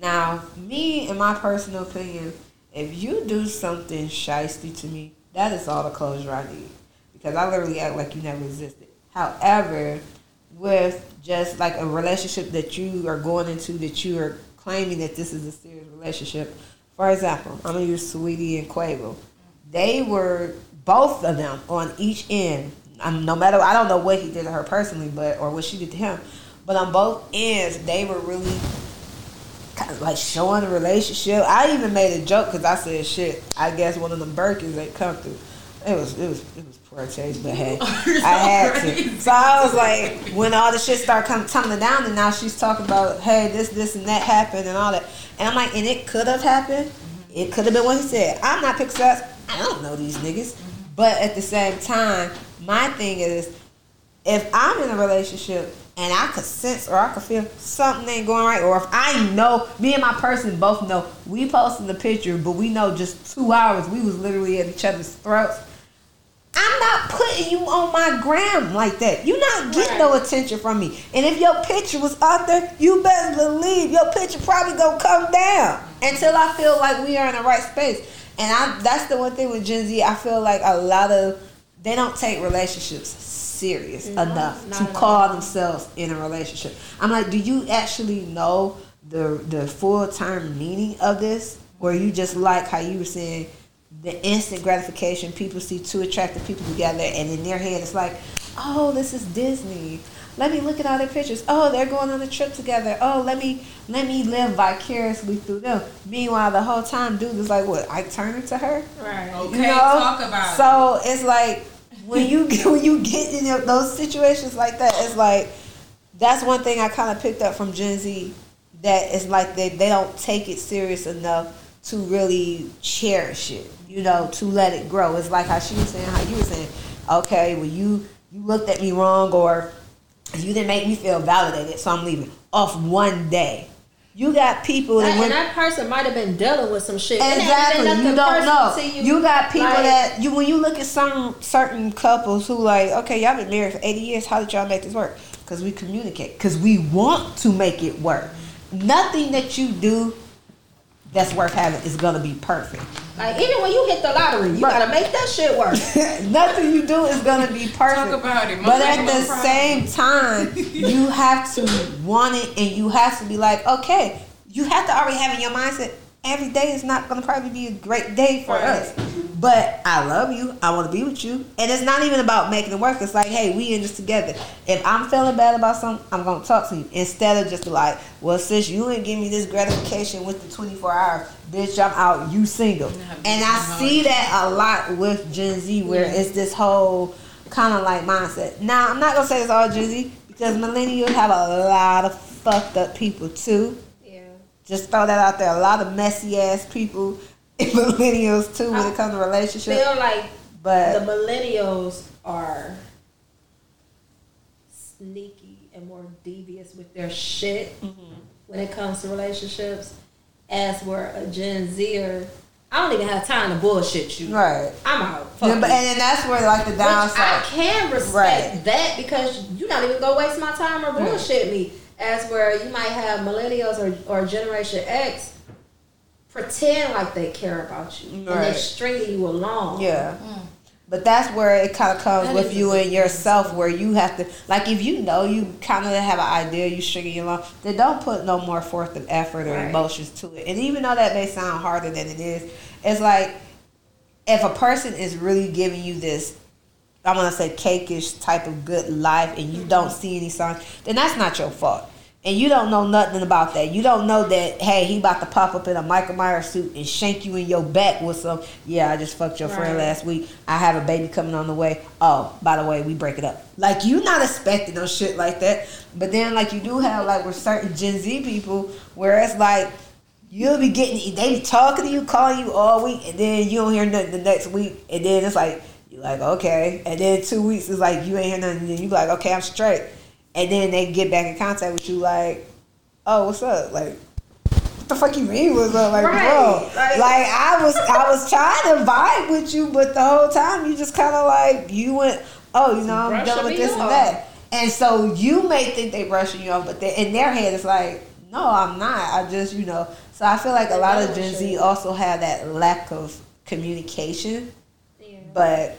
Now, me, in my personal opinion, if you do something shisty to me, that is all the closure I need. Because I literally act like you never existed. However, with just like a relationship that you are going into that you are claiming that this is a serious relationship, for example, I'm gonna use Saweetie and Quavo. They were both of them on each end. Um, no matter I don't know what he did to her personally, but or what she did to him, but on both ends they were really kind of like showing the relationship. I even made a joke because I said, "Shit, I guess one of them Birkins they come through." It was it was it was taste, but hey, I had to. So I was like, when all the shit started coming tumbling down, and now she's talking about, hey, this this and that happened and all that, and I'm like, and it could have happened. It could have been what he said. I'm not picking sides. I don't know these niggas. But at the same time, My thing is, if I'm in a relationship and I could sense or I could feel something ain't going right, or if I know me and my person both know we posted the picture, but we know just two hours we was literally at each other's throats. I'm not putting you on my gram like that. You're not getting no attention from me. And if your picture was out there, you best believe your picture probably gonna come down until I feel like we are in the right space. And I that's the one thing with Gen Z. I feel like a lot of they don't take relationships serious enough to call themselves in a relationship. I'm like, do you actually know the the full term meaning of this, or you just like how you were saying the instant gratification? People see two attractive people together, and in their head it's like, oh, this is Disney. Let me look at all their pictures. Oh, they're going on a trip together. Oh, let me let me live vicariously through them. Meanwhile, the whole time, dude is like, what? I turn it to her. Right. Okay, You know? talk about it. So it's like when you when you get in those situations like that, it's like that's one thing I kind of picked up from Gen Z that it's like they they don't take it serious enough to really cherish it. You know, to let it grow. It's like how she was saying, how you were saying, okay, well you you looked at me wrong or you didn't make me feel validated, so I'm leaving off one day. You got people that That, when and that person might have been dealing with some shit. Exactly. You don't know. to You, got people Like, that you when you look at some certain couples who like, okay, y'all been married for eighty years. How did y'all make this work? Because we communicate. Because we want to make it work. Nothing that you do that's worth having is gonna be perfect. Like even when you hit the lottery, you Right. gotta make that shit work. Nothing you do is gonna be perfect. Talk about it. But at the are proud. same time, you have to want it and you have to be like, okay, you have to already have in your mindset every day is not gonna probably be a great day for Right. us. But I love you. I want to be with you. And it's not even about making it work. It's like, hey, we in this together. If I'm feeling bad about something, I'm gonna talk to you instead of just like, well, sis, you ain't give me this gratification with the 24 hours, bitch. I'm out. You single. And I see that a lot with Gen Z, where it's this whole kind of like mindset. Now, I'm not gonna say it's all Gen Z because millennials have a lot of fucked up people too. Just throw that out there. A lot of messy ass people in millennials too when it comes to relationships. Feel like But the millennials are sneaky and more devious with their shit Mm-hmm. when it comes to relationships. As where a Gen Zer, I don't even have time to bullshit you. right. I'm out. Yeah, but and then that's where like the Which I downside. can respect Right. that because you're not even gonna waste my time or bullshit me. As where you might have millennials or, or Generation X pretend like they care about you and they're stringing you along. Yeah. Mm. But that's where it kind of comes That with you and yourself, where you have to, like, if you know you kind of have an idea, you stringing you along, then don't put no more forth of effort or Right. emotions to it. And even though that may sound harder than it is, it's like if a person is really giving you this, I'm gonna say cakish type of good life, and you don't see any signs, then that's not your fault. And you don't know nothing about that. You don't know that, hey, he about to pop up in a Michael Myers suit and shank you in your back with some, yeah, I just fucked your friend Right. last week. I have a baby coming on the way. Oh, by the way, we break it up. Like, you not expecting no shit like that. But then, like, you do have, like, with certain Gen Z people where it's like, you'll be getting, they be talking to you, calling you all week, and then you don't hear nothing the next week. And then it's like, you're like, okay. And then two weeks is like, you ain't hear nothing. And then you like, okay, I'm straight. And then they get back in contact with you, like, oh, what's up? Like, what the fuck you mean what's up? Like, Right. bro, Like- like, I was, I was trying to vibe with you, but the whole time you just kind of like, you went, oh, you know, I'm Brushing done with this and that. And so you may think they brushing you off, but they, in their head it's like, no, I'm not. I just, you know. So I feel like a lot of Gen Z also have that lack of communication. But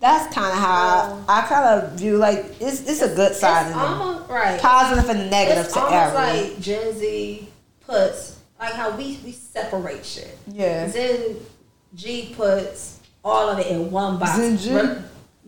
that's kind of how I, I kind of view like it's it's a good side It's and almost right. positive and negative it's to almost every. like Gen Z puts like how we we separate shit. yeah. Gen G puts all of it in one box. Gen G? Re-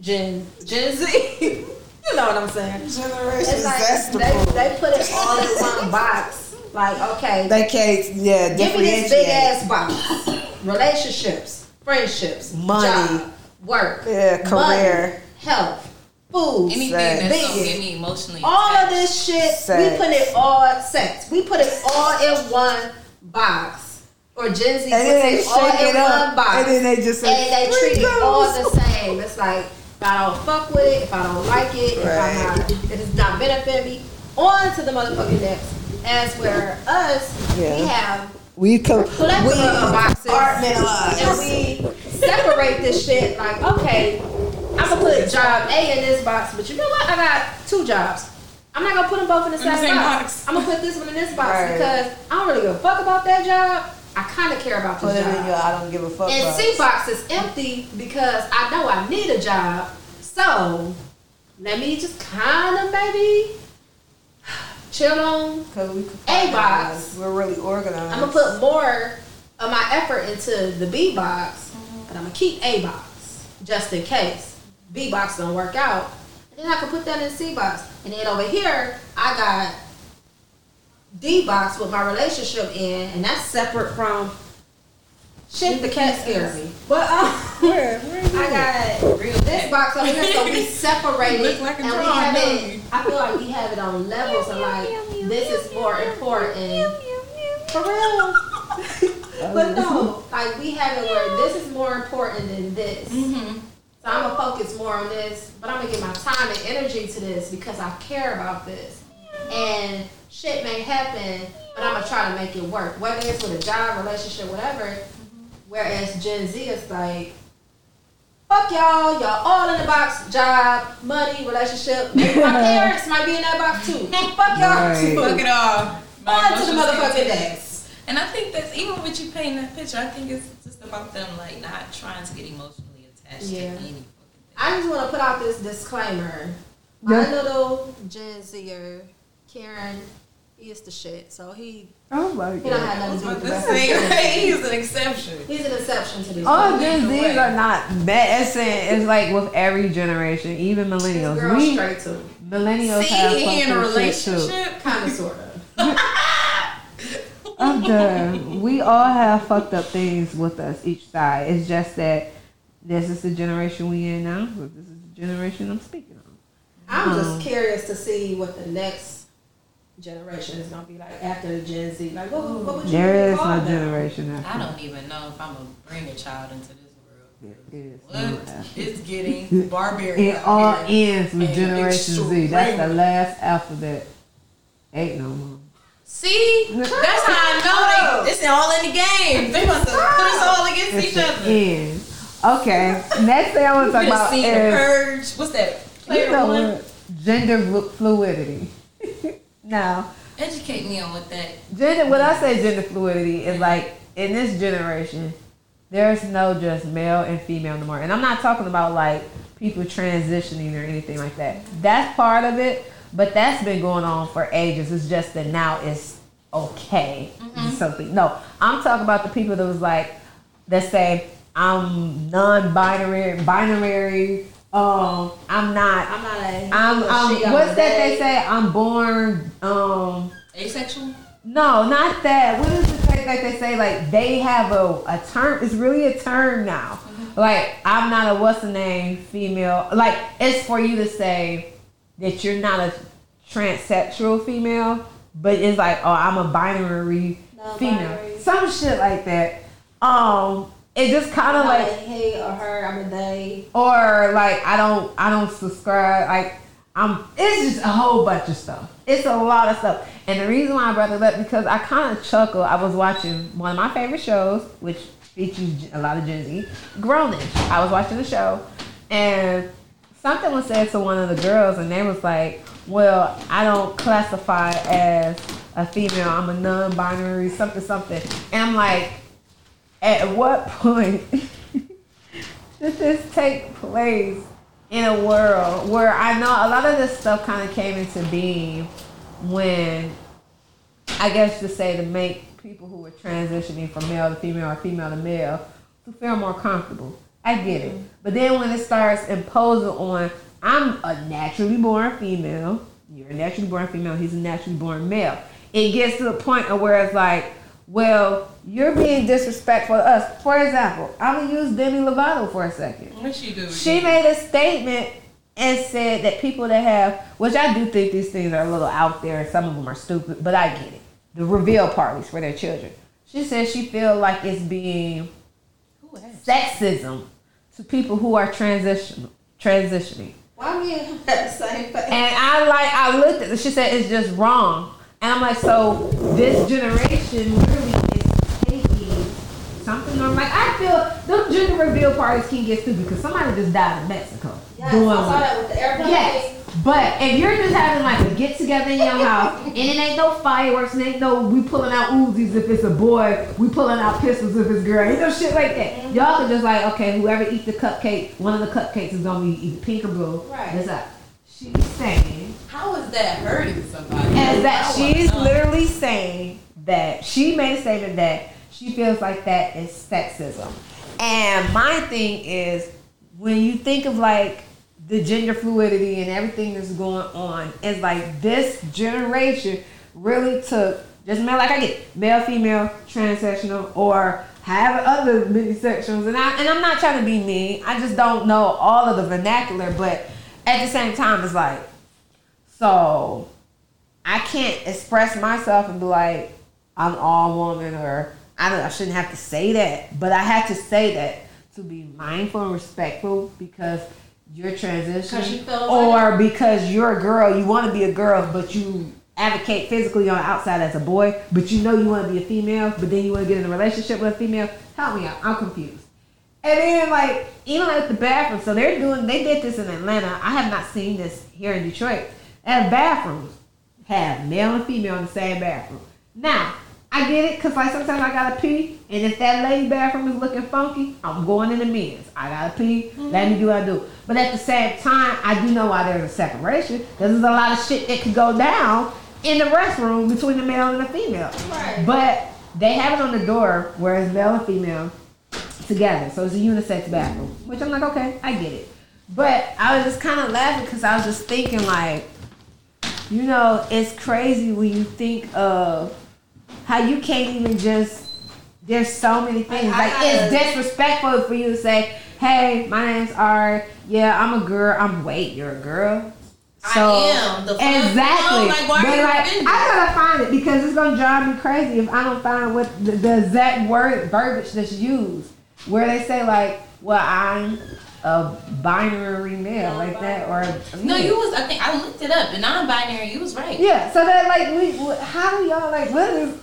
Gen Gen Z. you know what I'm saying? Generation like they, they put it all in one box. Like okay, They can't yeah give me this big ass box. Relationships, friendships, Money. job, work, Yeah, career. money, health, food, Anything Sad. that's gonna get me emotionally. all of this shit, Sex. we put it all sex. We put it all in one box. Or Gen Z puts And then they it all in it up, one box. and then they just say, and they treat it "Fritos." all the same. It's like If I don't fuck with it, if I don't like it, if I'm not, if it's not benefiting me, on to the motherfucking next. As where us, we have We co- plethora we compartmentalize. and we separate this shit. Like, okay, I'm gonna put job A in this box, but you know what? I got two jobs. I'm not gonna put them both in the same, same box. box. I'm gonna put this one in this box Right. because I don't really give a fuck about that job. I kind of care about this Put it job. in your I don't give a fuck. And box. C box is empty because I know I need a job. So let me just kind of maybe chill on. Cause we A box. We're really organized. I'm gonna put more of my effort into the B box, but I'm gonna keep A box just in case B box don't work out. And then I can put that in C box. And then over here, I got D box with my relationship in, and that's separate from shit. The cat scares me. But um, Where? Where you I got Real this box over here, so we separated, Look like a and we have it. I feel like we have it on levels, and like this is more important. For real. but no, like we have it where this is more important than this. Mm-hmm. So I'm gonna focus more on this, but I'm gonna give my time and energy to this because I care about this. And shit may happen, but I'm gonna try to make it work. Whether it's with a job, relationship, whatever. Whereas Gen Z is like, fuck y'all, y'all all in the box, job, money, relationship. Maybe my parents might be in that box too. Fuck y'all Right. Fuck it all. My On to the motherfucking next. And I think that's even with you painting that picture, I think it's just about them like not trying to get emotionally attached Yeah. to any fucking thing. I just want to put out this disclaimer. My little Gen Zer, Karen, he is the shit. So he, Oh my he don't god. have nothing to do with the to rest of say. He's an exception. He's an exception to this. All Gen Either Zs way. are not bad. It's, it's like with every generation, even This millennials. girl We straight to millennials See, have he in a fucked with shit, relationship. kind of sort of. I'm done. We all have fucked up things with us each side. It's just that this is the generation we in now. But this is the generation I'm speaking of. I'm Um, just curious to see what the next generation is gonna be like after the Gen Z. Like, what, what would you There is call no them? generation I don't even know if I'm gonna bring a child into this world. It is What? no. It's getting barbarian. It all here. ends with And Generation Z. That's the last alphabet. Ain't no more. See, that's how I know they. It's all in the game. They must have put us all against It's each the other. end. Okay. Next thing I want to talk You about seen the is purge. What's that? you know one. Gender fluidity. Now, Educate me on what that. gender. When I say gender fluidity, is like in this generation, there's no just male and female no more. And I'm not talking about like people transitioning or anything like that. That's part of it, but that's been going on for ages. It's just that now it's okay. Mm-hmm. It's Something. No, I'm talking about the people that was like that say I'm non-binary, binary. Um, I'm not. I'm not a. I'm. a I'm I'm what's that they they. say? I'm born. Um. Asexual? No, not that. What is the thing like they say? Like they have a, a term. It's really a term now. Like I'm not a what's the name female. Like it's for you to say that you're not a transsexual female, but it's like oh I'm a binary female. Non-binary. Some shit like that. Um, it just kind of like he or her. I'm a they. or like I don't I don't subscribe like I'm it's just a whole bunch of stuff. It's a lot of stuff. And the reason why I brought it up because I kind of chuckle. I was watching one of my favorite shows, which features a lot of Gen Z, Grownish. I was watching the show, and something was said to one of the girls, and they was like, "Well, I don't classify as a female. I'm a non-binary, something, something." And I'm like, at what point did this take place in a world where I know a lot of this stuff kind of came into being when I guess to say to make people who were transitioning from male to female or female to male to feel more comfortable. I get it. Mm-hmm. But then when it starts imposing on I'm a naturally born female, you're a naturally born female, he's a naturally born male. It gets to the point of where it's like, well, you're being disrespectful to us. For example, I'm gonna use Demi Lovato for a second. What she do? She made a statement and said that people that have, which I do think these things are a little out there, and some of them are stupid, but I get it. The reveal parties for their children. She said she feel like it's being sexism to people who are transitional. transitioning. Why me and him at the same face? And I like I looked at it. She said it's just wrong. And I'm like, so this generation really is taking something on like I feel them gender reveal parties can get stupid because somebody just died in Mexico. Yes, doing I saw that with the airplane. Yes. But if you're just having like a get together in your house and it ain't no fireworks and ain't no we pulling out Uzis if it's a boy, we pulling out pistols if it's girl, ain't no shit like that. Mm-hmm. Y'all can just like, okay, whoever eats the cupcake, one of the cupcakes is gonna be either pink or blue. Right. That's up. She's saying How is that hurting somebody? and that she's literally saying that she made a statement that she feels like that is sexism. And my thing is when you think of like the gender fluidity and everything that's going on, it's like this generation really took just male like I get male, female, transsexual, or have other many sections. And I and I'm not trying to be mean. I just don't know all of the vernacular, but at the same time it's like so I can't express myself and be like, I'm all woman or I don't I shouldn't have to say that. But I have to say that to be mindful and respectful because you're transitioning you feel a or because you're a girl, you want to be a girl, but you advocate physically on the outside as a boy, but you know you want to be a female, but then you want to get in a relationship with a female. Help me out. I'm confused. And then like even like the bathroom, so they're doing they did this in Atlanta. I have not seen this here in Detroit. At bathrooms, have male and female in the same bathroom. Now, I get it because like sometimes I gotta pee, and if that lady bathroom is looking funky, I'm going in the men's. I gotta pee. Mm-hmm. Let me do what I do. But at the same time, I do know why there's a separation. Because there's a lot of shit that could go down in the restroom between the male and the female. Right. But they have it on the door where it's male and female together. So it's a unisex bathroom, which I'm like, okay, I get it. But I was just kind of laughing because I was just thinking, like, you know, it's crazy when you think of how you can't even just. There's so many things. I Like, gotta- it's disrespectful for you to say, "Hey, my name's Ari. Yeah, I'm a girl. I'm wait, you're a girl." I am. The exactly. No, like, why are but you like? I gotta find it because it's gonna drive me crazy if I don't find what the, the exact word verbiage that's used where they say like, "Well, I'm a binary male," like that, or No, you was. I think I looked it up. The non-binary. You was right. yeah. So that like, we, how do y'all like? What is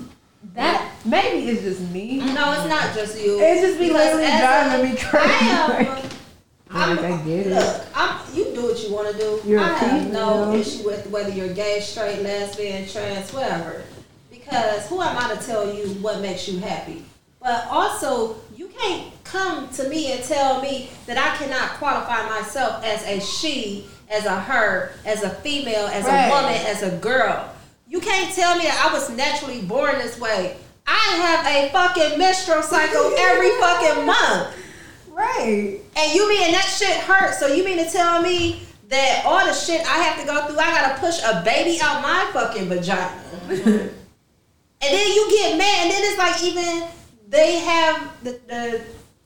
that? Maybe it's just me. No, it's not just you. It's just Because literally driving a- me crazy. I. Like, I'm like, I get it. Look, I'm, you do what you want to do. You're a I have no issue with whether you're gay, straight, lesbian, trans, whatever. Because who am I to tell you what makes you happy? But also, you can't come to me and tell me that I cannot qualify myself as a she, as a her, as a female, as Right. a woman, as a girl. You can't tell me that I was naturally born this way. I have a fucking menstrual cycle every fucking month. Right. And you mean that shit hurts? So you mean to tell me that all the shit I have to go through, I gotta push a baby out my fucking vagina? and then you get mad, and then it's like even they have the, the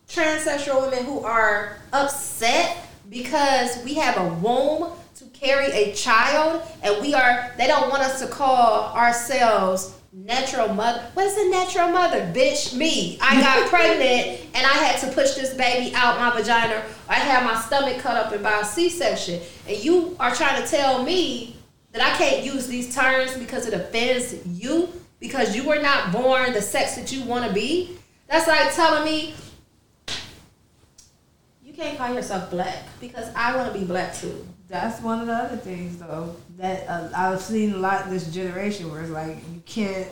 transsexual women who are upset because we have a womb to carry a child, and we are they don't want us to call ourselves natural mother. What is a natural mother? Bitch, me. I got pregnant and I had to push this baby out my vagina. I had my stomach cut up in by a C-section, and you are trying to tell me that I can't use these terms because it offends you because you were not born the sex that you want to be. That's like telling me you can't call yourself black because I want to be black too. That's one of the other things, though, that uh, I've seen a lot this generation where it's like you can't.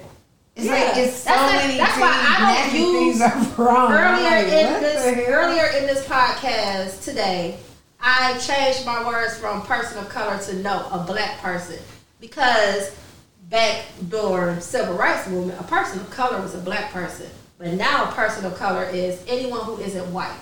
It's Yeah. like it's so That's like- many that's things. why I don't use- things are wrong. Earlier like, in this earlier in this podcast today, I changed my words from person of color to no, a black person. Because back during civil rights movement, a person of color was a black person. But now a person of color is anyone who isn't white.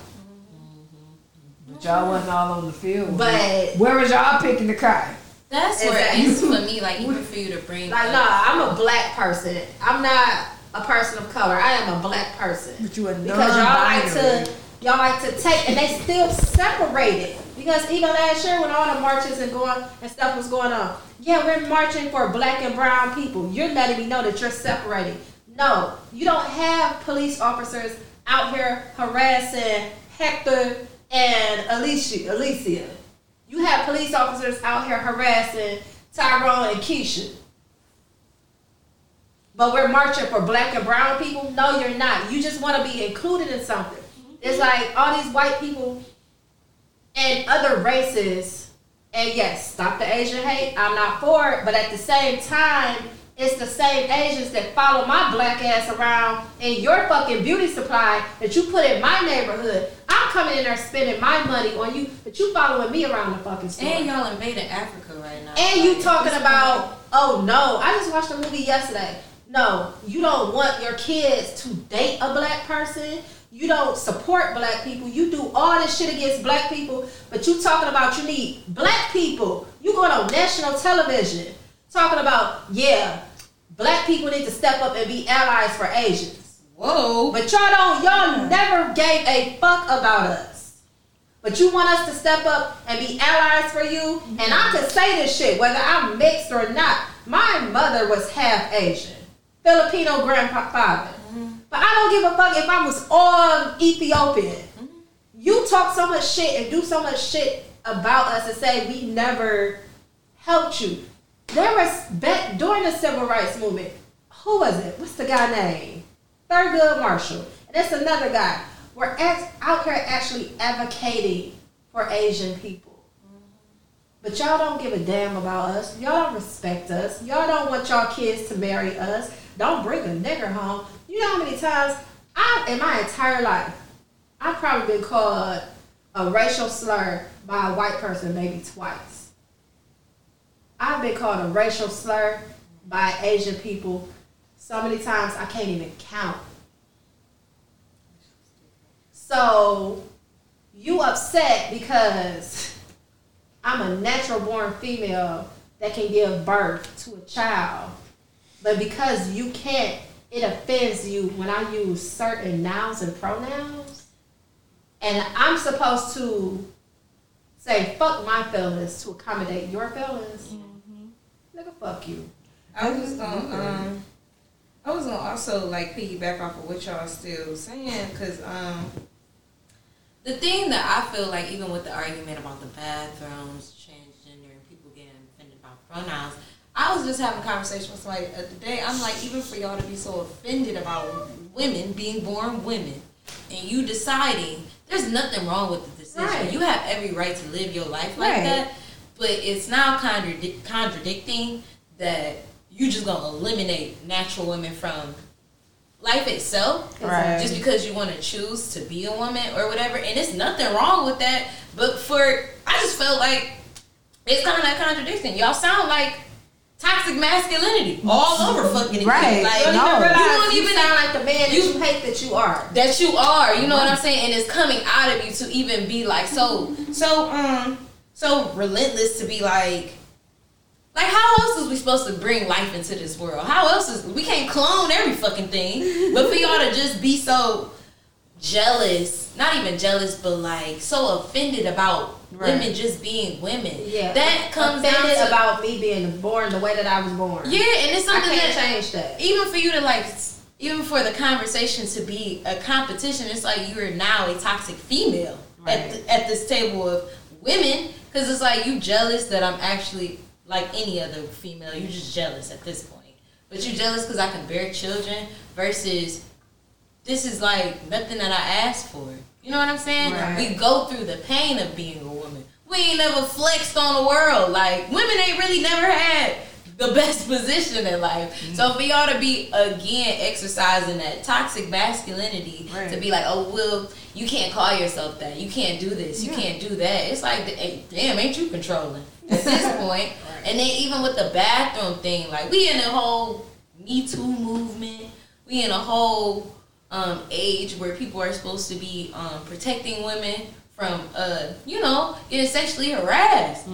But y'all wasn't all on the field. But- where was y'all picking the cotton? That's where Exactly. it's for me. Like even for you to bring. Like, up- nah, I'm a black person. I'm not a person of color. I am a black person. But you a because y'all like to y'all like to take and they still separate it because even last year when all the marches and going and stuff was going on yeah we're marching for black and brown people you're letting me know that you're separating no you don't have police officers out here harassing hector and alicia alicia You have police officers out here harassing Tyrone and Keisha. But we're marching for black and brown people? No, you're not. You just want to be included in something. It's mm-hmm. like all these white people and other races. And yes, stop the Asian hate. I'm not for it. But at the same time, it's the same Asians that follow my black ass around in your fucking beauty supply that you put in my neighborhood. I'm coming in there spending my money on you, but you following me around the fucking store. And y'all invading Africa right now. And you talking about, oh no, I just watched a movie yesterday. No, you don't want your kids to date a black person. You don't support black people. You do all this shit against black people, but you talking about you need black people. You going on national television talking about, yeah, black people need to step up and be allies for Asians. Whoa. But y'all don't, y'all hmm. never gave a fuck about us. But you want us to step up and be allies for you. And I could say this shit, whether I'm mixed or not. My mother was half Asian, Filipino grandfather. I don't give a fuck if I was all Ethiopian. You talk so much shit and do so much shit about us and say we never helped you. There was back during the civil rights movement. Who was it? What's the guy name? Thurgood Marshall. And that's another guy. We're out here actually advocating for Asian people. But y'all don't give a damn about us. Y'all don't respect us. Y'all don't want y'all kids to marry us. Don't bring a nigger home. You know how many times I, in my entire life, I've probably been called a racial slur by a white person maybe twice. I've been called a racial slur by Asian people so many times I can't even count. So you upset because I'm a natural born female that can give birth to a child. But because you can't, it offends you when I use certain nouns and pronouns. And I'm supposed to say fuck my feelings to accommodate your feelings. Nigga, fuck you. I was gonna, um, I was gonna also like piggyback off of what y'all still saying, cause um, The thing that I feel like, even with the argument about the bathrooms, transgender, and people getting offended about pronouns, I was just having a conversation with somebody the other day. I'm like, even for y'all to be so offended about women being born women, and you deciding there's nothing wrong with the decision. Right. You have every right to live your life like Right. that, but it's now contradic- contradicting that you just gonna eliminate natural women from life itself Right. just because you want to choose to be a woman or whatever and it's nothing wrong with that but for i just felt like it's kind of a contradiction y'all sound like toxic masculinity all over fucking again. Right. like You don't No. even realize You don't you even- sound like the man you- that you hate that you are. that you are you know what i'm saying and it's coming out of you to even be like so so um so relentless to be like like how else is we supposed to bring life into this world how else is we can't clone every fucking thing but for y'all to just be so jealous not even jealous but like so offended about Right. women just being women Yeah, that comes down to about me being born the way that I was born. yeah and it's I something can't that change that. even for you to like even for the conversation to be a competition it's like you're now a toxic female at, the, at this table of women because it's like you jealous that i'm actually like any other female you're just jealous at this point but you're jealous because i can bear children versus this is like nothing that i asked for you know what i'm saying Right. we go through the pain of being a woman we ain't never flexed on the world like women ain't really never had the best position in life. So mm. for y'all to be again exercising that toxic masculinity Right. to be like, oh well, you can't call yourself that. You can't do this. You Yeah. can't do that. It's like, damn, ain't you controlling at this point? And then even with the bathroom thing, like we in a whole Me Too movement. We in a whole um, age where people are supposed to be um, protecting women from, uh, you know, getting sexually harassed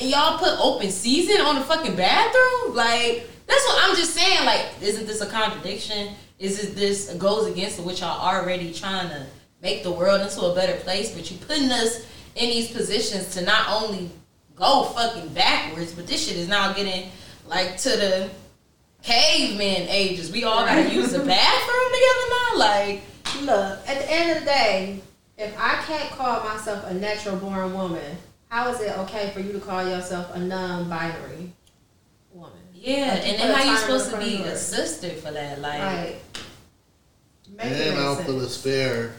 and y'all put open season on the fucking bathroom? Like, that's what I'm just saying. Like, isn't this a contradiction? Is it this goes against what y'all already trying to make the world into a better place? But you putting us in these positions to not only go fucking backwards, but this shit is now getting like to the caveman ages. We all gotta use the bathroom together now. Like, Look, at the end of the day, if I can't call myself a natural born woman, how is it okay for you to call yourself a non-binary woman? Yeah, Like, and then a how you supposed to be a sister for that? Like, Right. Make it And I don't make feel sense. it's fair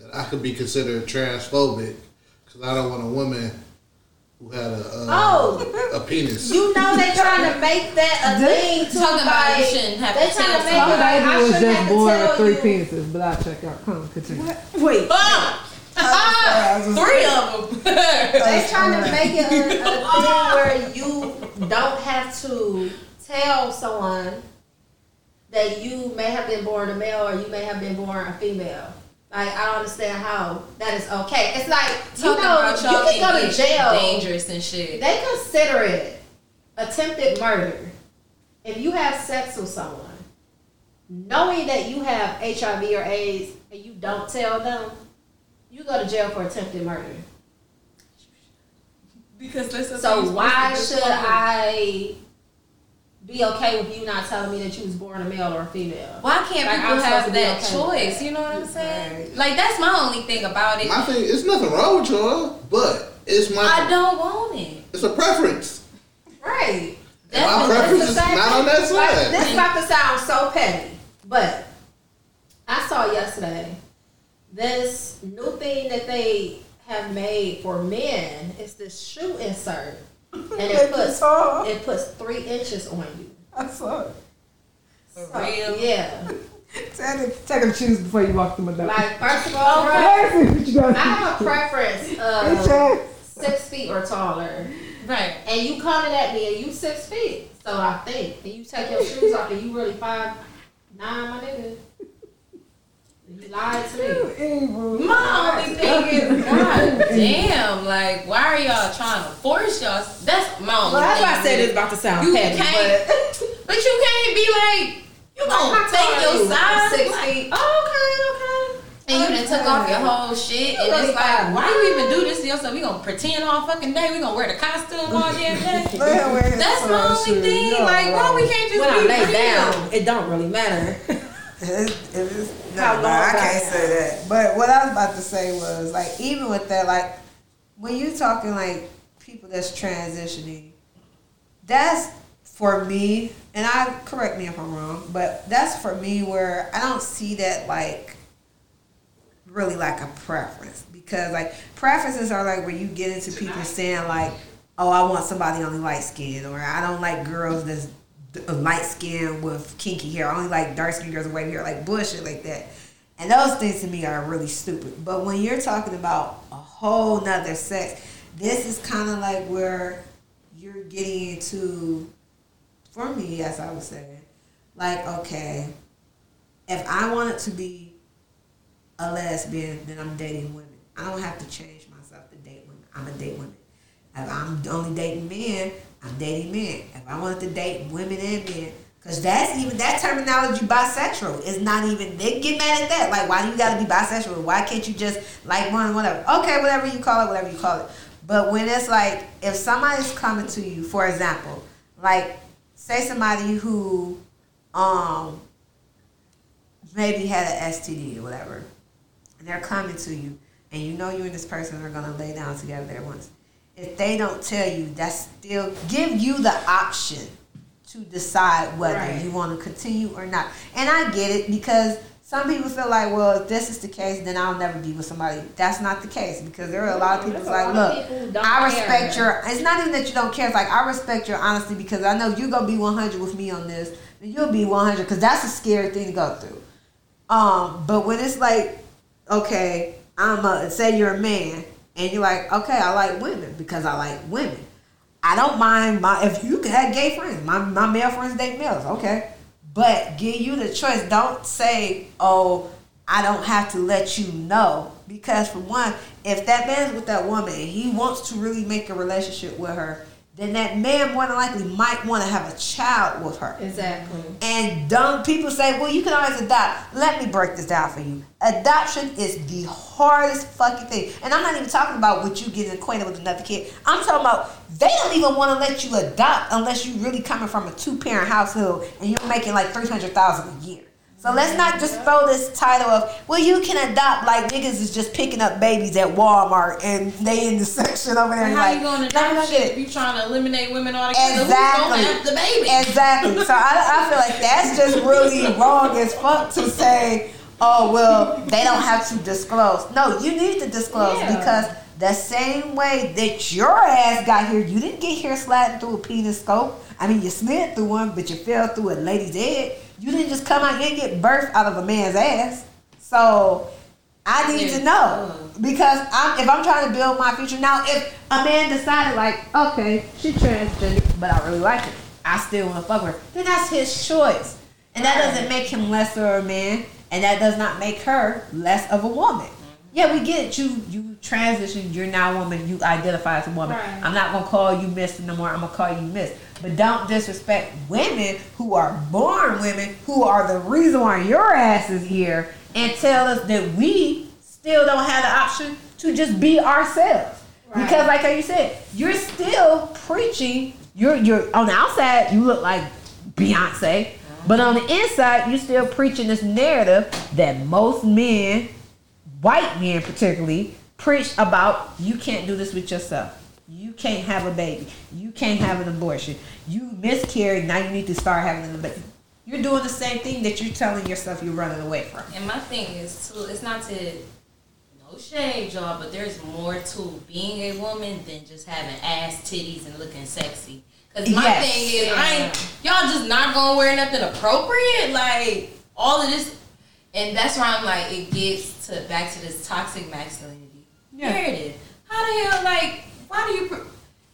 that I could be considered transphobic because I don't want a woman who had a uh, Oh. a penis. You know they trying to make that a thing too. Talking about you like, shouldn't have they to trying tell to make it like baby I was shouldn't just have to born with three you. penises, but I'll check out. Come, continue. Wait. ah, three of them. They trying to make it a, a thing where you don't have to tell someone that you may have been born a male or you may have been born a female. Like I don't understand how that is okay. It's like you know you can go to jail. dangerous and shit. They consider it attempted murder if you have sex with someone, knowing that you have HIV or AIDS and you don't tell them. You go to jail for attempted murder. Because that's So why should I be okay with you not telling me that you was born a male or a female? Why can't Like, people I'm have that okay choice? that. You know what I'm saying? Like that's my only thing about it. my thing, it's nothing wrong with y'all, but it's my I don't want it. it's a preference. Right. And my preference is not on thing. that Like, side. this is about to sound so petty, but I saw yesterday this new thing that they have made for men is this shoe insert, and it puts it puts three inches on you. I saw it. For So, real? Yeah. Take a, take shoes before you walk through my door. Like first of all, oh, bro, Let's see what you got. I have a preference of six feet or taller. Right. And you coming at me and you six feet. So I think. And you take your shoes off and you really five nine, my nigga. You lied to me. My only thing is, god damn, like, why are y'all trying to force y'all? That's my only Well, that's thing. why I said it's about to sound You petty, can't- but But you can't be like, you gonna How tall take are your you? size, Six like, feet. Oh, okay, okay. and you oh, done took off your whole shit, and really it's like, five why you even do this to yourself? We gonna pretend all fucking day. We gonna wear the costume all damn day. Man, wear his That's my only shoes. thing. Y'all Like, why wrong. we can't just when I lay real? down, it don't really matter. It's, it's, How no, long I can't say that. But what I was about to say was like, even with that, like, when you talking like people that's transitioning, that's for me, and I correct me if I'm wrong, but that's for me where I don't see that like really like a preference. Because like preferences are like where you get into people saying like, oh, I want somebody only light skin, or I don't like girls that's light skin with kinky hair. I only like dark skin girls with white hair, like bullshit like that. And those things to me are really stupid. But when you're talking about a whole nother sex, this is kind of like where you're getting into, for me, as I was saying, like, okay, if I wanted to be a lesbian, then I'm dating women. I don't have to change myself to date women. I'm a date women. If I'm only dating men, I'm dating men. If I wanted to date women and men, because that's even that terminology bisexual is not even they get mad at that. Like, why do you gotta be bisexual? Why can't you just like one whatever? Okay, whatever you call it, whatever you call it. But when it's like if somebody's coming to you, for example, like say somebody who um maybe had an STD or whatever, and they're coming to you, and you know you and this person are gonna lay down together there once. If they don't tell you, that's still give you the option to decide whether Right. you want to continue or not. And I get it because some people feel like, well, if this is the case, then I'll never be with somebody. That's not the case because there are a lot of people like, look, people I care. respect your. It's not even that you don't care. It's like I respect your honesty because I know you're gonna be 100 with me on this, and you'll be 100 because that's a scary thing to go through. Um, but when it's like, okay, I'm a say you're a man, and you're like, okay, I like women because I like women. I don't mind my if you had gay friends. My my male friends date males, okay. But give you the choice. Don't say, oh, I don't have to let you know. Because for one, if that man's with that woman and he wants to really make a relationship with her, then that man more than likely might want to have a child with her. Exactly. And dumb people say, well, you can always adopt. Let me break this down for you. Adoption is the hardest fucking thing. And I'm not even talking about what you getting acquainted with another kid. I'm talking about they don't even want to let you adopt unless you're really coming from a two parent household and you're making like 300000 a year. So let's not just throw this title of, well, you can adopt like niggas is just picking up babies at Walmart and they in the section over there. How like, you going to me shit if it. you trying to eliminate women altogether? Exactly. Who's have the baby? Exactly. So I, I feel like that's just really wrong as fuck to say, oh, well, they don't have to disclose. No, you need to disclose Yeah. because the same way that your ass got here, you didn't get here sliding through a penis scope. I mean, you slid through one, but you fell through a lady's head. You didn't just come out, you didn't get birth out of a man's ass. So I need to know uh-huh. because I'm if I'm trying to build my future now. If a man decided like, okay, she transgender, but I really like her, I still want to fuck her, then that's his choice, and that doesn't make him lesser of a man, and that does not make her less of a woman. Mm-hmm. Yeah, we get it. You you transition. You're now a woman. You identify as a woman. Right. I'm not gonna call you Miss no more. I'm gonna call you Miss. But don't disrespect women who are born women who are the reason why your ass is here, and tell us that we still don't have the option to just be ourselves. Because, like how you said, you're still preaching. You're you're on the outside. You look like Beyonce, but on the inside, you're still preaching this narrative that most men white men particularly preach about you can't do this with yourself. You can't have a baby. You can't have an abortion. You miscarried. Now you need to start having a baby. You're doing the same thing that you're telling yourself you're running away from. And my thing is too, it's not to no shade, y'all, but there's more to being a woman than just having ass, titties, and looking sexy. Cause my Yes. thing is, I ain't, y'all just not gonna wear nothing appropriate, like all of this, and that's why I'm like, it gets to back to this toxic masculinity. Yeah. There it is. How the hell, like, why do you? Pr-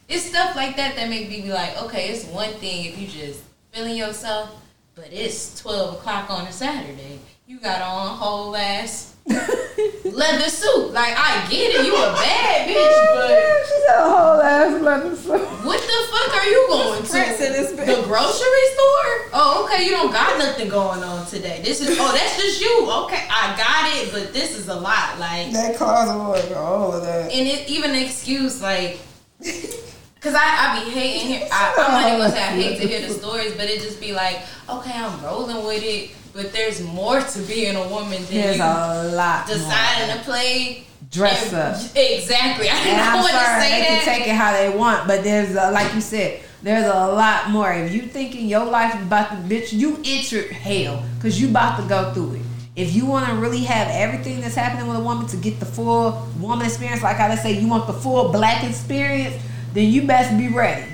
it's stuff like that that make me be like, okay, it's one thing if you just feeling yourself, but it's twelve o'clock on a Saturday. You got on a whole ass leather suit. Like I get it, you a bad bitch, but She's a whole ass leather suit. what the fuck are you going Prince in this to? The grocery store? Oh, okay, you don't got nothing going on today. This is oh, that's just you. Okay, I got it, but this is a lot. Like That closet all of that. and it even excuse like Cause I, I be hating here. I, I'm not even gonna say I hate to hear the stories, but it just be like, okay, I'm rolling with it, but there's more to being a woman than There's you a lot deciding more. to play Dress and- up. Exactly. I And didn't I'm want to sorry, say they that. can take it how they want, but there's a, like you said, there's a lot more. If you thinking your life is about to bitch, you enter hell because you about to go through it. If you want to really have everything that's happening with a woman to get the full woman experience, like I say, you want the full black experience, then you best be ready.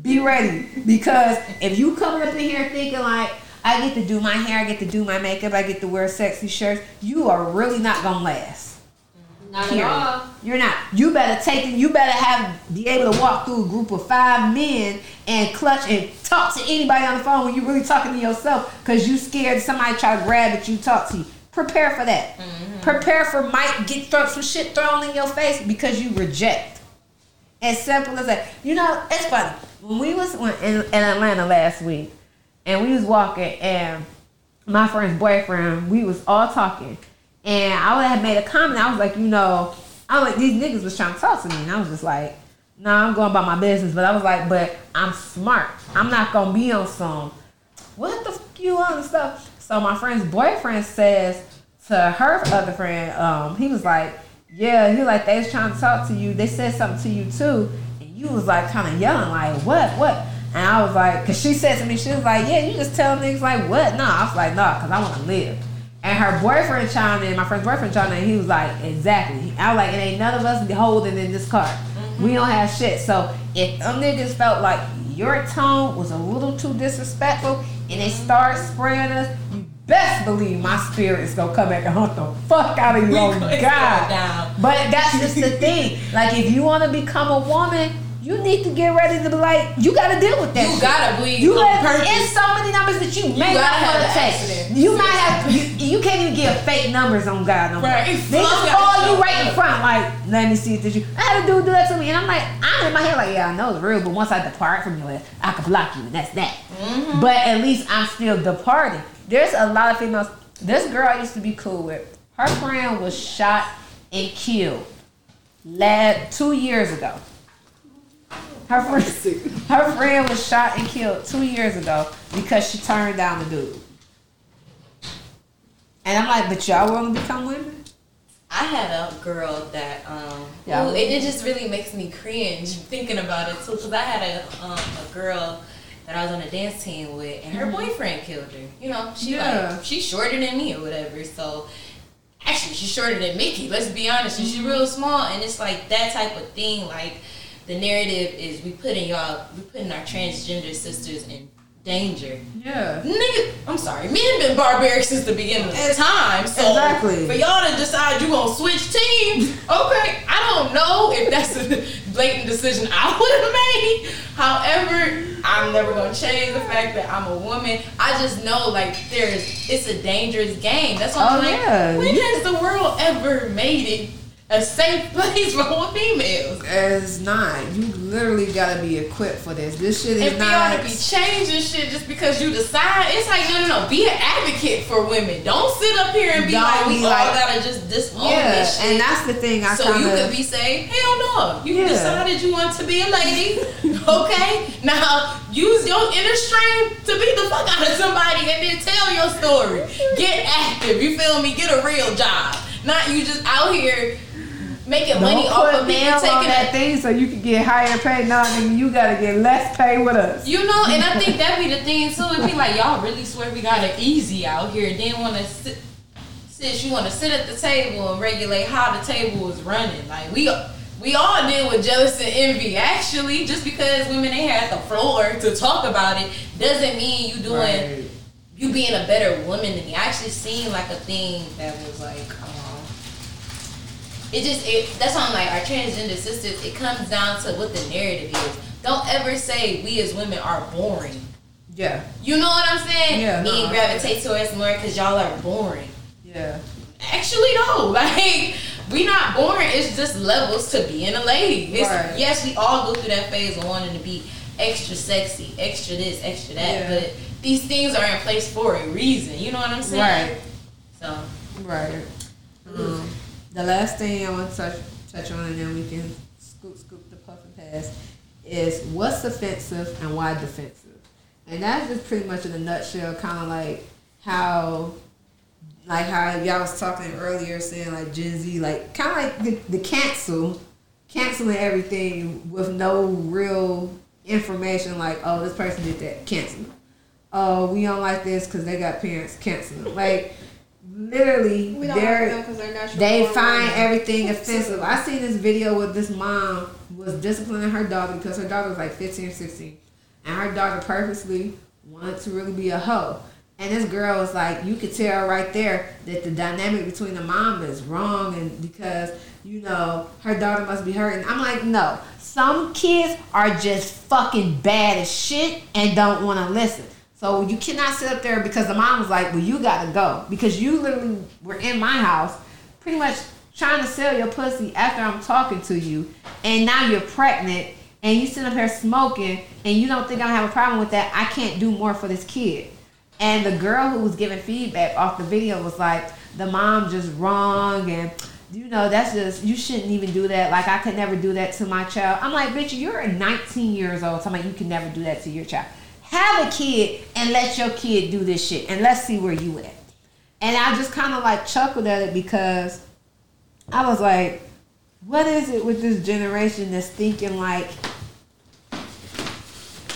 Be ready because if you coming up in here thinking like I get to do my hair, I get to do my makeup, I get to wear sexy shirts, you are really not gonna last. Not Period. at all. You're not. You better take it. You better have be able to walk through a group of five men and clutch and talk to anybody on the phone when you're really talking to yourself because you scared somebody try to grab at you, talk to you. Prepare for that. Mm-hmm. Prepare for might get some shit thrown in your face because you reject. As simple as that. You know, it's funny. When we was in, in Atlanta last week, and we was walking, and my friend's boyfriend, we was all talking, and I would have made a comment. I was like, you know, I was like, these niggas was trying to talk to me, and I was just like, no, nah, I'm going about my business. But I was like, but I'm smart. I'm not gonna be on some. What the fuck you on and stuff? So my friend's boyfriend says to her other friend, um, he was like, yeah, he like they was trying to talk to you. They said something to you too, and you was like kind of yelling like, what, what? And I was like, cause she said to me, she was like, yeah, you just tell niggas like what? No, I was like, no, cause I want to live. And her boyfriend chimed in, my friend's boyfriend chimed in, he was like, exactly. I was like, it ain't none of us holding in this car. We don't have shit. So if them niggas felt like your tone was a little too disrespectful and they start spraying us, you best believe my spirit is gonna come back and hunt the fuck out of you. Oh God. But that's just the thing. Like if you wanna become a woman, you need to get ready to be like, you gotta deal with that. You shit. gotta bleed You got purpose. it's so many numbers that you may gotta not have want to take. accident. You might have you, you can't even give fake numbers on God no more. Right. They just call you right in front, like, let me see if this you. I had a dude do that to me, and I'm like, I'm in my head like, yeah, I know it's real, but once I depart from you, I can block you, and that's that. Mm-hmm. But at least I'm still departing. There's a lot of females. This girl I used to be cool with. Her friend was shot and killed lad two years ago. Her friend, her friend was shot and killed two years ago because she turned down the dude. And I'm like, but y'all want to become women? I had a girl that um Yeah. ooh, and it just really makes me cringe thinking about it too because I had a um a girl that I was on a dance team with and her boyfriend killed her. You know, she Mm-hmm. Yeah. like she's shorter than me or whatever. So actually she's shorter than Mickey, let's be honest. And she's real small and it's like that type of thing, like the narrative is we putting y'all we putting our transgender sisters in danger. Yeah. Nigga, I'm sorry. Men been barbaric since the beginning of time. So Exactly. for y'all to decide you gonna switch teams, okay. I don't know if that's a blatant decision I would have made. However, I'm never gonna change the fact that I'm a woman. I just know like there's it's a dangerous game. That's why I'm Oh, like, yeah. when has the world ever made it a safe place for all females? It's not. You literally gotta be equipped for this. This shit is And for y'all not. to be changing shit just because you decide, it's like no, no, no. Be an advocate for women. Don't sit up here and be Don't like, we be all like- gotta just disown yeah, this shit. and that's the thing. I so kind you could be saying, hell no. You Yeah. decided you want to be a lady. okay? Now use your inner strength to beat the fuck out of somebody and then tell your story. Get active. You feel me? Get a real job. Not you just out here making money Don't off of nails taking that a thing so you can get higher pay. No, nigga, you gotta get less pay with us. You know, and I think that be the thing too. It be like y'all really swear we got it easy out here. Then want to sit, sis, you want to sit at the table and regulate how the table is running. Like we we all deal with jealousy and envy. Actually, just because women ain't had the floor to talk about it doesn't mean you doing Right. you being a better woman than me. I actually seen like a thing that was like. It just it that's why I'm like our transgender sisters. It comes down to what the narrative is. Don't ever say we as women are boring. Yeah, You know what I'm saying? Yeah, no, gravitate to us more because y'all are boring. yeah. Actually, no. Like we not boring. It's just levels to being a lady. It's, Right. Yes, we all go through that phase of wanting to be extra sexy, extra this, extra that. Yeah. But these things are in place for a reason. You know what I'm saying? Right. So Right. Um, the last thing I want to touch touch on, and then we can scoop scoop the puff and pass, is what's offensive and why defensive, and that's just pretty much in a nutshell, kind of like how, like how y'all was talking earlier, saying like Gen Z, like kind of like the, the cancel, canceling everything with no real information, like oh this person did that, cancel. Oh, we don't like this because they got parents, cancel them. Like literally We don't like they're they find women. everything offensive. I seen this video where this mom was disciplining her daughter because her daughter was like 15 or 16. And her daughter purposely wanted to really be a hoe. And this girl was like, you could tell right there that the dynamic between the mom is wrong and because, you know, her daughter must be hurting. I'm like, no. Some kids are just fucking bad as shit and don't want to listen. So you cannot sit up there because the mom was like, well, you gotta go. Because you literally were in my house pretty much trying to sell your pussy after I'm talking to you, and now you're pregnant, and you sitting up here smoking, and you don't think I have a problem with that. I can't do more for this kid. And the girl who was giving feedback off the video was like, the mom just wrong, and you know, that's just, you shouldn't even do that. Like, I could never do that to my child. I'm like, bitch, you're 19 years old. Talking like, you can never do that to your child. Have a kid and let your kid do this shit, and let's see where you at. And I just kind of like chuckled at it because I was like, what is it with this generation that's thinking like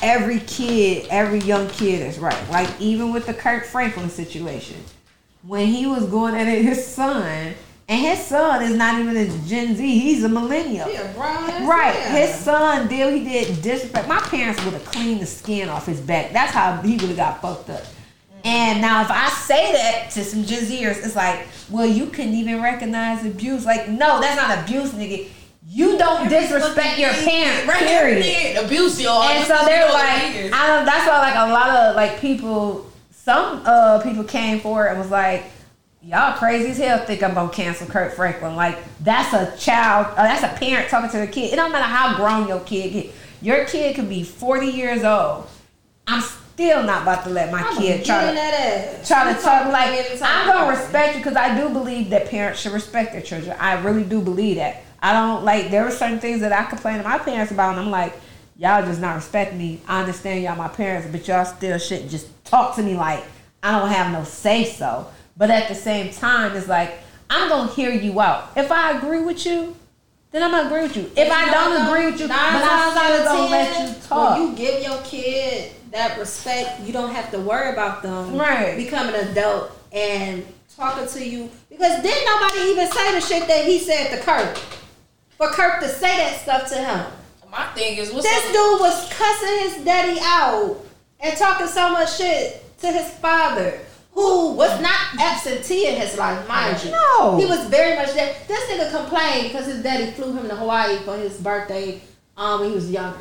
every kid, every young kid is right? Like, even with the Kirk Franklin situation, when he was going at his son, and his son is not even a Gen Z, he's a millennial. Yeah, right. Right. Yeah. His son did he did disrespect. My parents would have cleaned the skin off his back. That's how he would have got fucked up. And now if I say that to some Gen Zers, it's like, well, you couldn't even recognize abuse. Like, no, that's not abuse, nigga. You don't disrespect your parents, Right, Period. abuse y'all. And so they're like. I don't. That's why like a lot of like people, some uh people came forward and was like, y'all crazy as hell think I'm gonna cancel Kirk Franklin. Like that's a child, uh, that's a parent talking to their kid. It don't matter how grown your kid get. Your kid could be 40 years old. I'm still not about to let my I'm kid try to try to talk like to me anytime I'm gonna respect you because I do believe that parents should respect their children. I really do believe that. I don't like there were certain things that I complained to my parents about, and I'm like, y'all just not respect me. I understand y'all my parents, but y'all still shouldn't just talk to me like I don't have no say so. But at the same time, it's like I'm gonna hear you out. If I agree with you, then I'm gonna agree with you. If I don't agree with you, but nine I times out still of gonna let you talk. when you give your kid that respect, you don't have to worry about them Right. becoming an adult and talking to you because then nobody even say the shit that he said to Kirk. For Kirk to say that stuff to him. My thing is, what's This up? dude was cussing his daddy out and talking so much shit to his father, who was not absentee in his life, mind you. No. He was very much there. This nigga complained because his daddy flew him to Hawaii for his birthday um, when he was younger.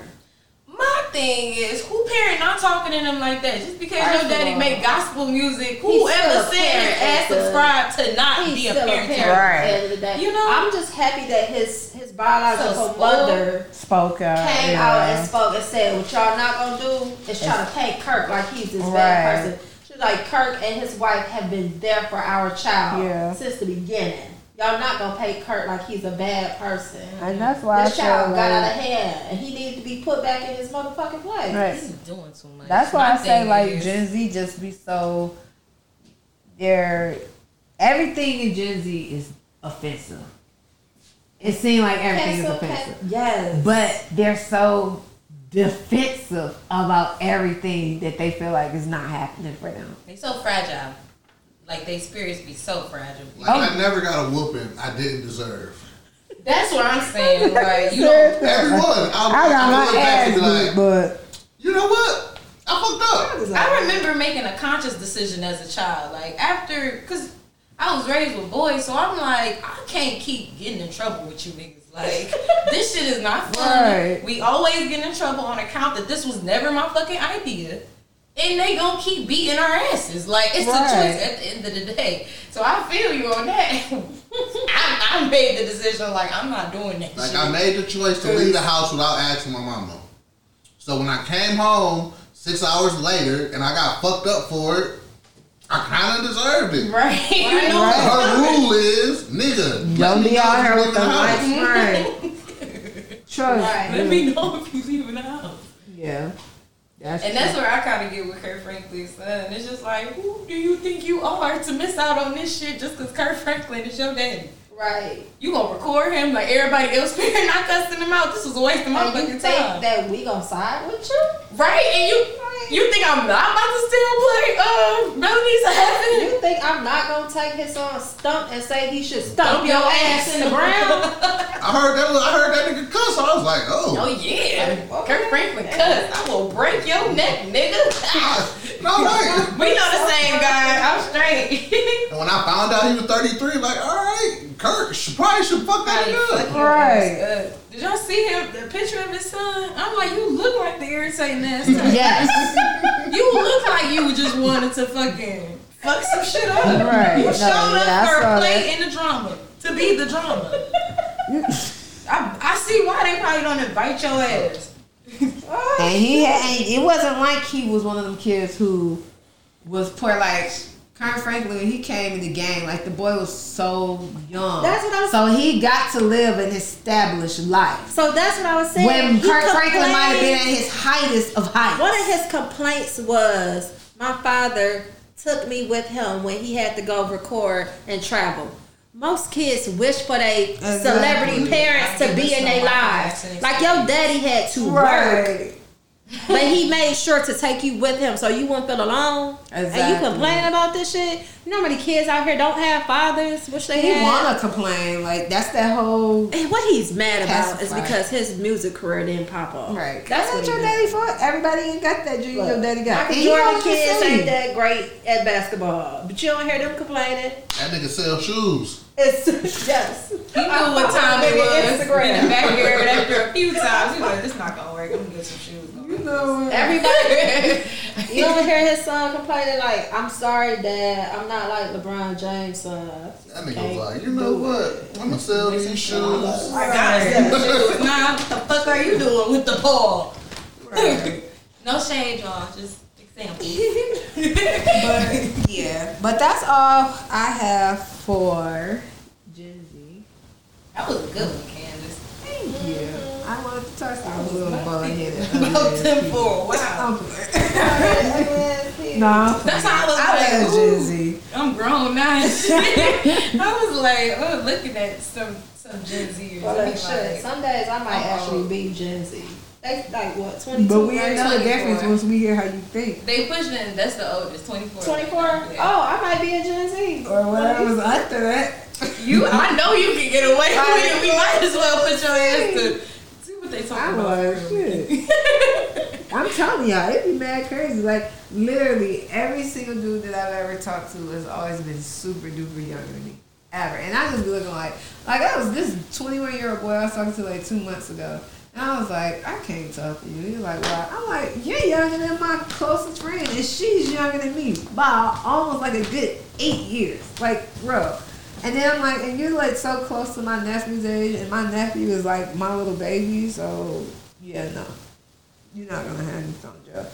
My thing is, who parent not talking to them like that? Just because First your daddy all, make gospel music, he's still whoever said parent and at the- subscribe to not He's be a still a parent. parent Right. at the end of the day. You know? I'm just happy that his his biological So mother Spoke out. came yeah. out and spoke and said, "What y'all not gonna do is try to paint Kirk like he's this Right. bad person." She's like, "Kirk and his wife have been there for our child Yeah. since the beginning. Y'all not gonna paint Kirk like he's a bad person." and that's why This I child feel got out of hand, and he needed to be put back in his motherfucking place. Right. He's doing too much. That's why My I say thing like is- Gen Z just be so. They're everything in Gen Z is offensive. It seems like everything is offensive, can- yes. but they're so defensive about everything that they feel like is not happening for them. They so fragile. Like they spirits be so fragile. Like I never got a whooping I didn't deserve. That's what I'm saying. Like you don't. Everyone, I, I got I my look back and ass be like, beat, but you know what? I fucked up. I remember making a conscious decision as a child. Like after, cause I was raised with boys, so I'm like, I can't keep getting in trouble with you niggas. Like this shit is not fun. Right. We always get in trouble on account that this was never my fucking idea. And they gonna keep beating our asses. Like it's Right. a choice at the end of the day. So I feel you on that. I, I made the decision like I'm not doing that. Like shit. I made the choice to leave the house without asking my mama. So when I came home six hours later and I got fucked up for it, I kind of deserved it. Right. You know Her rule is, nigga, let don't me be know out if here you with the house. right. Trust. Right. Let me know if you leaving the house. Yeah. That's And that's where I kind of get with Kirk Franklin's son. It's just like, who do you think you are to miss out on this shit just because Kirk Franklin is your daddy? Right. You gonna record him like everybody else parent not cussing him out. This was a waste of my And you fucking think time. that we gonna side with you? right? And you you think I'm not about to still play uh Melodies of Heaven? You think I'm not gonna take his song Stomp and say he should stump your ass in the ground? I heard that. I heard that nigga cuss. So I was like, oh. Oh yeah. Kirk Franklin cuss. I will break your neck, nigga. No, right. we know the same guy. I'm straight. And when I found out he was 33, like, all right, Kirk should, probably should fuck that nigga up. Right. Uh, did y'all see him? The picture of his son. I'm like, you look like the irritating ass. type. Yes. You look like you just wanted to fucking fuck some shit up. Right. You No, showed up yeah, I for a play in the drama to be the drama. I, I see why they probably don't invite your ass. And he had, and it wasn't like he was one of them kids who was poor. Like Kirk Franklin, when he came in the game, like the boy was so young. That's what I was- So he got to live an established life. So that's what I was saying. When He Kurt Franklin might have been at his highest of heights. One of his complaints was my father took me with him when he had to go record and travel. Most kids wish for their celebrity parents to be in their lives. Like your daddy had to work, Right. But he made sure to take you with him so you wouldn't feel alone. And you Exactly. complaining about this shit. You know how many kids out here don't have fathers? Wish they He had. wanna complain. Like that's that whole And what he's mad about is because his music career didn't pop off. right. That's That's what what he your daddy for. Everybody ain't got that dream your daddy got. Michael And he Jordan the kids scene. ain't that great at basketball, but you don't hear them complaining. That nigga sell shoes. It's yes. He knew what time it Nigga, was Instagram. in the backyard after a few times. He was like, "This not gonna work. I'm gonna get some shoes." You know, Everybody, you don't hear his son complaining like, "I'm sorry, Dad. I'm not like LeBron James' son." That nigga was like, you know what? I'm gonna sell these shoes. I got some shoes. Nah, what the fuck are you doing with the ball? no shade, y'all. Just example. but yeah, but that's all I have for Gen Z. That was a good one, Candace. Thank you. I wanted to touch I was a little ball headed. About them for a while. No, That's how I was I like, love ooh. Gen Z. literally. I'm grown now. I was like, oh, looking at some some Gen Zers. Well, and like, be shit, some days I might oh. actually be Gen Z. They like what, 22? But we right? know the difference once we hear how you think. They pushing. That's the oldest, 24. 24? Yeah. Oh, I might be a Gen Z. Or whatever was after that. You, I know you can get away with it. We might as well put your ass to see what they talking I'm about. like, for real. shit. I'm telling y'all, it'd be mad crazy. Like literally every single dude that I've ever talked to has always been super duper younger than me. Ever. And I just be looking like like I was this twenty one year old boy I was talking to like two months ago. And I was like, I can't talk to you. He's like, why? I'm like, you're younger than my closest friend, and she's younger than me by almost like a good eight years. Like, bro. And then I'm like, and you're like so close to my nephew's age, and my nephew is like my little baby, so yeah, no. You're not gonna have me on Joe.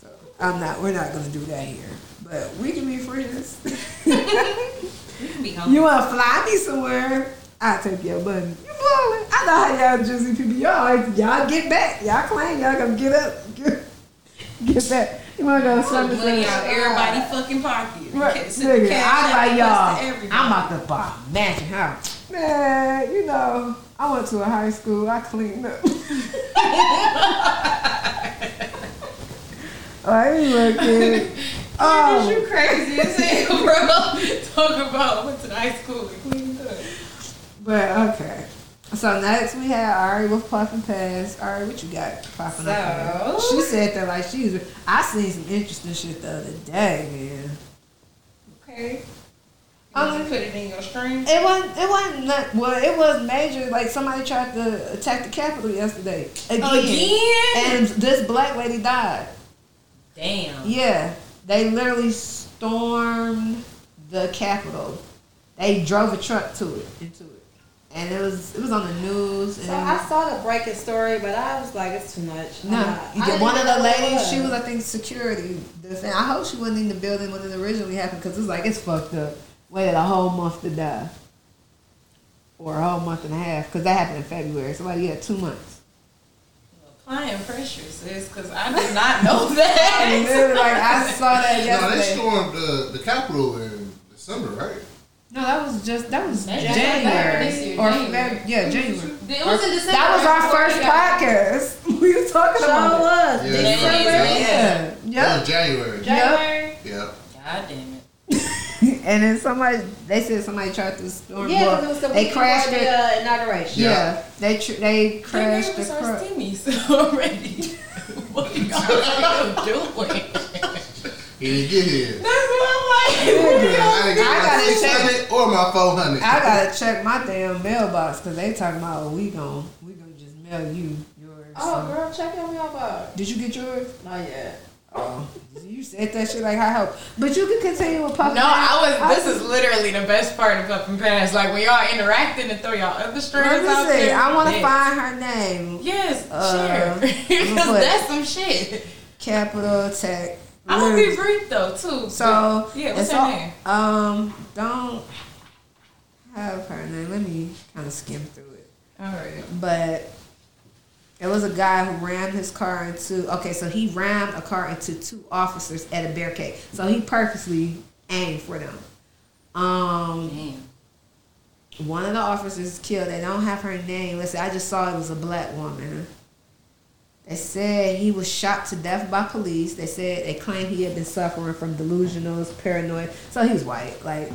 So I'm not we're not gonna do that here. But we can be friends. You can be hungry. you wanna fly me somewhere? I'll take your money. You ballin'. I know how y'all Jersey people, y'all y'all get back. Y'all claim y'all gonna get up. Get, get back. You wanna go Put something money out everybody fucking pocket. Right, Ca- send the nigga, I like y'all. I'm about to buy a mansion house. Man, you know, I went to a high school. I cleaned up. oh, anyway, kid. Oh, You crazy as hell, bro. Talk about went to high school and cleaned up. but okay. So next we have Ari with Puff and Pass. Ari, what you got popping up? So? She said that like she was. I seen some interesting shit the other day, man. Okay. Um, put it in your stream. It wasn't. It wasn't. Not, well, it was major. Like somebody tried to attack the Capitol yesterday again, Again? and this black lady died. Damn. Yeah, they literally stormed the Capitol. They drove a truck to it, into it, and it was it was on the news. And So I saw the breaking story, but I was like, it's too much. No, not- I you get didn't one of the know what it ladies. She was, I think, security. defense. I hope she wasn't in the building when it originally happened because it's like it's fucked up. Waited a whole month to die, or a whole month and a half because that happened in February. So Somebody had two months. Applying pressure, sis, because I did not know And that. literally, like I saw that yesterday. No, they stormed the, the Capitol in December, right? No, that was just that was That's January year, or January. Yeah January. It was in December. That was our first podcast. We were talking Sure about it. was. Yeah, December. yeah. Yeah, yeah. January. January. Yeah. God damn it. and then somebody, they said somebody tried to storm. Yeah, well, because it was the they crashed the uh, inauguration. Yeah, they tr- they Crashed crashed the the our truck. stimmies already. what are y'all doing? He didn't get here. That's what I'm like. I didn't I my gotta six hundred or my four hundred. I gotta check my damn mailbox because they talking about oh, we gon' we gonna just mail you yours. Oh, girl, check your mailbox. Did you get yours? Not yet. Oh, you said that shit like I hope, but you can continue with puffing. No, I was. This is literally the best part of Up and Pass. Like when y'all interacting and throw y'all other Let strings out see. there. I want to Yes. find her name. Yes, Uh, share. Because that's some shit. Capital Tech. I'm gonna be brief though too. So yeah, what's her all- name? Um, don't have her name. Let me kind of skim through it. All right. But it was a guy who rammed his car into. Okay, so he rammed a car into two officers at a barricade. So he purposely aimed for them. Um, Damn. one of the officers killed. They don't have her name. Listen, I just saw it was a black woman. They said he was shot to death by police. They said they claimed he had been suffering from delusionals, paranoid. So he was white. Like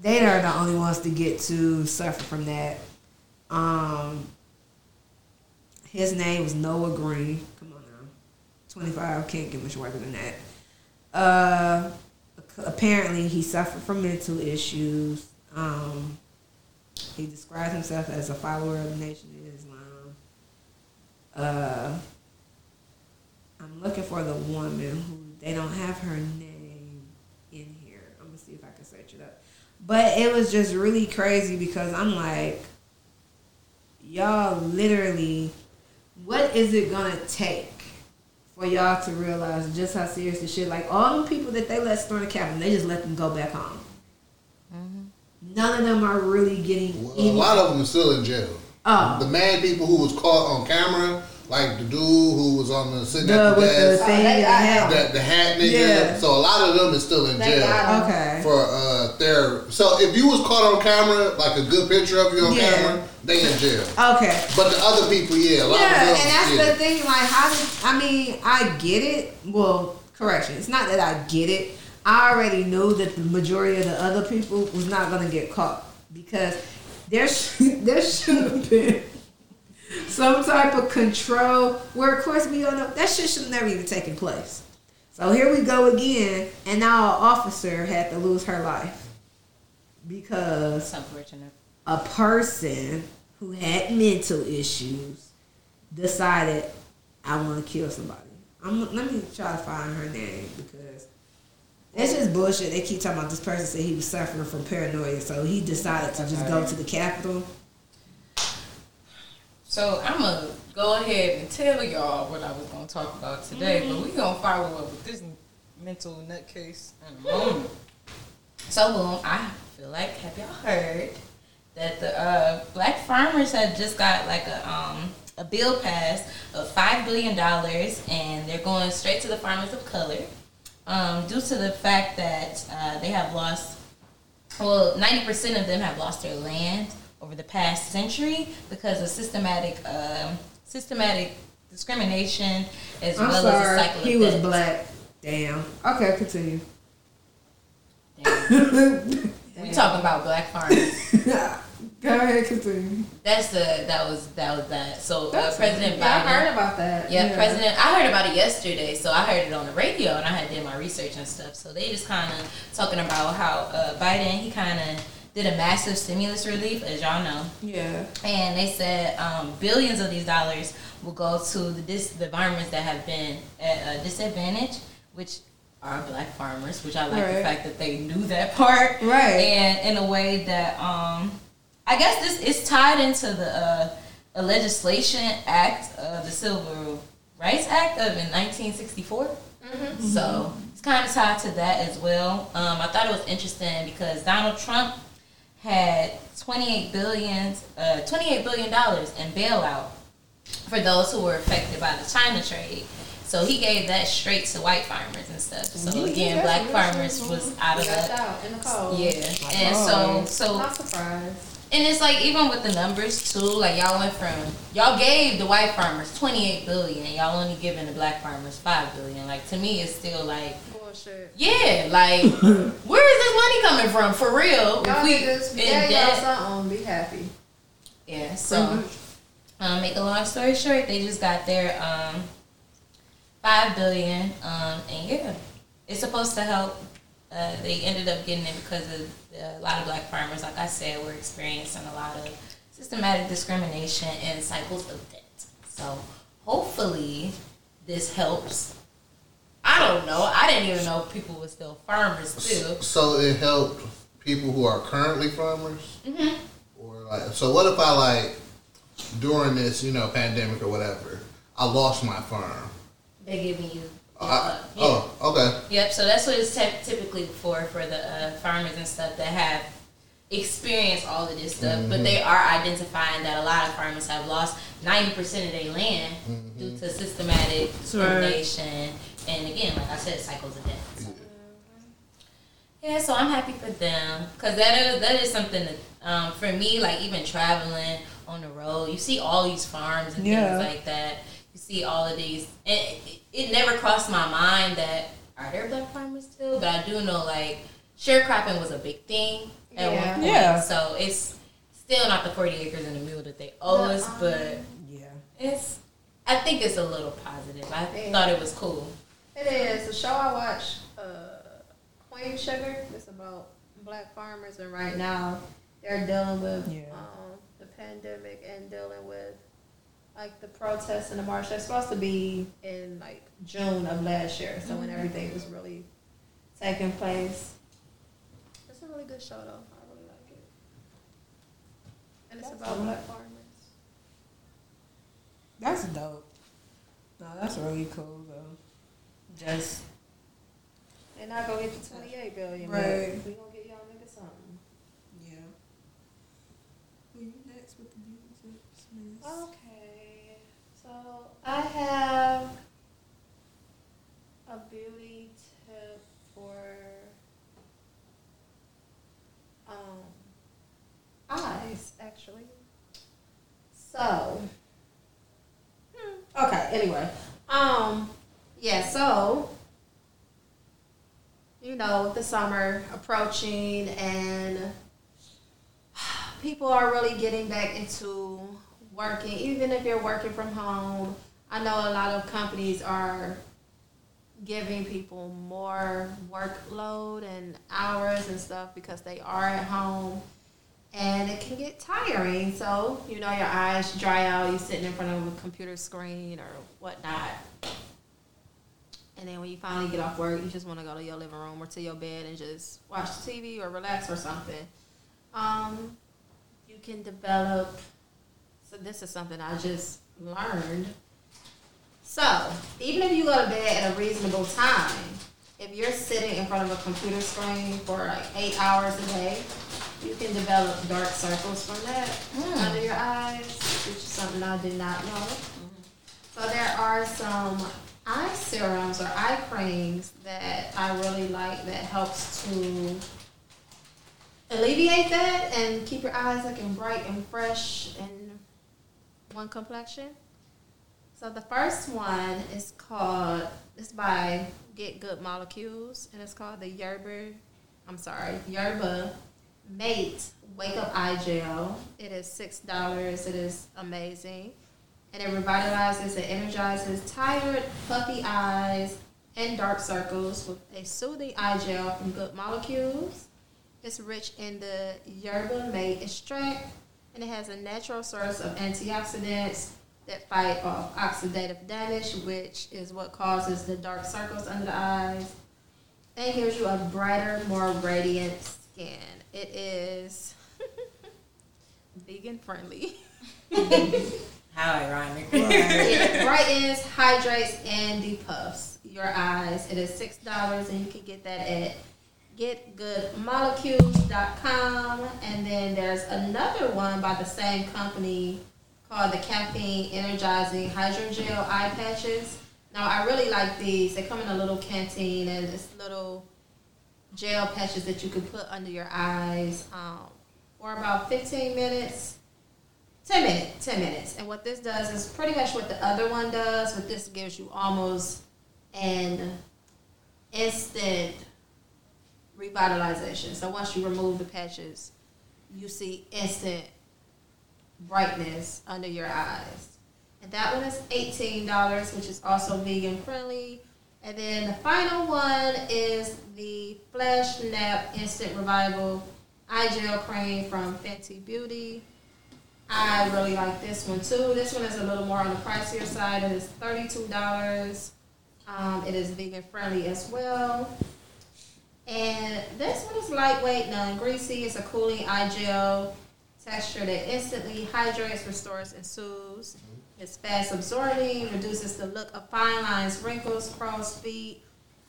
they are the only ones to get to suffer from that. Um, his name was Noah Green. Come on now, twenty five can't get much whiter than that. Uh, apparently he suffered from mental issues. Um, he describes himself as a follower of the Nation. Uh, I'm looking for the woman who they don't have her name in here. I'm gonna see if I can search it up. But it was just really crazy because I'm like, y'all literally, what is it gonna take for y'all to realize just how serious this shit? Like all the people that they let storm the cabin, they just let them go back home. None of them are really getting A lot of them are still in jail. Oh. The mad people who was caught on camera like the dude who was on the sitting The, at the with the desk, thing they and the got hat. the, the hat nigga. Yeah. So a lot of them is still in They jail. Okay. for uh their. So if you was caught on camera, like a good picture of you on Yeah. camera, they in jail. Okay. But the other people, yeah, a lot Yeah, of them. and that's yeah. the thing. Like, how did I mean? I get it. Well, correction. It's not that I get it. I already knew that the majority of the other people was not gonna get caught because there sh- there should have been some type of control. Where of course we don't know that shit should have never even taken place. So here we go again, and now an officer had to lose her life because a person who had mental issues decided I want to kill somebody. I'm, let me try to find her name because it's just bullshit. They keep talking about this person said he was suffering from paranoia, so he decided to just go to the Capitol. So I'm gonna go ahead and tell y'all what I was gonna talk about today, but we gonna follow up with this mental nutcase in a moment. So boom, I feel like have y'all heard that the uh, black farmers have just got like a um a bill passed of five billion dollars, and they're going straight to the farmers of color, um, due to the fact that uh, they have lost well, ninety percent of them have lost their land over the past century because of systematic, um, systematic discrimination as I'm well as a sorry, cycle he was black. Damn. Okay, continue. Damn. we talking about black farmers. Go ahead, continue. That's the that was that was that. So uh, President Yeah, I heard about that. Yeah, Yeah. President. I heard about it yesterday, so I heard it on the radio, and I had did my research and stuff. So they just kind of talking about how uh, Biden he kind of did a massive stimulus relief, as y'all know. Yeah. and they said um, billions of these dollars will go to the dis- the farmers that have been at a disadvantage, which are black farmers. Which I like the fact that they knew that part, Right. And in a way that um, I guess this is tied into the uh, a legislation act of the Civil Rights Act of in 1964. So it's kind of tied to that as well. Um, I thought it was interesting because Donald Trump had 28 billion, uh, 28 billion dollars in bailout for those who were affected by the China trade. So he gave that straight to white farmers and stuff. So again, black farmers was out of Left that. out in the cold. Yeah, and so so Not surprised. And it's like even with the numbers too, like y'all went from y'all gave the white farmers twenty eight billion, y'all only giving the black farmers five billion. Like to me, it's still like Bullshit. yeah, like where is this money coming from for real? Y'all If we niggas, in yeah, y'all debt, something. Be happy. yeah. So um, make a long story short, they just got their um five billion, um, and yeah, it's supposed to help. Uh, they ended up getting it because of a lot of black farmers, like I said, were experiencing a lot of systematic discrimination and cycles of debt. So hopefully, this helps. I don't know. I didn't even know people were still farmers too. So it helped people who are currently farmers, Mm-hmm. or like. So what if I like during this, you know, pandemic or whatever, I lost my farm. They're giving you. I, yeah. Oh, okay. Yep. So that's what it's te- typically for for the uh, farmers and stuff that have experienced all of this stuff, but they are identifying that a lot of farmers have lost ninety percent of their land due to systematic right. discrimination, and again, like I said, cycles of death. Yeah, so I'm happy for them because that is that is something that um, for me, like even traveling on the road, you see all these farms and Yeah. things like that. You see all of these, and it, it never crossed my mind that are there black farmers still? But I do know like sharecropping was a big thing at Yeah. one point. Yeah. So it's still not the 40 acres and a mule that they owe us, but Yeah. it's. I think it's a little positive. I Yeah. thought it was cool. It is. The show I watch, uh, Queen Sugar, it's about black farmers, and right now they're dealing with Yeah. um, the pandemic and dealing with like the protests and the march. They're supposed to be in like June of last year, so when mm-hmm. everything was really taking place. It's a really good show, though. I really like it, and it's about black farmers. That's dope. No, that's really cool though. Just They're not gonna get the twenty-eight billion, Right. but we gonna get y'all niggas something. yeah. Who you next with the music? Okay, so I have a beauty tip for um, eyes, actually. So, hmm, okay. Anyway, um, yeah. So, you know, the summer approaching, and people are really getting back into working, even if you're working from home. I know a lot of companies are giving people more workload and hours and stuff because they are at home and it can get tiring. So, you know, your eyes dry out, you're sitting in front of a computer screen or whatnot. And then when you finally get off work, you just want to go to your living room or to your bed and just watch TV or relax or something. Um, you can develop. So this is something I just learned. So even if you go to bed at a reasonable time, if you're sitting in front of a computer screen for like eight hours a day, you can develop dark circles from that hmm. under your eyes, which is something I did not know. Mm-hmm. So there are some eye serums or eye creams that I really like that helps to alleviate that and keep your eyes looking bright and fresh and one complexion. So the first one is called it's by Get Good Molecules and it's called the Yerba I'm sorry, Yerba Mate Wake Up Eye Gel. It is six dollars. It is amazing. And it revitalizes and energizes tired, puffy eyes and dark circles with a soothing eye gel from Good Molecules. It's rich in the yerba mate extract, and it has a natural source of antioxidants that fight off oxidative damage, which is what causes the dark circles under the eyes, and gives you a brighter, more radiant skin. It is vegan friendly. How ironic. it brightens, hydrates, and depuffs your eyes. It is six dollars, and you can get that at getgoodmolecules.com. And then there's another one by the same company called the Caffeine Energizing Hydrogel Eye Patches. Now, I really like these. They come in a little canteen, and it's little gel patches that you can put under your eyes um, for about 15 minutes. 10 minutes, 10 minutes. And what this does is pretty much what the other one does, but this gives you almost an instant revitalization. So once you remove the patches, you see instant brightness under your eyes. And that one is $18, which is also vegan friendly. And then the final one is the Flash Nap Instant Revival Eye Gel Cream from Fenty Beauty. I really like this one too. This one is a little more on the pricier side. It is $32. Um, it is vegan friendly as well. And this one is lightweight, non greasy. It's a cooling eye gel texture that instantly hydrates, restores, and soothes. Mm-hmm. It's fast absorbing, reduces the look of fine lines, wrinkles, crow's feet,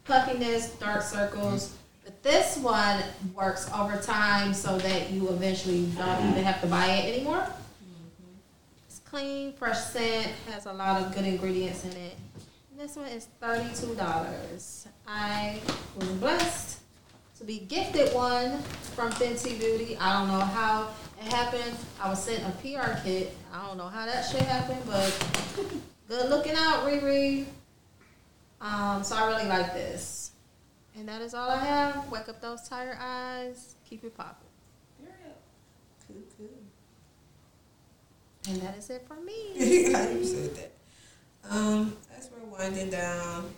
puffiness, dark circles. Mm-hmm. But this one works over time so that you eventually don't even have to buy it anymore. Mm-hmm. It's clean, fresh scent, has a lot of good ingredients in it. And this one is $32. I was blessed to be gifted one from Fenty Beauty. I don't know how happened. I was sent a PR kit. I don't know how that shit happened, but good looking out, Riri. Um, so I really like this. And that is all I have. Wake up those tired eyes. Keep it popping. Cool, cool. And that is it for me. You said that. Um, as we're winding down,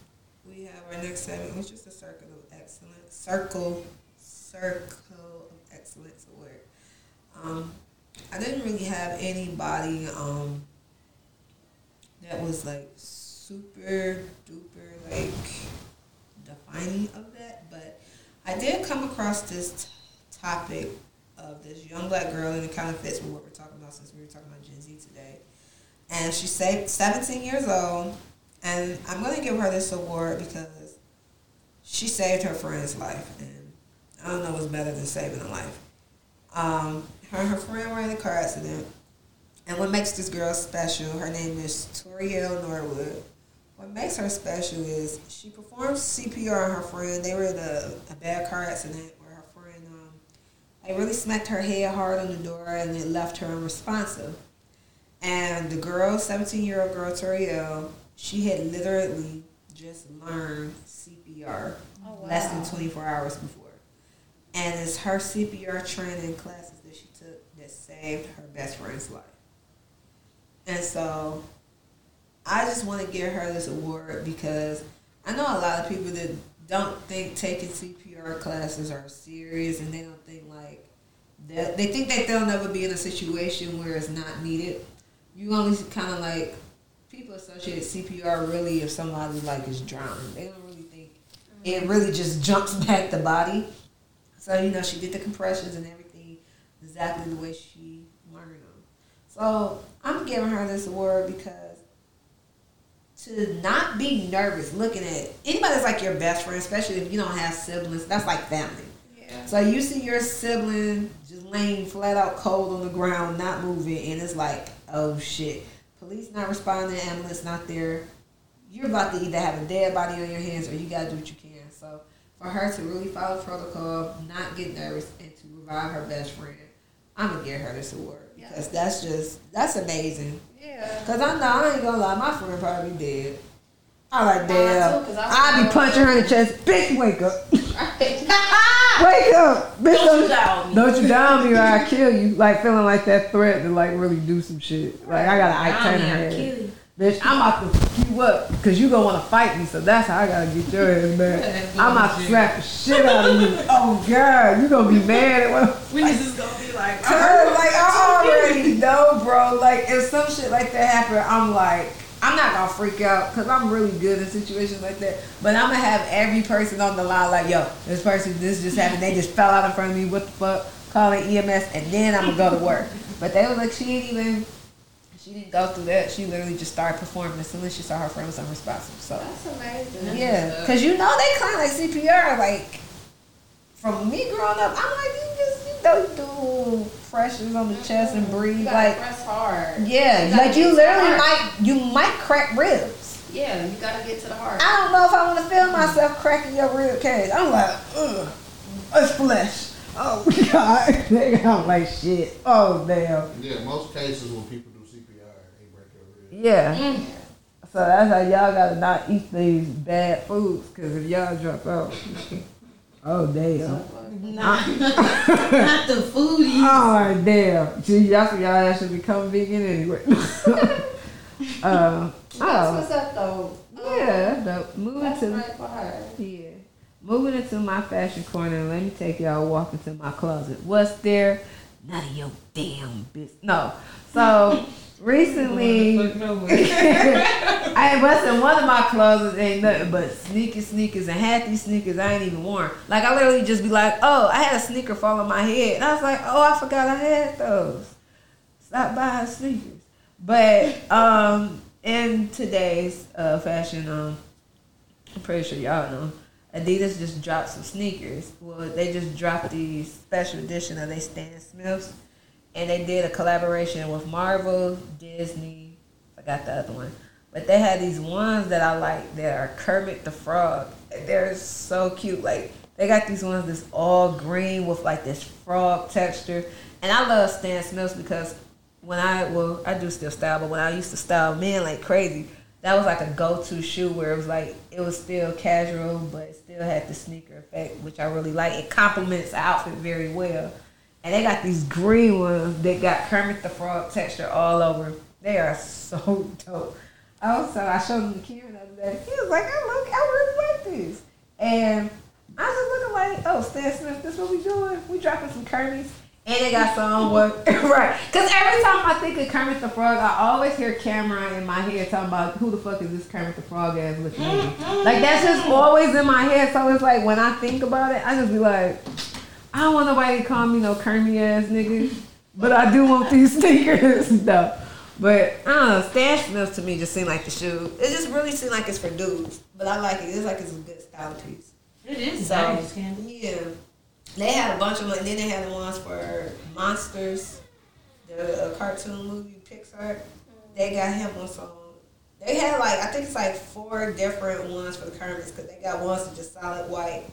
we have our next segment, which is the circle of excellence. Circle, circle. Um, I didn't really have anybody um that was like super duper like defining of that, but I did come across this t- topic of this young black girl, and it kind of fits with what we're talking about since we were talking about Gen Z today. And she's sa- 17 years old, and I'm going to give her this award because she saved her friend's life, and I don't know what's better than saving a life. Um, her and her friend were in a car accident, And what makes this girl special, her name is Toriel Norwood. What makes her special is she performed CPR on her friend. They were in a, a bad car accident where her friend, um, they really smacked her head hard on the door and it left her unresponsive. And the girl, 17 year old girl, Toriel, she had literally just learned CPR less than 24 hours before. And it's her CPR training classes that she took that saved her best friend's life. And so I just want to give her this award because I know a lot of people that don't think taking CPR classes are serious and they don't think like that they think that they'll never be in a situation where it's not needed. You only kind of like people associate CPR really if somebody like is drowning. They don't really think it mm-hmm. really just jumps back the body. So you know she did the compressions and everything exactly the way she learned them. So oh. I'm giving her this award because to not be nervous looking at anybody that's like your best friend, especially if you don't have siblings, that's like family. Yeah. So you see your sibling just laying flat out cold on the ground, not moving, and it's like, oh shit. Police not responding, ambulance not there. You're about to either have a dead body on your hands or you gotta do what you can. So for her to really follow protocol, not get nervous, and to revive her best friend, I'm gonna give her this award because that's just that's amazing. Yeah. Cause I know I ain't gonna lie, my friend probably dead. I like damn. too, I be punching her in the chest. Bitch, wake up. Wake up. Bitch, Don't you down me. Don't you down me or I kill you. Like feeling like that threat to like really do some shit. Like I got an I Down turn me, her I head. Bitch, I'm about to fuck you up because you gonna want to fight me. So that's how I gotta get your ass back. I'm about to slap the shit out of you. Oh god, you gonna be mad at what? We just gonna be like, Cause like I already know, bro. Like if some shit like that happen, I'm like, I'm not gonna freak out because I'm really good in situations like that. But I'm gonna have every person on the line like, yo, this person, this just happened. They just fell out in front of me. What the fuck? Calling EMS, and then I'm gonna go to work. But they was like, she ain't even. She didn't go through that. She literally just started performing as soon as she saw her friend was unresponsive. So That's amazing. yeah, because you know they kind of like CPR. Like from me growing up, I'm like you just you know you do pressures on the mm-hmm. chest and breathe You like press hard. yeah, You like you get to the literally might you might crack ribs. Yeah, you gotta get to the heart. I don't know if I want to feel myself cracking your rib cage. I'm like, ugh, it's flesh. Oh god, Nigga, I'm like shit. Oh damn. Yeah, most cases when people do CPR, they break Yeah. So that's how y'all gotta not eat these bad foods, cause if y'all drop out, oh damn. not the foodie. Oh damn. See, y'all y'all ass should become vegan anyway. uh, That's oh what's up though. yeah, that's dope. Moving That's to right for her. yeah. Moving into my fashion corner, let me take y'all walk into my closet. What's there? None of your damn business. No. So recently, I was in one of my closets ain't nothing but sneakers, sneakers, and half these sneakers I ain't even worn. Like I literally just be like, oh, I had a sneaker fall on my head, and I was like, oh, I forgot I had those. Stop buying sneakers. But um, in today's uh, fashion, um, I'm pretty sure y'all know. Adidas just dropped some sneakers. Well, they just dropped the special edition of they Stan Smiths, and they did a collaboration with Marvel, Disney. I got the other one, but they had these ones that I like that are Kermit the Frog. They're so cute. Like they got these ones that's all green with like this frog texture, and I love Stan Smiths because when I well I do still style, but when I used to style men like crazy, that was like a go-to shoe where it was like it was still casual, but it still had the sneaker effect, which I really like. It complements the outfit very well. And they got these green ones that got Kermit the Frog texture all over. They are so dope. Also, I showed him the Kieran the other day. He was like, "I look, I really like these." And I was just looking like, "Oh, Stan Smith, this what we doing? We dropping some Kermits." And they got some what right? Because every time I think of Kermit the Frog, I always hear Cameron in my head talking about who the fuck is this Kermit the Frog ass looking nigga. Like that's just always in my head. So it's like when I think about it, I just be like, I don't want nobody to call me no Kermit ass nigga, but I do want these sneakers. no, but I don't know. Stan Smith to me just seem like the shoe. It just really seemed like it's for dudes, but I like it. It's like it's a good style piece. It is So, nice, Candy. Yeah. They had a bunch of them, and then they had the ones for monsters. the uh, cartoon movie Pixar. They got him on some. They had like I think it's like four different ones for the Kermits because they got ones that just solid white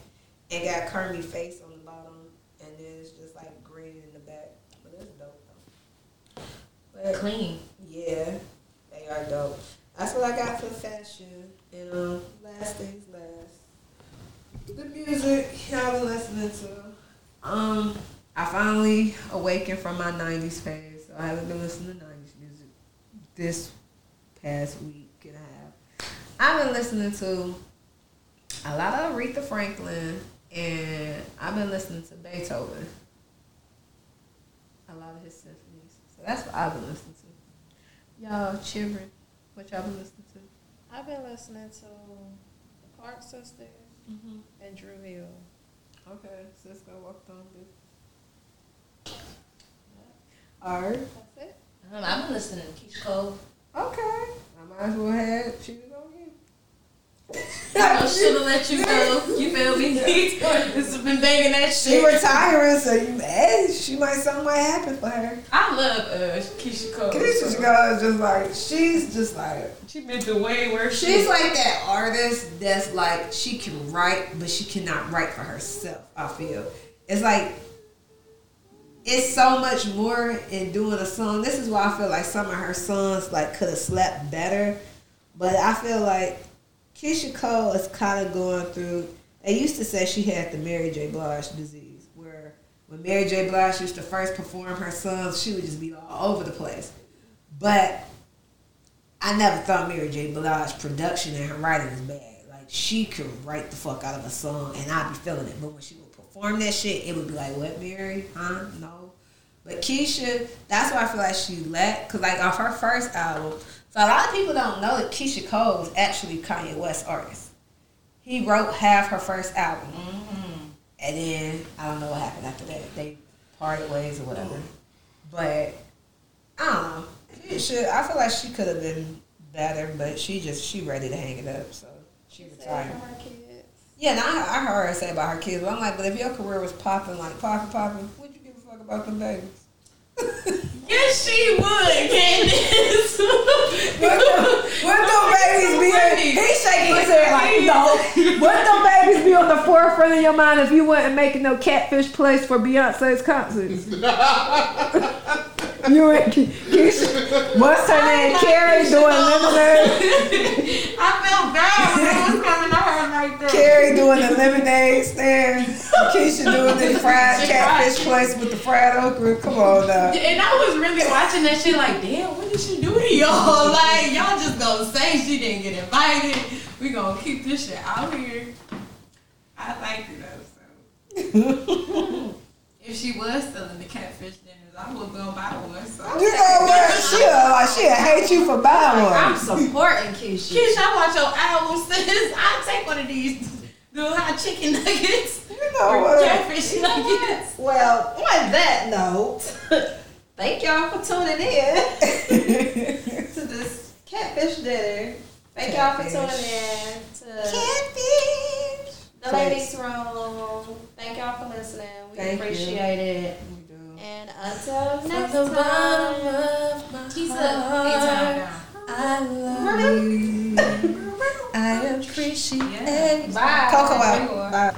and got Kermit face on the bottom, and then it's just like green in the back. But it's dope though. But Clean. yeah, they are dope. That's what I got for fashion. And um, last things last. The music I've been listening to. Um, I finally awakened from my '90s phase. So I haven't been listening to '90s music this past week and a half. I've been listening to a lot of Aretha Franklin, and I've been listening to Beethoven. A lot of his that's what I've been listening to. Y'all children, what y'all been listening to? I've been listening to the Clark Sisters and Dru Hill. Okay, Sisqó walked on this. Alright. That's it. Um, I've been listening to Keyshia Cole. Okay. I might as well have cheated you. I should have let you go. You feel me? this has been banging that shit. She shit. retiring, so you, hey, she might something might happen for her. I love uh, Keyshia Cole. Keyshia girl is just like she's just like She been the way where she's like that artist that's like she can write, but she cannot write for herself. I feel it's like it's so much more in doing a song. This is why I feel like some of her songs like could have slept better, but I feel like Keyshia Cole is kind of going through. They used to say she had the Mary J. Blige disease, where when Mary J. Blige used to first perform her songs, she would just be all over the place. But I never thought Mary J. Blige's production and her writing was bad. Like she could write the fuck out of a song and I'd be feeling it. But when she would perform that shit, it would be like, what, Mary? Huh? No. But Keyshia, that's why I feel like she let, cause like off her first album, so a lot of people don't know that Keyshia Cole is actually Kanye West's artist. He wrote half her first album, mm-hmm. and then I don't know what happened after that. They parted ways or whatever. But I don't know. She should. I feel like she could have been better, but she just she ready to hang it up. So she retired. For her kids. Yeah, now I, I heard her say about her kids, but I'm like, but if your career was popping, like popping, popping, would you give a fuck about them babies? Yes, she would, Candace. What the, what them babies be? in- He shaking his head like, no. What the babies be on the forefront of your mind if you wasn't making no catfish place for Beyonce's concerts? you and Keisha, what's her name? Carrie doing lemonade. I felt bad when it was coming to her like that. Carrie doing the lemonade stand. Keisha doing the fried catfish place with the fried okra. Come on now. And I was really watching that shit like, damn, what did she do to y'all? Like, y'all just gonna say she didn't get invited. We gonna keep this shit out here. I like it though, so. if she was selling the catfish I would go buy one. So. You know what? She'll like she'll hate you for buying one. I'm supporting Keyshia. Keyshia, I watch your album, sis. I'll take one of these. The hot chicken nuggets. You know Or what? catfish nuggets. Well, on that note, thank y'all for tuning in to this catfish dinner. Thank y'all for tuning in to Catfish. the ladies' room. Thank y'all for listening. We Thank you. appreciate it. We do. And until next the bottom time. of my He's a anytime. I love you. I appreciate Yeah. Bye. Coco out.